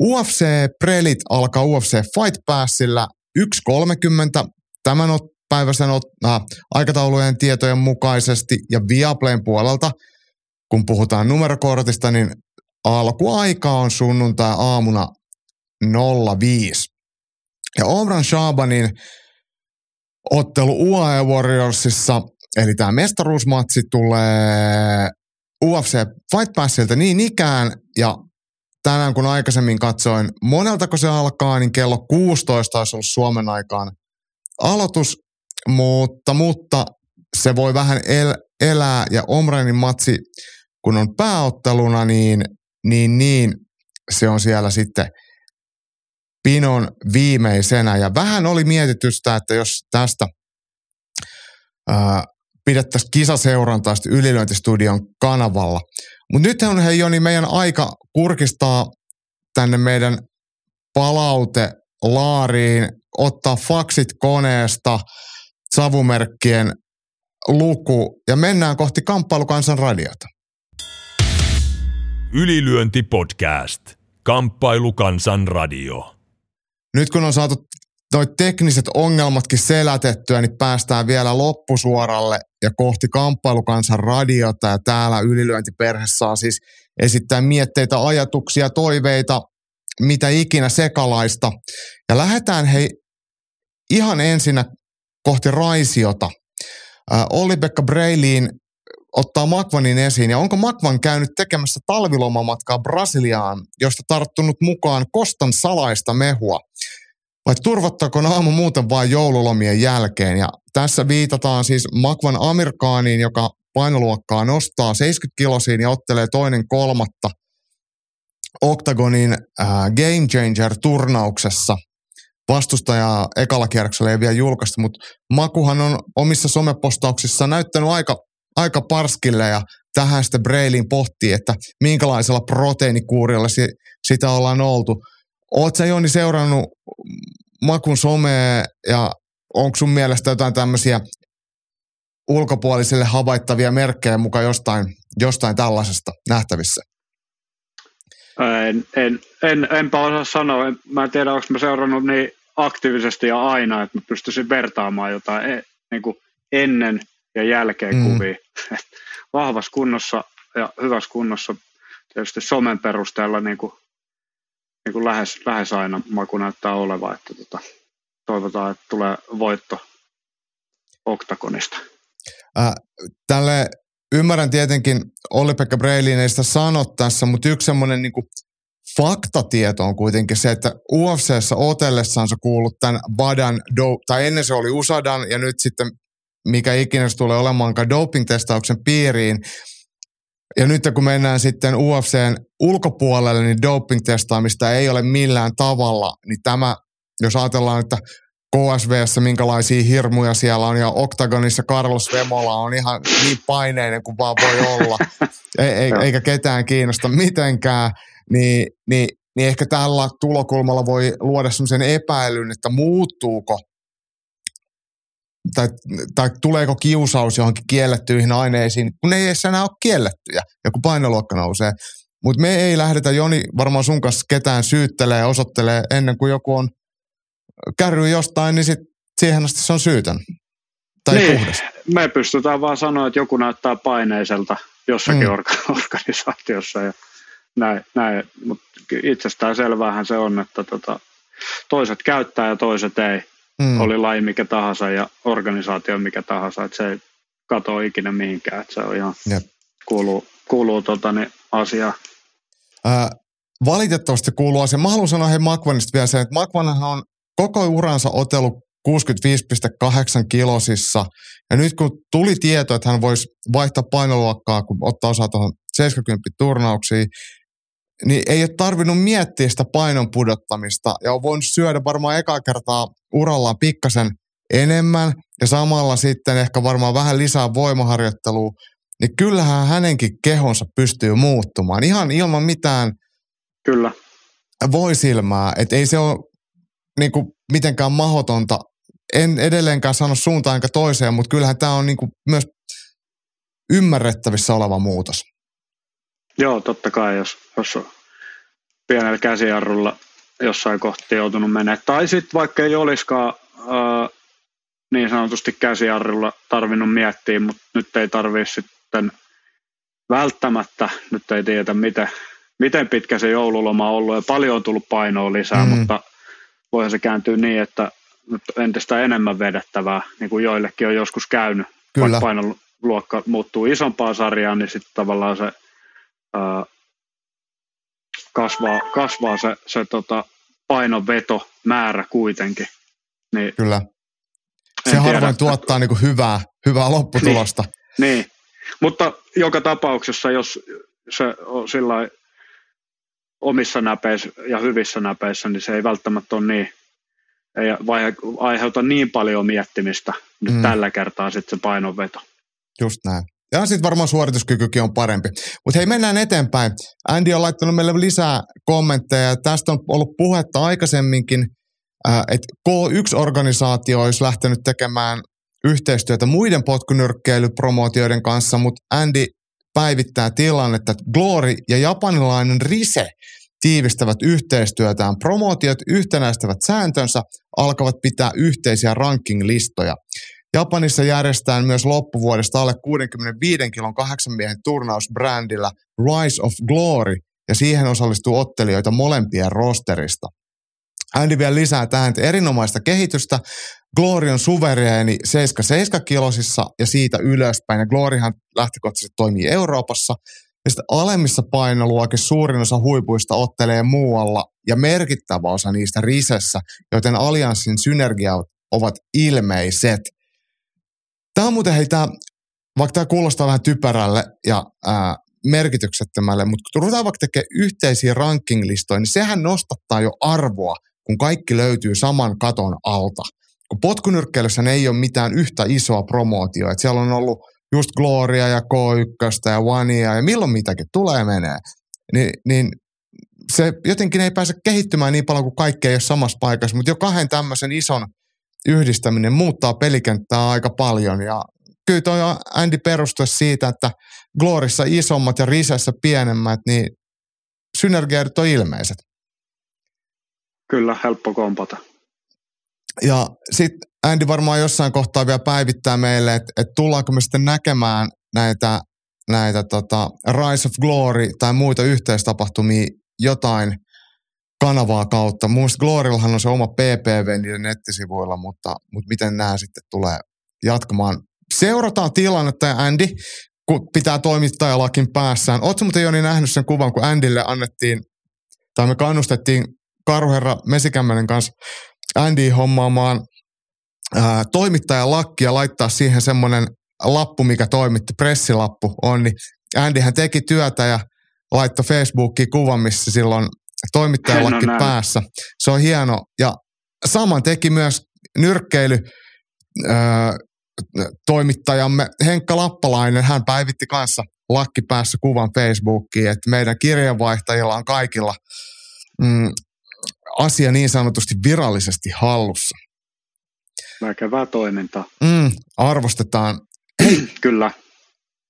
UFC Prelit alkaa UFC Fight Passilla 1.30. Tämän päiväisen äh, aikataulujen tietojen mukaisesti ja Viaplayn puolelta, kun puhutaan numerokortista, niin alkuaika on sunnuntai aamuna 05. Ja Omran Shabanin ottelu UAE Warriorsissa, eli tämä mestaruusmatsi tulee UFC Fight Passilta niin ikään, ja tänään kun aikaisemmin katsoin, moneltako se alkaa, niin kello 16 olisi ollut Suomen aikaan aloitus, mutta, mutta se voi vähän el, elää, ja Omranin matsi, kun on pääotteluna, niin, niin, niin se on siellä sitten – pinon viimeisenä. Ja vähän oli mietitystä, että jos tästä ää, pidettäisiin kisaseurantaa ylilöintistudion kanavalla. Mutta nyt on hei Joni meidän aika kurkistaa tänne meidän palaute laariin, ottaa faksit koneesta, savumerkkien luku ja mennään kohti Kamppailukansan radiota. Ylilyönti podcast. Kamppailukansan radio nyt kun on saatu toi tekniset ongelmatkin selätettyä, niin päästään vielä loppusuoralle ja kohti kamppailukansan radiota ja täällä ylilyöntiperhe saa siis esittää mietteitä, ajatuksia, toiveita, mitä ikinä sekalaista. Ja lähdetään hei ihan ensinnä kohti Raisiota. Olli-Pekka Breiliin ottaa Makvanin esiin. Ja onko Makvan käynyt tekemässä talvilomamatkaa Brasiliaan, josta tarttunut mukaan kostan salaista mehua? Vai turvattaako aamu muuten vain joululomien jälkeen? Ja tässä viitataan siis Makvan Amerikaaniin, joka painoluokkaa nostaa 70 kilosiin ja ottelee toinen kolmatta Octagonin äh, Game Changer-turnauksessa. Vastustaja ekalla kierroksella ei vielä julkaista, mutta Makuhan on omissa somepostauksissa näyttänyt aika aika parskille ja tähän sitten Brailin pohtii, että minkälaisella proteiinikuurilla si, sitä ollaan oltu. Oletko sä Joni seurannut Makun somea ja onko sun mielestä jotain tämmöisiä ulkopuolisille havaittavia merkkejä mukaan jostain, jostain tällaisesta nähtävissä? En, en, en, enpä osaa sanoa. Mä en tiedä, onko mä seurannut niin aktiivisesti ja aina, että mä pystyisin vertaamaan jotain e, niin kuin ennen ja jälkeen mm. kuvia. Vahvassa kunnossa ja hyvässä kunnossa tietysti somen perusteella niin kuin, niin kuin lähes, lähes aina maku näyttää oleva, että tota, toivotaan, että tulee voitto oktakonista. Äh, tälle ymmärrän tietenkin, Olli-Pekka Breilin ei sitä sano tässä, mutta yksi semmoinen niin faktatieto on kuitenkin se, että UFCssä otellessaan se kuullut tämän Badan, tai ennen se oli Usadan ja nyt sitten mikä ikinä se tulee olemaankaan doping-testauksen piiriin. Ja nyt kun mennään sitten UFCn ulkopuolelle, niin doping-testaamista ei ole millään tavalla. Niin tämä, jos ajatellaan, että KSVssä minkälaisia hirmuja siellä on ja Octagonissa Carlos Vemola on ihan niin paineinen kuin vaan voi olla, e- e- eikä ketään kiinnosta mitenkään, niin, niin, niin ehkä tällä tulokulmalla voi luoda sellaisen epäilyn, että muuttuuko tai, tai tuleeko kiusaus johonkin kiellettyihin aineisiin, kun ne ei edes enää ole kiellettyjä, ja kun painoluokka nousee. Mutta me ei lähdetä, Joni, varmaan sun kanssa ketään syyttelee ja osoittelee ennen kuin joku on kärry jostain, niin sit siihen asti se on syytön. Tai niin, puhdas. me pystytään vaan sanoa, että joku näyttää paineiselta jossakin mm. orga- organisaatiossa ja näin, näin. mutta itsestään selvähän se on, että tota, toiset käyttää ja toiset ei mm. oli laji mikä tahansa ja organisaatio mikä tahansa, että se ei katoa ikinä mihinkään, että se on ihan, Jep. kuuluu, kuuluu tota, niin, asiaan. Äh, valitettavasti kuuluu asia. Mä haluan sanoa hei Makvanista vielä sen, että Makvanhan on koko uransa otellut 65,8 kilosissa. Ja nyt kun tuli tieto, että hän voisi vaihtaa painoluokkaa, kun ottaa osaa tuohon 70 turnauksiin, niin ei ole tarvinnut miettiä sitä painon pudottamista ja on voinut syödä varmaan ekaa kertaa urallaan pikkasen enemmän ja samalla sitten ehkä varmaan vähän lisää voimaharjoittelua, niin kyllähän hänenkin kehonsa pystyy muuttumaan ihan ilman mitään Kyllä. voi silmää, että ei se ole niin kuin mitenkään mahdotonta. En edelleenkään sano suuntaan enkä toiseen, mutta kyllähän tämä on niin kuin myös ymmärrettävissä oleva muutos. Joo, totta kai, jos, jos on pienellä käsijarrulla jossain kohti joutunut menemään. Tai sitten vaikka ei olisikaan, ää, niin sanotusti käsiarrilla tarvinnut miettiä, mutta nyt ei tarvitse sitten välttämättä, nyt ei tiedä miten, miten pitkä se joululoma on ollut ja paljon on tullut painoa lisää, mm. mutta voihan se kääntyä niin, että nyt entistä enemmän vedettävää, niin kuin joillekin on joskus käynyt, Kyllä. vaikka painoluokka muuttuu isompaan sarjaan, niin sitten tavallaan se ää, kasvaa, kasvaa se, se tota, painonveto määrä kuitenkin. Niin Kyllä. Se harvoin tiedä, tuottaa niin hyvää, hyvää lopputulosta. Niin, niin, mutta joka tapauksessa, jos se on sillä omissa näpeissä ja hyvissä näpeissä, niin se ei välttämättä ole niin, ei aiheuta niin paljon miettimistä nyt mm. tällä kertaa sitten se painonveto. Just näin. Ja sitten varmaan suorituskykykin on parempi. Mutta hei, mennään eteenpäin. Andy on laittanut meille lisää kommentteja. Tästä on ollut puhetta aikaisemminkin, että K1-organisaatio olisi lähtenyt tekemään yhteistyötä muiden potkunyrkkeilypromootioiden kanssa, mutta Andy päivittää tilannetta, että Glory ja japanilainen Rise tiivistävät yhteistyötään. Promootiot yhtenäistävät sääntönsä, alkavat pitää yhteisiä ranking-listoja. Japanissa järjestetään myös loppuvuodesta alle 65 kilon kahdeksan miehen turnaus brändillä Rise of Glory, ja siihen osallistuu ottelijoita molempien rosterista. Andy vielä lisää tähän erinomaista kehitystä. Glory on suvereeni 77 kilosissa ja siitä ylöspäin. Ja Gloryhan lähtökohtaisesti toimii Euroopassa. Ja sitten alemmissa painoluokissa suurin osa huipuista ottelee muualla ja merkittävä osa niistä risessä, joten allianssin synergiat ovat ilmeiset. Tämä on muuten, hei, tämä, vaikka tämä kuulostaa vähän typerälle ja ää, merkityksettömälle, mutta kun ruvetaan vaikka tekemään yhteisiä ranking-listoja, niin sehän nostattaa jo arvoa, kun kaikki löytyy saman katon alta. Kun potkunyrkkeilyssä ei ole mitään yhtä isoa promootioa, että siellä on ollut just Gloria ja K1 ja Wania ja milloin mitäkin tulee menee, niin, niin se jotenkin ei pääse kehittymään niin paljon kuin kaikki ei ole samassa paikassa, mutta jo kahden tämmöisen ison yhdistäminen muuttaa pelikenttää aika paljon ja kyllä toi on Andy perustus siitä, että Glorissa isommat ja Risessä pienemmät, niin synergiat on ilmeiset. Kyllä, helppo kompata. Ja sitten Andy varmaan jossain kohtaa vielä päivittää meille, että, että tullaanko me sitten näkemään näitä, näitä tota Rise of Glory tai muita yhteistapahtumia jotain kanavaa kautta. Muista Glorillahan on se oma PPV niiden nettisivuilla, mutta, mutta miten nämä sitten tulee jatkamaan. Seurataan tilannetta ja Andy, kun pitää toimittajalakin päässään. Oletko muuten Joni nähnyt sen kuvan, kun Andylle annettiin, tai me kannustettiin Karuherra Mesikämmenen kanssa Andy hommaamaan ää, toimittajalakki ja laittaa siihen semmoinen lappu, mikä toimitti, pressilappu on, niin Andyhän teki työtä ja laittoi Facebookiin kuvan, missä silloin toimittajalakki no, päässä. Se on hieno. Ja saman teki myös nyrkkeily ää, toimittajamme Henkka Lappalainen. Hän päivitti kanssa lakki päässä kuvan Facebookiin, että meidän kirjeenvaihtajilla on kaikilla mm, asia niin sanotusti virallisesti hallussa. Väkevää toimintaa. Mm, arvostetaan. Hei, Kyllä.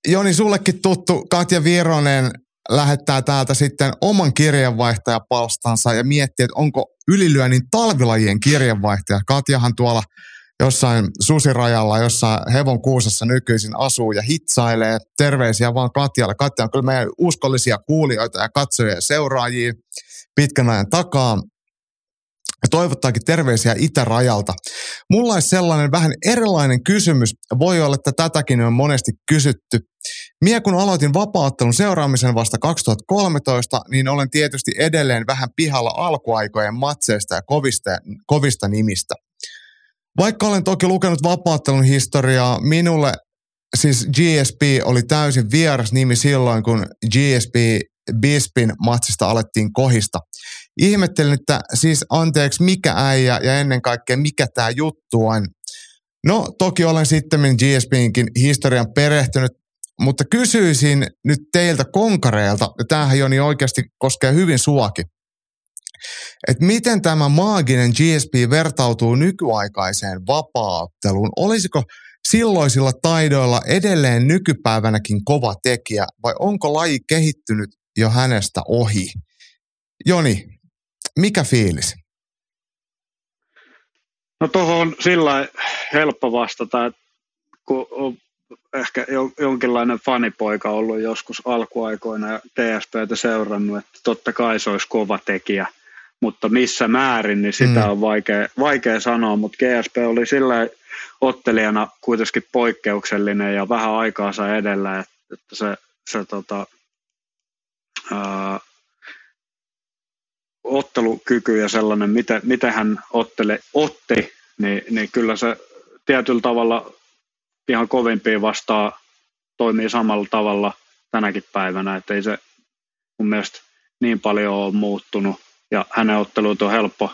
Joni, sullekin tuttu Katja Vironen lähettää täältä sitten oman kirjeenvaihtajapalstansa ja miettii, että onko ylilyönnin talvilajien kirjeenvaihtaja. Katjahan tuolla jossain susirajalla, jossain hevon kuusessa nykyisin asuu ja hitsailee. Terveisiä vaan Katjalle. Katja on kyllä meidän uskollisia kuulijoita ja katsojia ja seuraajia pitkän ajan takaa ja toivottaakin terveisiä itärajalta. Mulla olisi sellainen vähän erilainen kysymys. Voi olla, että tätäkin on monesti kysytty. Mie kun aloitin vapaattelun seuraamisen vasta 2013, niin olen tietysti edelleen vähän pihalla alkuaikojen matseista ja kovista, kovista nimistä. Vaikka olen toki lukenut vapaattelun historiaa, minulle siis GSP oli täysin vieras nimi silloin, kun GSP Bispin matsista alettiin kohista. Ihmettelin, että siis anteeksi, mikä äijä ja ennen kaikkea mikä tämä juttu on. No toki olen sitten GSPinkin historian perehtynyt, mutta kysyisin nyt teiltä konkareilta, ja tämähän Joni oikeasti koskee hyvin suakin, että miten tämä maaginen GSP vertautuu nykyaikaiseen vapaatteluun? Olisiko silloisilla taidoilla edelleen nykypäivänäkin kova tekijä vai onko laji kehittynyt jo hänestä ohi? Joni, mikä fiilis? No tuohon on sillä helppo vastata, että kun on ehkä jonkinlainen fanipoika ollut joskus alkuaikoina ja TSPtä seurannut, että totta kai se olisi kova tekijä, mutta missä määrin, niin sitä mm. on vaikea, vaikea sanoa, mutta GSP oli sillä ottelijana kuitenkin poikkeuksellinen ja vähän aikaansa edellä, että, se, se tota, ää, ottelukyky ja sellainen, miten, miten hän ottele, otti, niin, niin kyllä se tietyllä tavalla ihan kovimpiin vastaan toimii samalla tavalla tänäkin päivänä, että ei se mun mielestä niin paljon ole muuttunut ja hänen ottelut on helppo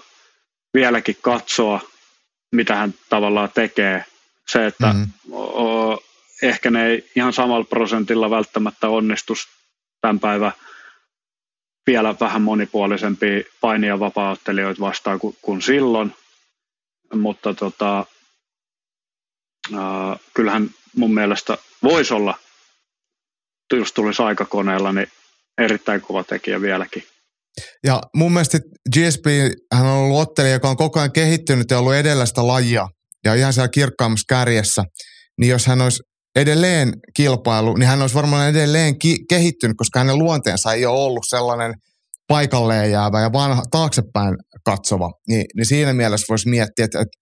vieläkin katsoa, mitä hän tavallaan tekee. Se, että mm-hmm. o, ehkä ne ei ihan samalla prosentilla välttämättä onnistus tämän päivän vielä vähän monipuolisempia painia vapaattelijoita vastaan kuin, kuin silloin, mutta tota, äh, kyllähän mun mielestä voisi olla, jos tulisi aikakoneella, niin erittäin kova tekijä vieläkin. Ja mun mielestä GSP hän on ollut ottelija, joka on koko ajan kehittynyt ja ollut edellä sitä lajia ja ihan siellä kirkkaammassa kärjessä. Niin jos hän olisi edelleen kilpailu, niin hän olisi varmaan edelleen ki- kehittynyt, koska hänen luonteensa ei ole ollut sellainen paikalleen jäävä ja vanha, taaksepäin katsova. Niin, niin siinä mielessä voisi miettiä, että, että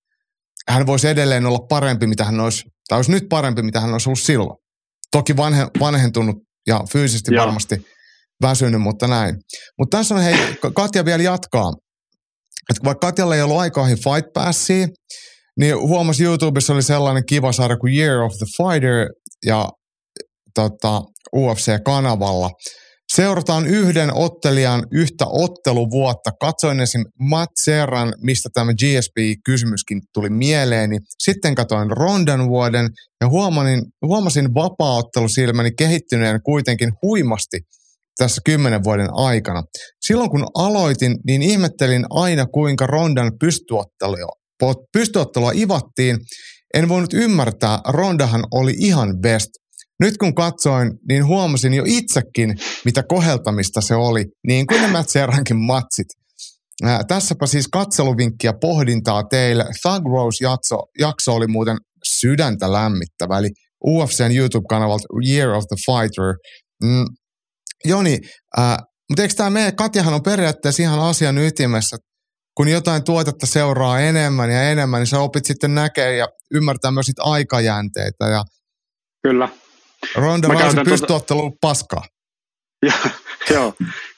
hän voisi edelleen olla parempi, mitä hän olisi, tai olisi nyt parempi, mitä hän olisi ollut silloin. Toki vanhe, vanhentunut ja fyysisesti Joo. varmasti väsynyt, mutta näin. Mutta tässä on, hei, Katja vielä jatkaa. Että vaikka Katjalla ei ollut aikaa Fight Passia, niin huomasi YouTubessa oli sellainen kiva sarja kuin Year of the Fighter ja tota, UFC-kanavalla – Seurataan yhden ottelijan yhtä otteluvuotta. Katsoin esim. Matt Serran, mistä tämä GSP-kysymyskin tuli mieleeni. Sitten katsoin Rondan vuoden ja huomasin, huomasin vapaaottelusilmäni kehittyneen kuitenkin huimasti tässä kymmenen vuoden aikana. Silloin kun aloitin, niin ihmettelin aina kuinka Rondan pystyottelua, pystyottelua ivattiin. En voinut ymmärtää, Rondahan oli ihan best nyt kun katsoin, niin huomasin jo itsekin, mitä koheltamista se oli, niin kuin nämä Serrankin matsit. Ää, tässäpä siis katseluvinkkiä pohdintaa teille. Thug Rose-jakso jakso oli muuten sydäntä lämmittävä, eli UFCn YouTube-kanavalta Year of the Fighter. Mm, Joni, ää, mutta eikö tämä meidän, Katjahan on periaatteessa ihan asian ytimessä, kun jotain tuotetta seuraa enemmän ja enemmän, niin sä opit sitten näkee ja ymmärtää myös niitä aikajänteitä. Ja Kyllä. Ronda Rousey pystyottelu tuota... paskaa. Joo,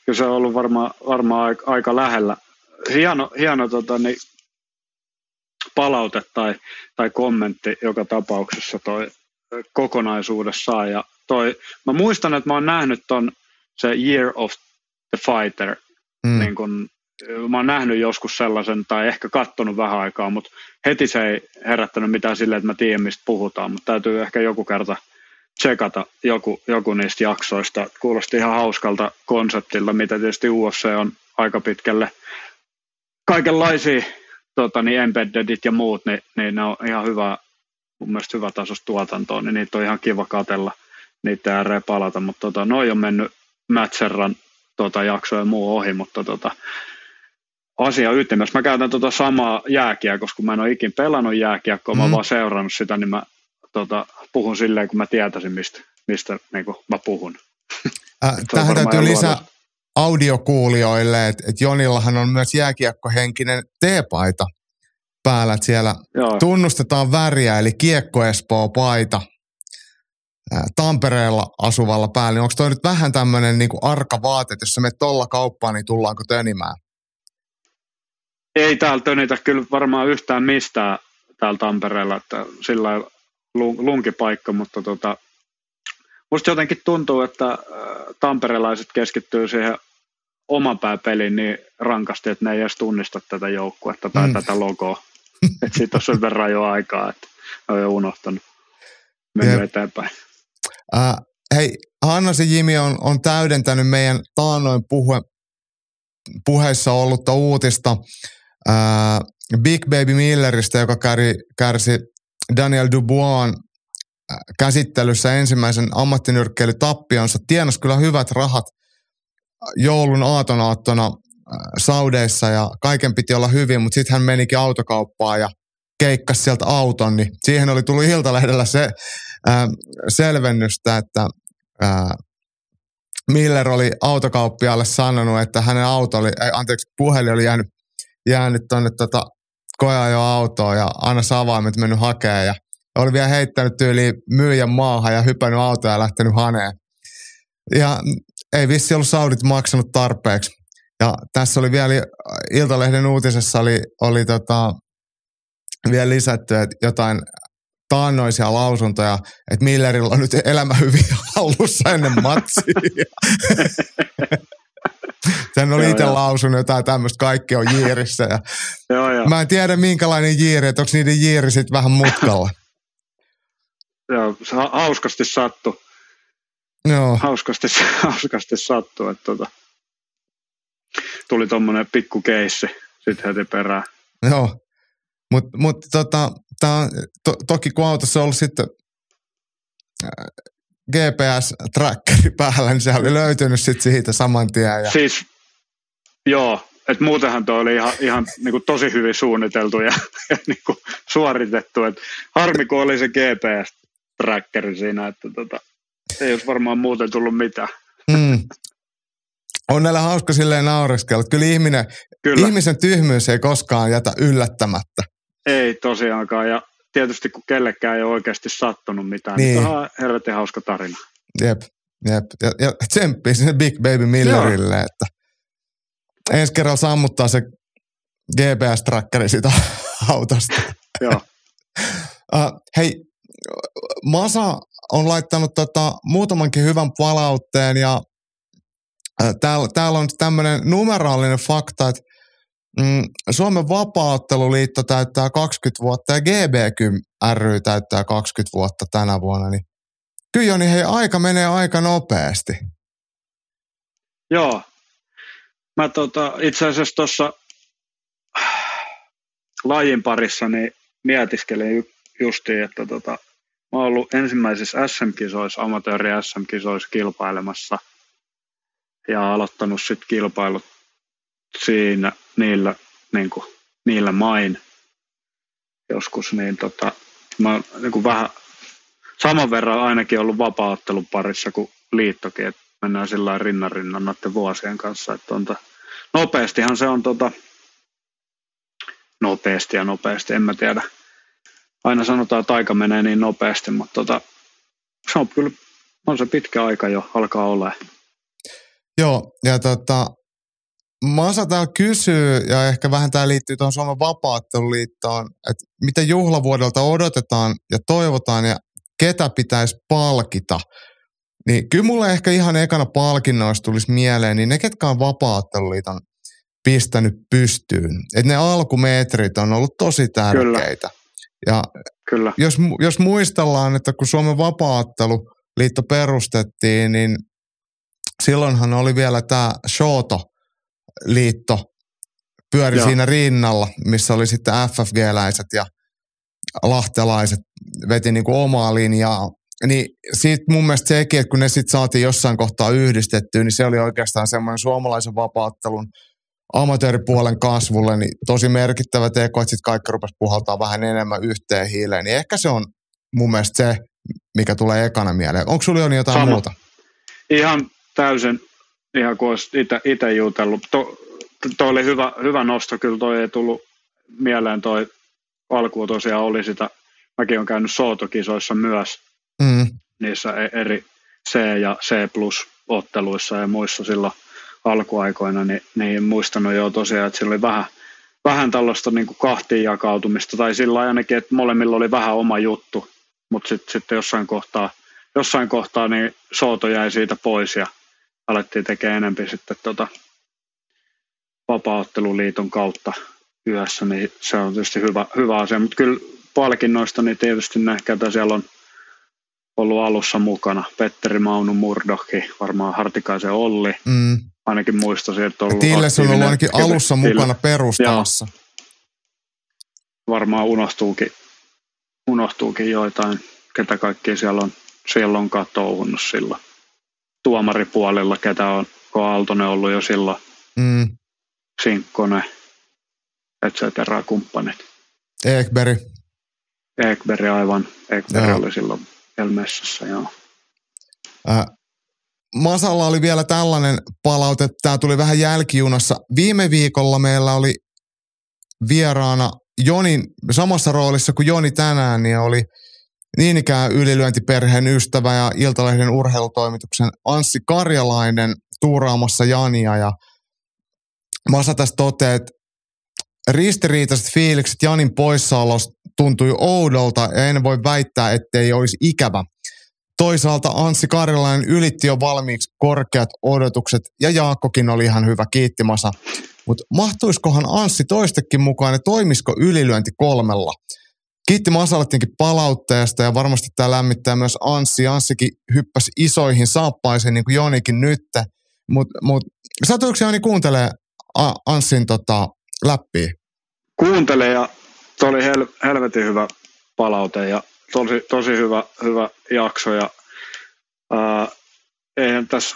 kyllä se on ollut varmaan varma aika, aika lähellä. Hieno, hieno tota, niin, palaute tai, tai kommentti joka tapauksessa toi kokonaisuudessaan. Ja toi, mä muistan, että mä oon nähnyt ton se Year of the Fighter, mm. niin kun, mä oon nähnyt joskus sellaisen tai ehkä kattonut vähän aikaa, mutta heti se ei herättänyt mitään silleen, että mä tiedän mistä puhutaan, mutta täytyy ehkä joku kerta – tsekata joku, joku niistä jaksoista. Kuulosti ihan hauskalta konseptilta, mitä tietysti UFC on aika pitkälle kaikenlaisia tota, niin embeddedit ja muut, niin, niin ne on ihan hyvä, mun mielestä hyvä tasosta tuotantoa, niin niitä on ihan kiva katella niitä ääreen palata, mutta tota, noi on mennyt Mätserran tota, jakso ja muu ohi, mutta tota, asia ytimessä. Mä käytän tota samaa jääkiä, koska mä en ole ikin pelannut jääkiekkoa, mm. mä oon vaan seurannut sitä, niin mä tota, puhun silleen, kun mä tietäisin, mistä, mistä niin mä puhun. Äh, tähän täytyy lisää audiokuulijoille, että et Jonillahan on myös jääkiekkohenkinen teepaita päällä, että siellä Joo. tunnustetaan väriä, eli Kiekko Espoo paita äh, Tampereella asuvalla päällä. Niin onko toi nyt vähän tämmöinen niin arka vaate, että jos sä menet tuolla kauppaan, niin tullaanko tönimään? Ei täällä tönitä kyllä varmaan yhtään mistään täällä Tampereella, että sillä lunkipaikka, mutta tota, musta jotenkin tuntuu, että äh, tamperelaiset keskittyy siihen oman pääpeliin niin rankasti, että ne ei edes tunnista tätä joukkuetta tai mm. tätä logoa. että siitä on sen verran jo aikaa, että on jo unohtanut mennä eteenpäin. Uh, hei, Hannasi Jimi on, on täydentänyt meidän taannoin puhe, puheissa ollutta uutista uh, Big Baby Milleristä, joka käri, kärsi Daniel Dubois äh, käsittelyssä ensimmäisen ammattinyrkkeilytappionsa. Tienas kyllä hyvät rahat joulun aatonaattona äh, Saudeissa ja kaiken piti olla hyvin, mutta sitten hän menikin autokauppaan ja keikkas sieltä auton, niin siihen oli tullut Iltalehdellä se ää, selvennystä, että ää, Miller oli autokauppialle sanonut, että hänen auto oli, ei, anteeksi, puhelin oli jäänyt, jäänyt tuonne tota, koeajo autoon ja anna avaimet mennyt hakemaan ja oli vielä heittänyt tyyli myyjän maahan ja hypännyt autoa ja lähtenyt haneen. Ja ei vissi ollut Saudit maksanut tarpeeksi. Ja tässä oli vielä Iltalehden uutisessa oli, oli tota, vielä lisätty, että jotain taannoisia lausuntoja, että Millerillä on nyt elämä hyvin hallussa ennen matsia. Sen oli itse lausunut jotain tämmöistä, kaikki on jiirissä. Ja joo, joo. Mä en tiedä minkälainen jiiri, että onko niiden jiiri sitten vähän mutkalla. joo, se hauskasti sattu. Joo. Hauskasti, hauskasti sattu, että tota, tuli tuommoinen pikku keissi sitten heti perään. Joo, mutta mut, tota, tää, to, toki kun autossa on ollut sitten äh, GPS-trackeri päällä, niin se oli löytynyt sitten siitä saman tien. Ja... Siis, joo, että muutenhan tuo oli ihan, ihan niin kuin tosi hyvin suunniteltu ja, ja niin kuin suoritettu. Et harmi, kun oli se GPS-trackeri siinä, että tota, ei olisi varmaan muuten tullut mitään. Mm. On näillä hauska silleen naureskella. Kyllä, ihminen, Kyllä. ihmisen tyhmyys ei koskaan jätä yllättämättä. Ei tosiaankaan, ja tietysti kun kellekään ei ole oikeasti sattunut mitään, niin, niin on helvetin hauska tarina. Jep, jep. Ja, ja tsemppii sinne Big Baby Millerille, Joo. että ensi kerralla sammuttaa se GPS-trackeri siitä autosta. Joo. uh, hei, Masa on laittanut tota, muutamankin hyvän palautteen ja uh, täällä, täällä on tämmöinen numeraalinen fakta, että Mm, Suomen vapaaotteluliitto täyttää 20 vuotta ja GBK ry täyttää 20 vuotta tänä vuonna, niin kyllä Joni, hei, aika menee aika nopeasti. Joo. Mä tota, itse asiassa tuossa lajin parissa niin mietiskelin ju, justiin, että tota, mä oon ollut ensimmäisissä SM-kisoissa, amatööri SM-kisoissa kilpailemassa ja aloittanut sitten kilpailut siinä niillä, niin kuin, niillä main joskus, niin tota, mä niin vähän saman verran ainakin ollut vapaaottelun parissa kuin liittokin, että mennään sillä rinnan rinnan noiden vuosien kanssa, että on, nopeastihan se on tota, nopeasti ja nopeasti, en mä tiedä. Aina sanotaan, että aika menee niin nopeasti, mutta tota, se on kyllä, on se pitkä aika jo, alkaa olla. Joo, ja tota, Masa täällä kysyy, ja ehkä vähän tämä liittyy tuohon Suomen vapaatteluliittoon, että mitä juhlavuodelta odotetaan ja toivotaan ja ketä pitäisi palkita. Niin kyllä mulle ehkä ihan ekana palkinnoista tulisi mieleen, niin ne ketkä on vapaatteluliiton pistänyt pystyyn. Että ne alkumetrit on ollut tosi tärkeitä. Kyllä. Ja Kyllä. Jos, jos muistellaan, että kun Suomen vapaatteluliitto perustettiin, niin silloinhan oli vielä tämä Shoto – liitto pyöri Joo. siinä rinnalla, missä oli sitten FFG-läiset ja lahtelaiset veti niin kuin omaa linjaa. Niin siitä mun mielestä sekin, että kun ne sitten saatiin jossain kohtaa yhdistettyä, niin se oli oikeastaan semmoinen suomalaisen vapaattelun amatööripuolen kasvulle niin tosi merkittävä teko, että sitten kaikki rupesi puhaltaa vähän enemmän yhteen hiileen. Niin ehkä se on mun mielestä se, mikä tulee ekana mieleen. Onko sulla jotain Sama. muuta? Ihan täysin ihan kuin olisi itse jutellut. To, toi oli hyvä, hyvä nosto, kyllä toi ei tullut mieleen toi alku tosiaan oli sitä, mäkin olen käynyt Sootokisoissa myös, mm. niissä e-, eri C- ja C plus otteluissa ja muissa silloin alkuaikoina, niin, niin muistanut jo tosiaan, että sillä oli vähän, vähän tällaista niin kuin kahtiin jakautumista, tai sillä ainakin, että molemmilla oli vähän oma juttu, mutta sitten sit jossain kohtaa, jossain kohtaa niin Sooto jäi siitä pois ja alettiin tekemään enemmän sitten tota vapaaotteluliiton kautta yössä, niin se on tietysti hyvä, hyvä asia. Mutta kyllä palkinnoista, niin tietysti ne, ketä siellä on ollut alussa mukana. Petteri Maunu Murdochi, varmaan Hartikaisen Olli. Mm. Ainakin muistaisin, että on ollut Tilles on ollut ainakin alussa Tille. mukana perustamassa. Joo. Varmaan unohtuukin, unohtuukin joitain, ketä kaikki siellä on, siellä onkaan touhunnut silloin tuomaripuolella, ketä on, kun Aaltonen ollut jo silloin, mm. Sinkkonen, et cetera, kumppanit. Ekberg. Ekberg aivan. Ekberg joo. oli silloin Elmessassa, joo. Äh, Masalla oli vielä tällainen palaute, tämä tuli vähän jälkijunassa. Viime viikolla meillä oli vieraana Joni, samassa roolissa kuin Joni tänään, niin oli niin ikään ylilyöntiperheen ystävä ja Iltalehden urheilutoimituksen Anssi Karjalainen tuuraamassa Jania. Ja Masa tässä toteaa, että ristiriitaiset fiilikset Janin poissaolosta tuntui oudolta ja en voi väittää, ettei olisi ikävä. Toisaalta Anssi Karjalainen ylitti jo valmiiksi korkeat odotukset ja Jaakkokin oli ihan hyvä kiittimassa. Mutta mahtuiskohan Anssi toistekin mukaan ja toimisiko ylilyönti kolmella? Kiitti Masalettinkin palautteesta ja varmasti tämä lämmittää myös Anssi. Anssikin hyppäsi isoihin saappaisiin niin kuin Jonikin nyt. Mutta mut, satuiko Joni kuuntelee Anssin tota, läppiä? Kuuntele ja se oli hel, helvetin hyvä palaute ja tosi, tosi hyvä, hyvä jakso ja ää, eihän tässä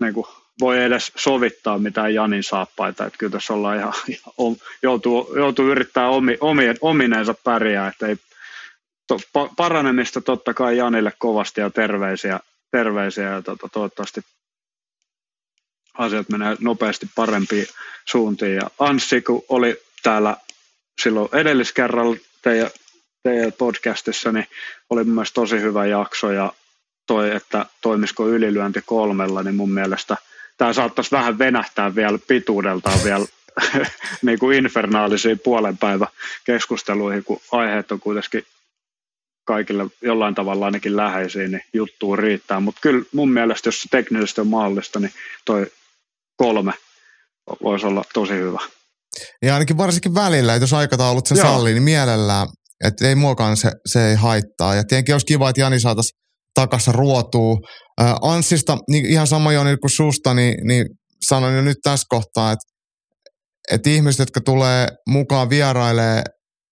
niin kuin, voi edes sovittaa mitään Janin saappaita, että kyllä tässä ollaan ihan, ihan joutuu, joutuu yrittää omi, omien, omineensa pärjää, että ei, to, paranemista totta kai Janille kovasti ja terveisiä, terveisiä ja to, toivottavasti asiat menee nopeasti parempiin suuntiin. Ja Anssi, kun oli täällä silloin edelliskerralla teidän, teidän podcastissa, niin oli mun tosi hyvä jakso ja toi, että toimisiko ylilyönti kolmella, niin mun mielestä tämä saattaisi vähän venähtää vielä pituudeltaan vielä niin kuin infernaalisiin puolen päivä keskusteluihin, kun aiheet on kuitenkin kaikille jollain tavalla ainakin läheisiä, niin juttuun riittää. Mutta kyllä mun mielestä, jos se teknisesti on mahdollista, niin toi kolme voisi olla tosi hyvä. Ja ainakin varsinkin välillä, että jos aikataulut sen sallii, niin mielellään, että ei muokaan se, se ei haittaa. Ja tietenkin olisi kiva, että Jani saataisiin takassa ruotuu. Äh, Anssista, niin ihan sama Joni kuin susta, niin, niin sanon jo nyt tässä kohtaa, että, että ihmiset, jotka tulee mukaan vierailee,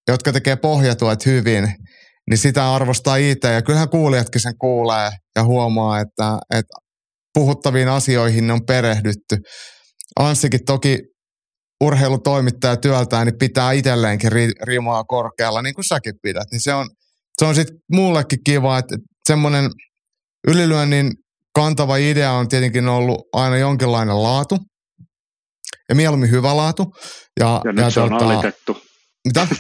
jotka tekee pohjatuet hyvin, niin sitä arvostaa itse. Ja kyllähän kuulijatkin sen kuulee ja huomaa, että, että puhuttaviin asioihin ne on perehdytty. Anssikin toki urheilutoimittaja työltään, niin pitää itselleenkin rimaa korkealla, niin kuin säkin pidät. Niin se on, se on sitten mullekin kiva, että semmoinen ylilyönnin kantava idea on tietenkin ollut aina jonkinlainen laatu. Ja mieluummin hyvä laatu. Ja, ja nyt ja se tota, on alitettu. Mitä?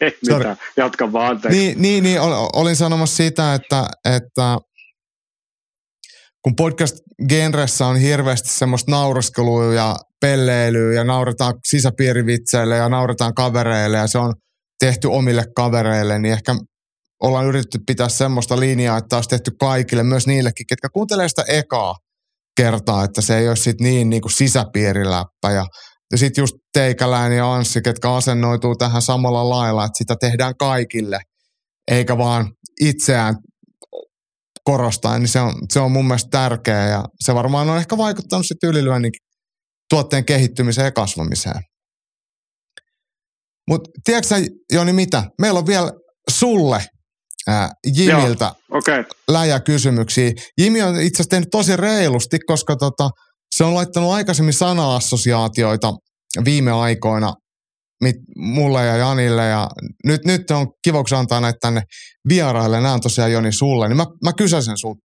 Ei mitään, jatka vaan anteeksi. Niin, niin, niin olin sanomassa sitä, että, että kun podcast-genressä on hirveästi semmoista nauraskelua ja pelleilyä ja nauretaan sisäpiirivitseille ja nauretaan kavereille ja se on tehty omille kavereille, niin ehkä ollaan yritetty pitää semmoista linjaa, että olisi tehty kaikille, myös niillekin, ketkä kuuntelee sitä ekaa kertaa, että se ei ole sitten niin, niin kuin sisäpiiriläppä. Ja, ja sitten just Teikäläinen ja Anssi, ketkä asennoituu tähän samalla lailla, että sitä tehdään kaikille, eikä vaan itseään korostaa, niin se on, se on mun mielestä tärkeää ja se varmaan on ehkä vaikuttanut sitten ylilyönnin tuotteen kehittymiseen ja kasvamiseen. Mutta tiedätkö Joni mitä? Meillä on vielä sulle ää, Jimiltä okay. läjäkysymyksiä. Jimi on itse asiassa tehnyt tosi reilusti, koska tota, se on laittanut aikaisemmin sana-assosiaatioita viime aikoina mit, mulle ja Janille ja nyt, nyt on kivoksi antaa näitä tänne vieraille. Nämä on tosiaan Joni sulle, niin mä, mä kysäsen sun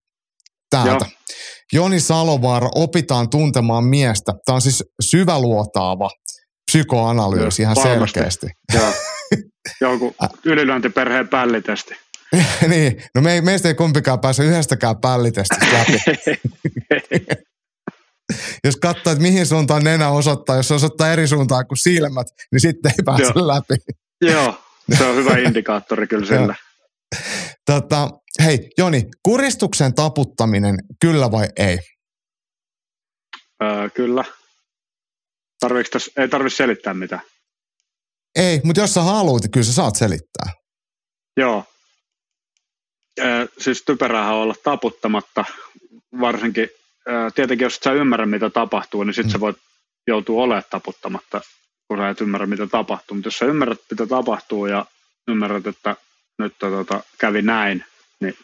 täältä. Joo. Joni Salovaara, opitaan tuntemaan miestä. Tämä on siis syväluotaava psykoanalyysi ihan Varmasti. selkeästi. Joo. Joku ylilyöntiperheen pällitesti. niin, no me ei, meistä ei kumpikaan pääse yhdestäkään pällitestistä läpi. jos katsoo, että mihin suuntaan nenä osoittaa, jos se osoittaa eri suuntaan kuin silmät, niin sitten ei pääse Joo. läpi. Joo, se on hyvä indikaattori kyllä sillä. tota, hei, Joni, kuristuksen taputtaminen, kyllä vai ei? Öö, kyllä. Tarviks ei tarvitse selittää mitään. Ei, mutta jos sä haluat, niin kyllä sä saat selittää. Joo. Öö, siis typeräähän olla taputtamatta, varsinkin tietenkin jos et sä ymmärrä, mitä tapahtuu, niin sitten mm. sä voit joutua olemaan taputtamatta, kun sä et ymmärrä, mitä tapahtuu. Mutta jos sä ymmärrät, mitä tapahtuu ja ymmärrät, että nyt tota, kävi näin, niin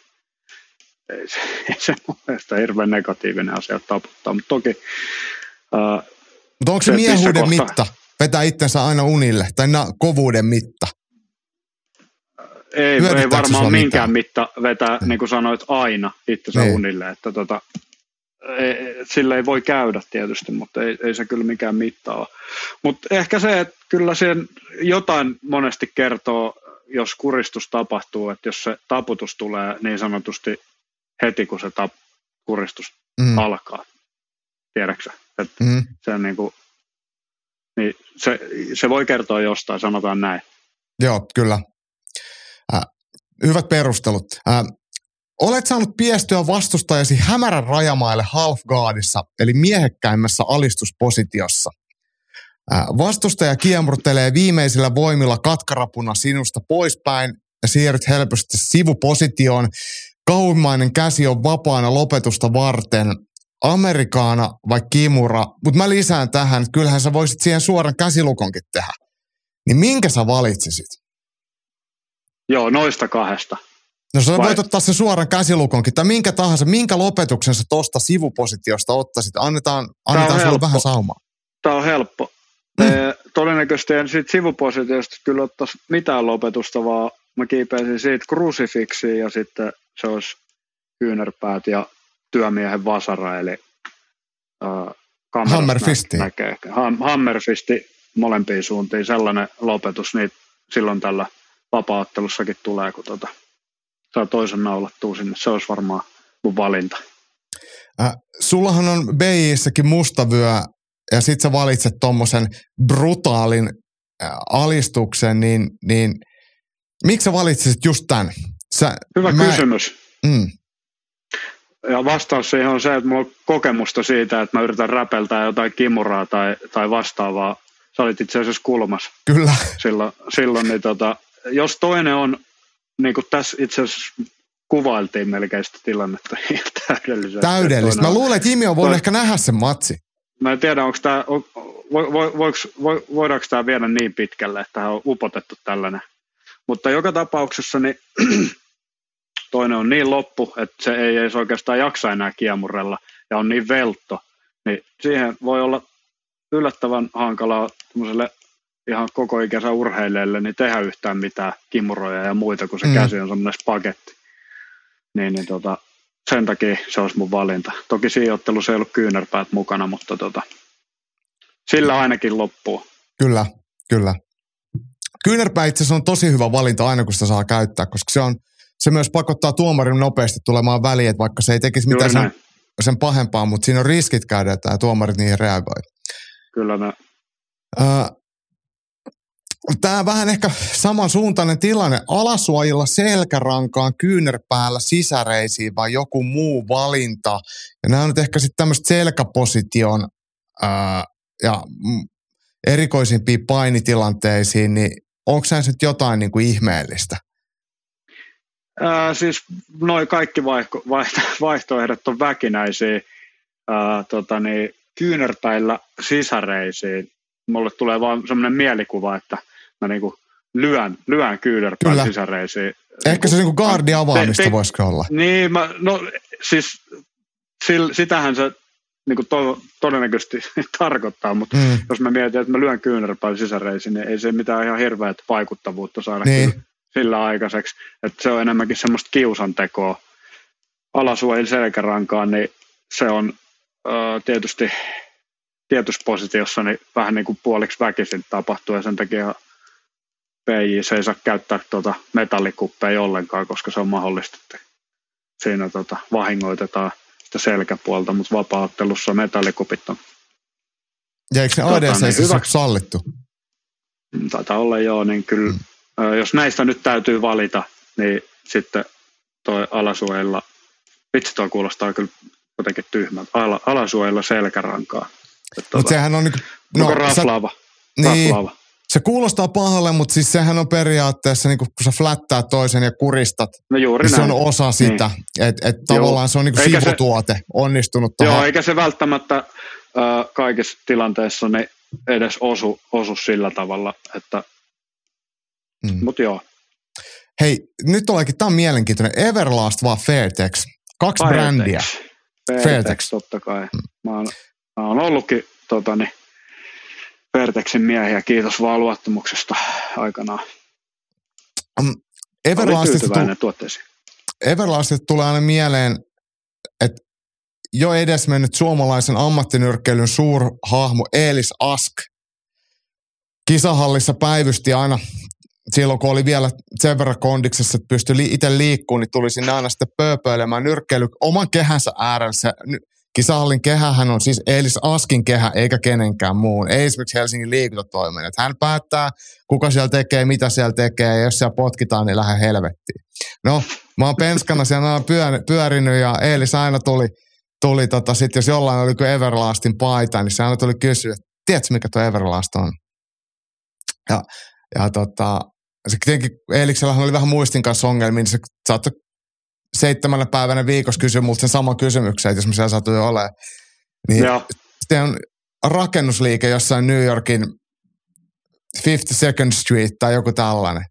ei se, ei se mun mielestä hirveän negatiivinen asia taputtaa. Mutta toki... Mutta onko se, se miehuuden kohta... mitta? Vetää itsensä aina unille, tai na, kovuuden mitta? Ei, ei varmaan minkään mitta vetää, mm. niin kuin sanoit, aina itsensä niin. unille, että tota, ei, sillä ei voi käydä tietysti, mutta ei, ei se kyllä mikään mitta ole. Mutta ehkä se, että kyllä sen jotain monesti kertoo, jos kuristus tapahtuu, että jos se taputus tulee niin sanotusti heti, kun se tap, kuristus mm. alkaa. Tiedätkö että mm. se, niin kuin, niin se, se voi kertoa jostain, sanotaan näin. Joo, kyllä. Hyvät perustelut. Äh, olet saanut piestyä vastustajasi hämärän rajamaille half-guardissa, eli miehekkäimmässä alistuspositiossa. Äh, vastustaja kiemurtelee viimeisillä voimilla katkarapuna sinusta poispäin ja siirryt helposti sivupositioon. Kauimmainen käsi on vapaana lopetusta varten. Amerikaana vai Kimura, mutta mä lisään tähän, että kyllähän sä voisit siihen suoran käsilukonkin tehdä. Niin minkä sä valitsisit? Joo, noista kahdesta. No sä Vai? voit ottaa sen suoran käsilukonkin tai minkä tahansa, minkä lopetuksen sä tuosta sivupositiosta ottaisit. Annetaan, annetaan sulle vähän saumaa. Tämä on helppo. Mm. E, todennäköisesti en siitä sivupositiosta kyllä ottaisi mitään lopetusta, vaan mä kiipeisin siitä krusifiksiin ja sitten se olisi kyynärpäät ja työmiehen vasara, eli äh, Hammerfisti. Näkee. Hammerfisti molempiin suuntiin, sellainen lopetus, niin silloin tällä vapaattelussakin tulee, kun tota, saa toisen naulattua sinne. Se olisi varmaan mun valinta. Äh, sullahan on BIissäkin mustavyö ja sit sä valitset tuommoisen brutaalin äh, alistuksen, niin, niin miksi sä valitsisit just tämän? Sä, Hyvä mä, kysymys. Mm. Ja vastaus siihen on se, että mulla on kokemusta siitä, että mä yritän räpeltää jotain kimuraa tai, tai vastaavaa. Sä olit itse asiassa kulmas. Kyllä. Silloin, silloin niin tota, jos toinen on, niin kuin tässä itse asiassa kuvailtiin melkein sitä tilannetta täydellisesti. Täydellistä. Mä luulen, että Jimi on voinut ehkä nähdä sen matsi. Mä en tiedä, onko tämä, vo, vo, vo, voidaanko tämä viedä niin pitkälle, että on upotettu tällainen. Mutta joka tapauksessa niin toinen on niin loppu, että se ei edes oikeastaan jaksa enää kiemurella ja on niin veltto, niin siihen voi olla yllättävän hankalaa ihan koko ikänsä urheilijalle niin tehdä yhtään mitään kimuroja ja muita, kun se mm. käsi on semmoinen spagetti. Niin, niin tota, sen takia se olisi mun valinta. Toki siinä ottelussa ei ollut kyynärpäät mukana, mutta tota, sillä ainakin loppuu. Kyllä, kyllä. Kyynärpää itse asiassa on tosi hyvä valinta aina, kun sitä saa käyttää, koska se, on, se myös pakottaa tuomarin nopeasti tulemaan väliin, että vaikka se ei tekisi mitään sen, sen pahempaa, mutta siinä on riskit käydä, että tuomarit niihin reagoi. Kyllä ne. Tämä vähän ehkä samansuuntainen tilanne. Alasuojilla selkärankaan, kyynärpäällä sisäreisiin vai joku muu valinta. Ja nämä on nyt ehkä sitten tämmöistä selkäposition ää, ja erikoisimpiin painitilanteisiin, niin onko se nyt jotain niin kuin ihmeellistä? Ää, siis noin kaikki vaihto, vaihto, vaihtoehdot on väkinäisiä. Ää, tota niin, kyynärpäillä sisäreisiin. Mulle tulee vaan semmoinen mielikuva, että mä niinku lyön, lyön kyynärpään sisäreisiin. Ehkä se niinku guardi avaamista te, voisiko olla? Niin, mä, no siis sil, sitähän se niin to, todennäköisesti tarkoittaa, mutta mm. jos mä mietin, että mä lyön kyynärpään sisäreisiin, niin ei se mitään ihan hirveät vaikuttavuutta saada niin. sillä aikaiseksi. Että se on enemmänkin semmoista kiusantekoa alasuojin selkärankaan, niin se on ö, tietysti tietyssä positiossa niin vähän niin kuin puoliksi väkisin tapahtuu ja sen takia PJ se ei saa käyttää tuota metallikuppeja ollenkaan, koska se on mahdollista, että siinä tota, vahingoitetaan sitä selkäpuolta, mutta vapaattelussa metallikupit on. Ja eikö ne tota, ADC niin hyvä... sallittu? Taitaa olla joo, niin kyllä, mm. jos näistä nyt täytyy valita, niin sitten toi alasuojella, vitsi toi kuulostaa kyllä jotenkin tyhmältä, Ala, alasuojella selkärankaa. Mutta tota, sehän on niin, no, raflaava. Sä, niin, raflaava. Se kuulostaa pahalle, mutta siis sehän on periaatteessa, niin kun sä flättää toisen ja kuristat, no juuri niin se on osa niin. sitä. Niin. Että et tavallaan se on niin sivutuote, se, onnistunut Joo, tohon. eikä se välttämättä äh, kaikissa tilanteissa ne edes osu, osu sillä tavalla, että mm. mutta joo. Hei, nyt olekin, tämä on mielenkiintoinen. Everlast vaan Fairtex. Kaksi Fairtex. brändiä. Fairtex, Fairtex. totta kai. Mm. Mä oon, mä oon ollutkin tota, niin, Vertexin miehiä. Kiitos vaan luottamuksesta aikanaan. Um, Everlastista, tu- Everlastista tulee aina mieleen, että jo edesmennyt suomalaisen ammattinyrkkeilyn suurhahmo Eelis Ask kisahallissa päivysti aina silloin, kun oli vielä sen verran kondiksessa, että pystyi itse liikkumaan, niin tuli sinne aina sitten pööpöilemään nyrkkeily oman kehänsä ääressä. Kisahallin kehähän on siis Eelis Askin kehä, eikä kenenkään muun. Ei esimerkiksi Helsingin liikuntatoimen. Hän päättää, kuka siellä tekee, mitä siellä tekee, ja jos siellä potkitaan, niin lähde helvettiin. No, mä oon penskana siellä pyörinyt, ja Eelis aina tuli – tuli tota, sit jos jollain oli kuin Everlastin paita, niin se aina tuli kysyä, että tiedätkö mikä tuo Everlast on? Ja, ja tota, se tietenkin Eeliksellähän oli vähän muistin kanssa ongelmia, niin se saattoi seitsemänä päivänä viikossa kysyä multa sen saman kysymyksen, että jos mä siellä satui olemaan. Niin sitten on rakennusliike jossain New Yorkin 52nd Street tai joku tällainen.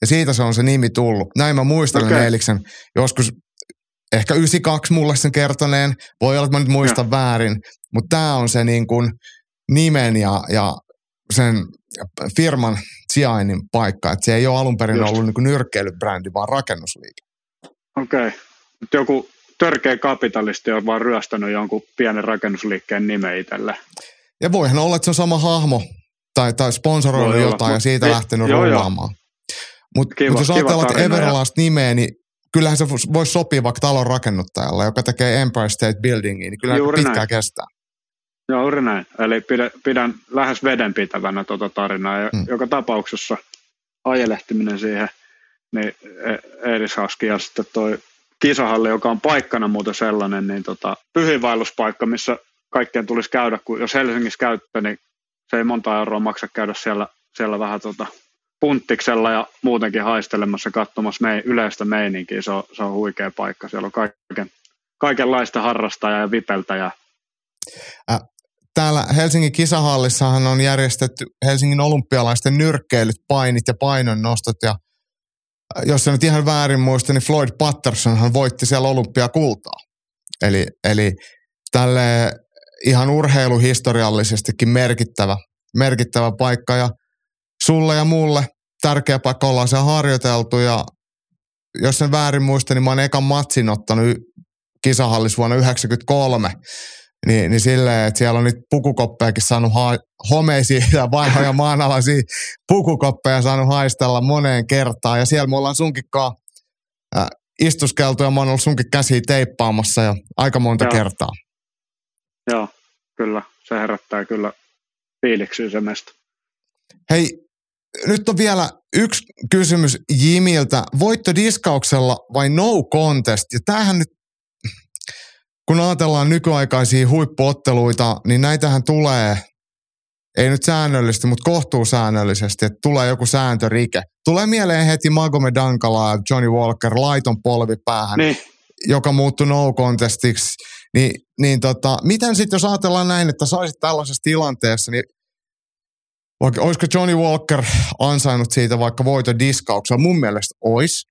Ja siitä se on se nimi tullut. Näin mä muistelen okay. Eeliksen joskus ehkä 92 mulle sen kertoneen. Voi olla, että mä nyt muistan ja. väärin, mutta tämä on se niin kuin nimen ja, ja sen firman sijainnin paikka. Että se ei ole alun perin Just. ollut niin nyrkkeilybrändi, vaan rakennusliike. Okei. Okay. Joku törkeä kapitalisti on vaan ryöstänyt jonkun pienen rakennusliikkeen nimen itselle. Ja voihan olla, että se on sama hahmo tai, tai sponsoroinut jotain ja siitä lähtenyt rullaamaan. Mutta mut jos ajatellaan, että Everlast nimeä, niin kyllähän se voisi sopia vaikka talon rakennuttajalle, joka tekee Empire State Buildingia, niin kyllä Juuri pitkään näin. kestää. Juuri näin. Eli pidän, pidän lähes vedenpitävänä tuota tarinaa. Ja hmm. joka tapauksessa ajelehtiminen siihen, niin e- Eeris Haski ja sitten toi kisahalli, joka on paikkana muuten sellainen, niin tota, pyhiinvaelluspaikka, missä kaikkien tulisi käydä, kun jos Helsingissä käyttää, niin se ei monta euroa maksa käydä siellä, siellä vähän tota, punttiksella ja muutenkin haistelemassa, katsomassa mei, yleistä meininkiä. Se on, se on huikea paikka. Siellä on kaiken, kaikenlaista harrastajaa ja vipeltäjää. Äh, täällä Helsingin kisahallissahan on järjestetty Helsingin olympialaisten nyrkkeilyt, painit ja painonnostot. Ja jos se nyt ihan väärin muista, niin Floyd Pattersonhan voitti siellä olympiakultaa. Eli, eli tälle ihan urheiluhistoriallisestikin merkittävä, merkittävä paikka. Ja sulle ja mulle tärkeä paikka, ollaan siellä harjoiteltu ja jos sen väärin muista, niin mä oon ekan matsin ottanut kisahallis vuonna 1993. Niin, niin silleen, että siellä on nyt pukukoppejakin saanut ha- homeisia ja vanhoja maanalaisia pukukoppeja saanut haistella moneen kertaan. Ja siellä me ollaan sunkikaan äh, istuskeltu ja mä oon ollut sunkin käsiä teippaamassa jo aika monta Joo. kertaa. Joo, kyllä. Se herättää kyllä fiiliksiä se. Hei, nyt on vielä yksi kysymys Jimiltä. Voitto diskauksella vai no contest? Ja tämähän nyt, kun ajatellaan nykyaikaisia huippuotteluita, niin näitähän tulee, ei nyt säännöllisesti, mutta kohtuusäännöllisesti, että tulee joku sääntörike. Tulee mieleen heti Magome Dankala ja Johnny Walker laiton polvi päähän, niin. joka muuttui no contestiksi. Niin, niin tota, miten sitten jos ajatellaan näin, että saisit tällaisessa tilanteessa, niin vaikka olisiko Johnny Walker ansainnut siitä vaikka voito diskauksella? Mun mielestä ois.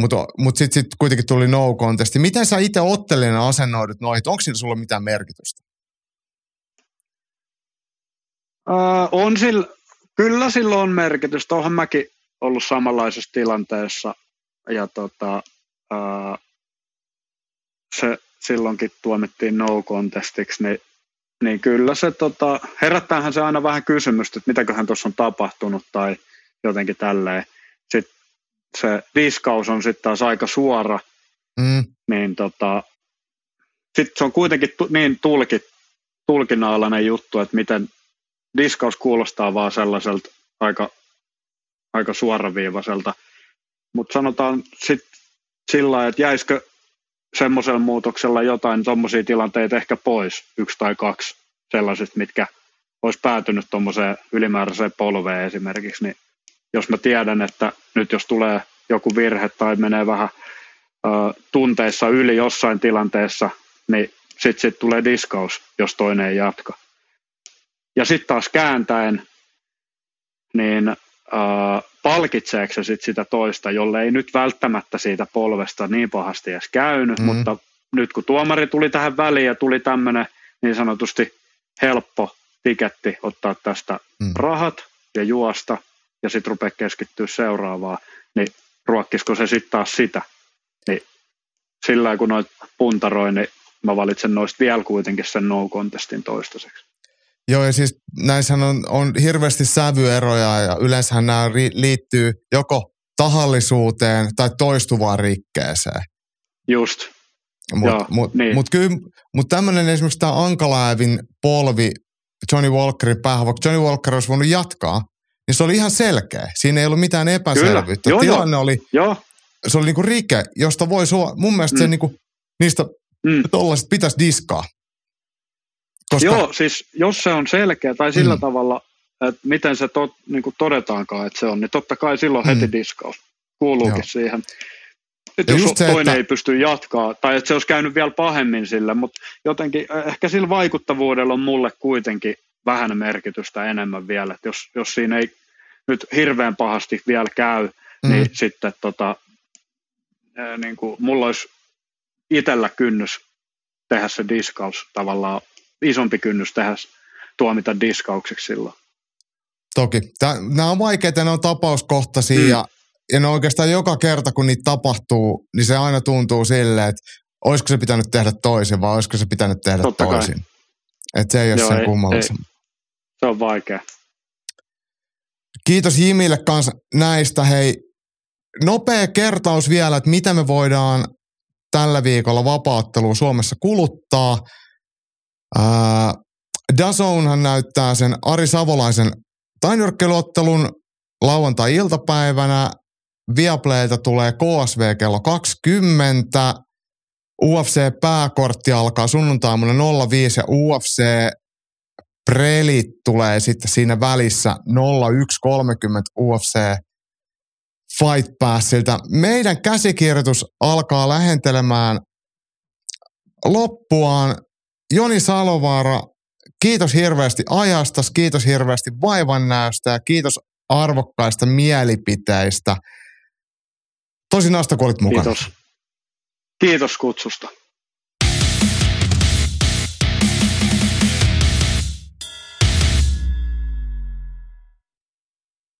Mutta mut sitten sit kuitenkin tuli no contesti. Miten sä itse ottelijana asennoidut noihin? Onko siinä sulla mitään merkitystä? Uh, on sillä, kyllä sillä on merkitystä. Onhan mäkin ollut samanlaisessa tilanteessa. Ja tota, uh, se silloinkin tuomittiin no contestiksi, niin niin kyllä se tota, herättäähän se aina vähän kysymystä, että mitäköhän tuossa on tapahtunut tai jotenkin tälleen. Sitten se diskaus on sitten taas aika suora, mm. niin tota, sitten se on kuitenkin tu, niin tulkit, tulkinnallinen juttu, että miten diskaus kuulostaa vaan sellaiselta aika, aika suoraviivaiselta. Mutta sanotaan sitten sillä että jäisikö semmoisella muutoksella jotain tuommoisia tilanteita ehkä pois, yksi tai kaksi sellaisista, mitkä olisi päätynyt tuommoiseen ylimääräiseen polveen esimerkiksi, niin jos mä tiedän, että nyt jos tulee joku virhe tai menee vähän ö, tunteissa yli jossain tilanteessa, niin sitten sit tulee diskaus, jos toinen ei jatka. Ja sitten taas kääntäen, niin ö, palkitseeko se sit sitä toista, jolle ei nyt välttämättä siitä polvesta niin pahasti edes käynyt, mm. mutta nyt kun tuomari tuli tähän väliin ja tuli tämmöinen niin sanotusti helppo tiketti ottaa tästä mm. rahat ja juosta ja sitten rupeaa keskittyä seuraavaan, niin ruokkisiko se sitten taas sitä. Niin sillä kun noit puntaroin, niin mä valitsen noista vielä kuitenkin sen no contestin toistaiseksi. Joo, ja siis näissähän on, on hirveästi sävyeroja ja yleensä nämä ri- liittyy joko tahallisuuteen tai toistuvaan rikkeeseen. Just. Mutta mut, niin. mut kyllä, mut tämmöinen esimerkiksi tämä Ankalaevin polvi Johnny Walkerin päähän, vaikka Johnny Walker olisi voinut jatkaa, niin se oli ihan selkeä. Siinä ei ollut mitään epäselvyyttä. Joo, Tilanne joo. oli, joo. se oli niinku rike, josta voi sua, mun mielestä mm. se niinku, niistä mm. tollaiset pitäisi diskaa. Koska... Joo, siis jos se on selkeä tai sillä mm. tavalla, että miten se tot, niin kuin todetaankaan, että se on, niin totta kai silloin heti mm. diskaus kuuluukin Joo. siihen. Nyt jos se, toinen että... ei pysty jatkaa, tai että se olisi käynyt vielä pahemmin sillä, mutta jotenkin ehkä sillä vaikuttavuudella on mulle kuitenkin vähän merkitystä enemmän vielä, että jos, jos siinä ei nyt hirveän pahasti vielä käy, mm. niin sitten tota, niin kuin, mulla olisi itsellä kynnys tehdä se diskaus tavallaan isompi kynnys tehdä tuomita diskaukseksi silloin. Toki. Nämä on vaikeita, ne on tapauskohtaisia mm. ja, ja ne oikeastaan joka kerta, kun niitä tapahtuu, niin se aina tuntuu silleen, että olisiko se pitänyt tehdä toisin vai olisiko se pitänyt tehdä Totta toisin. Että se ei ole Joo, sen kummallisen. Se on vaikea. Kiitos Jimille kanssa näistä. Hei, nopea kertaus vielä, että mitä me voidaan tällä viikolla vapaattelua Suomessa kuluttaa – Äh, Dazonhan näyttää sen Ari Savolaisen tainyrkkeiluottelun lauantai-iltapäivänä. Viaplaylta tulee KSV kello 20. UFC-pääkortti alkaa sunnuntaina 05 ja UFC Prelit tulee sitten siinä välissä 01.30 UFC Fight Passilta. Meidän käsikirjoitus alkaa lähentelemään loppuaan. Joni Salovaara, kiitos hirveästi ajasta, kiitos hirveästi vaivannäöstä ja kiitos arvokkaista mielipiteistä. Tosi nasta, kun olit mukana. Kiitos. Kiitos kutsusta.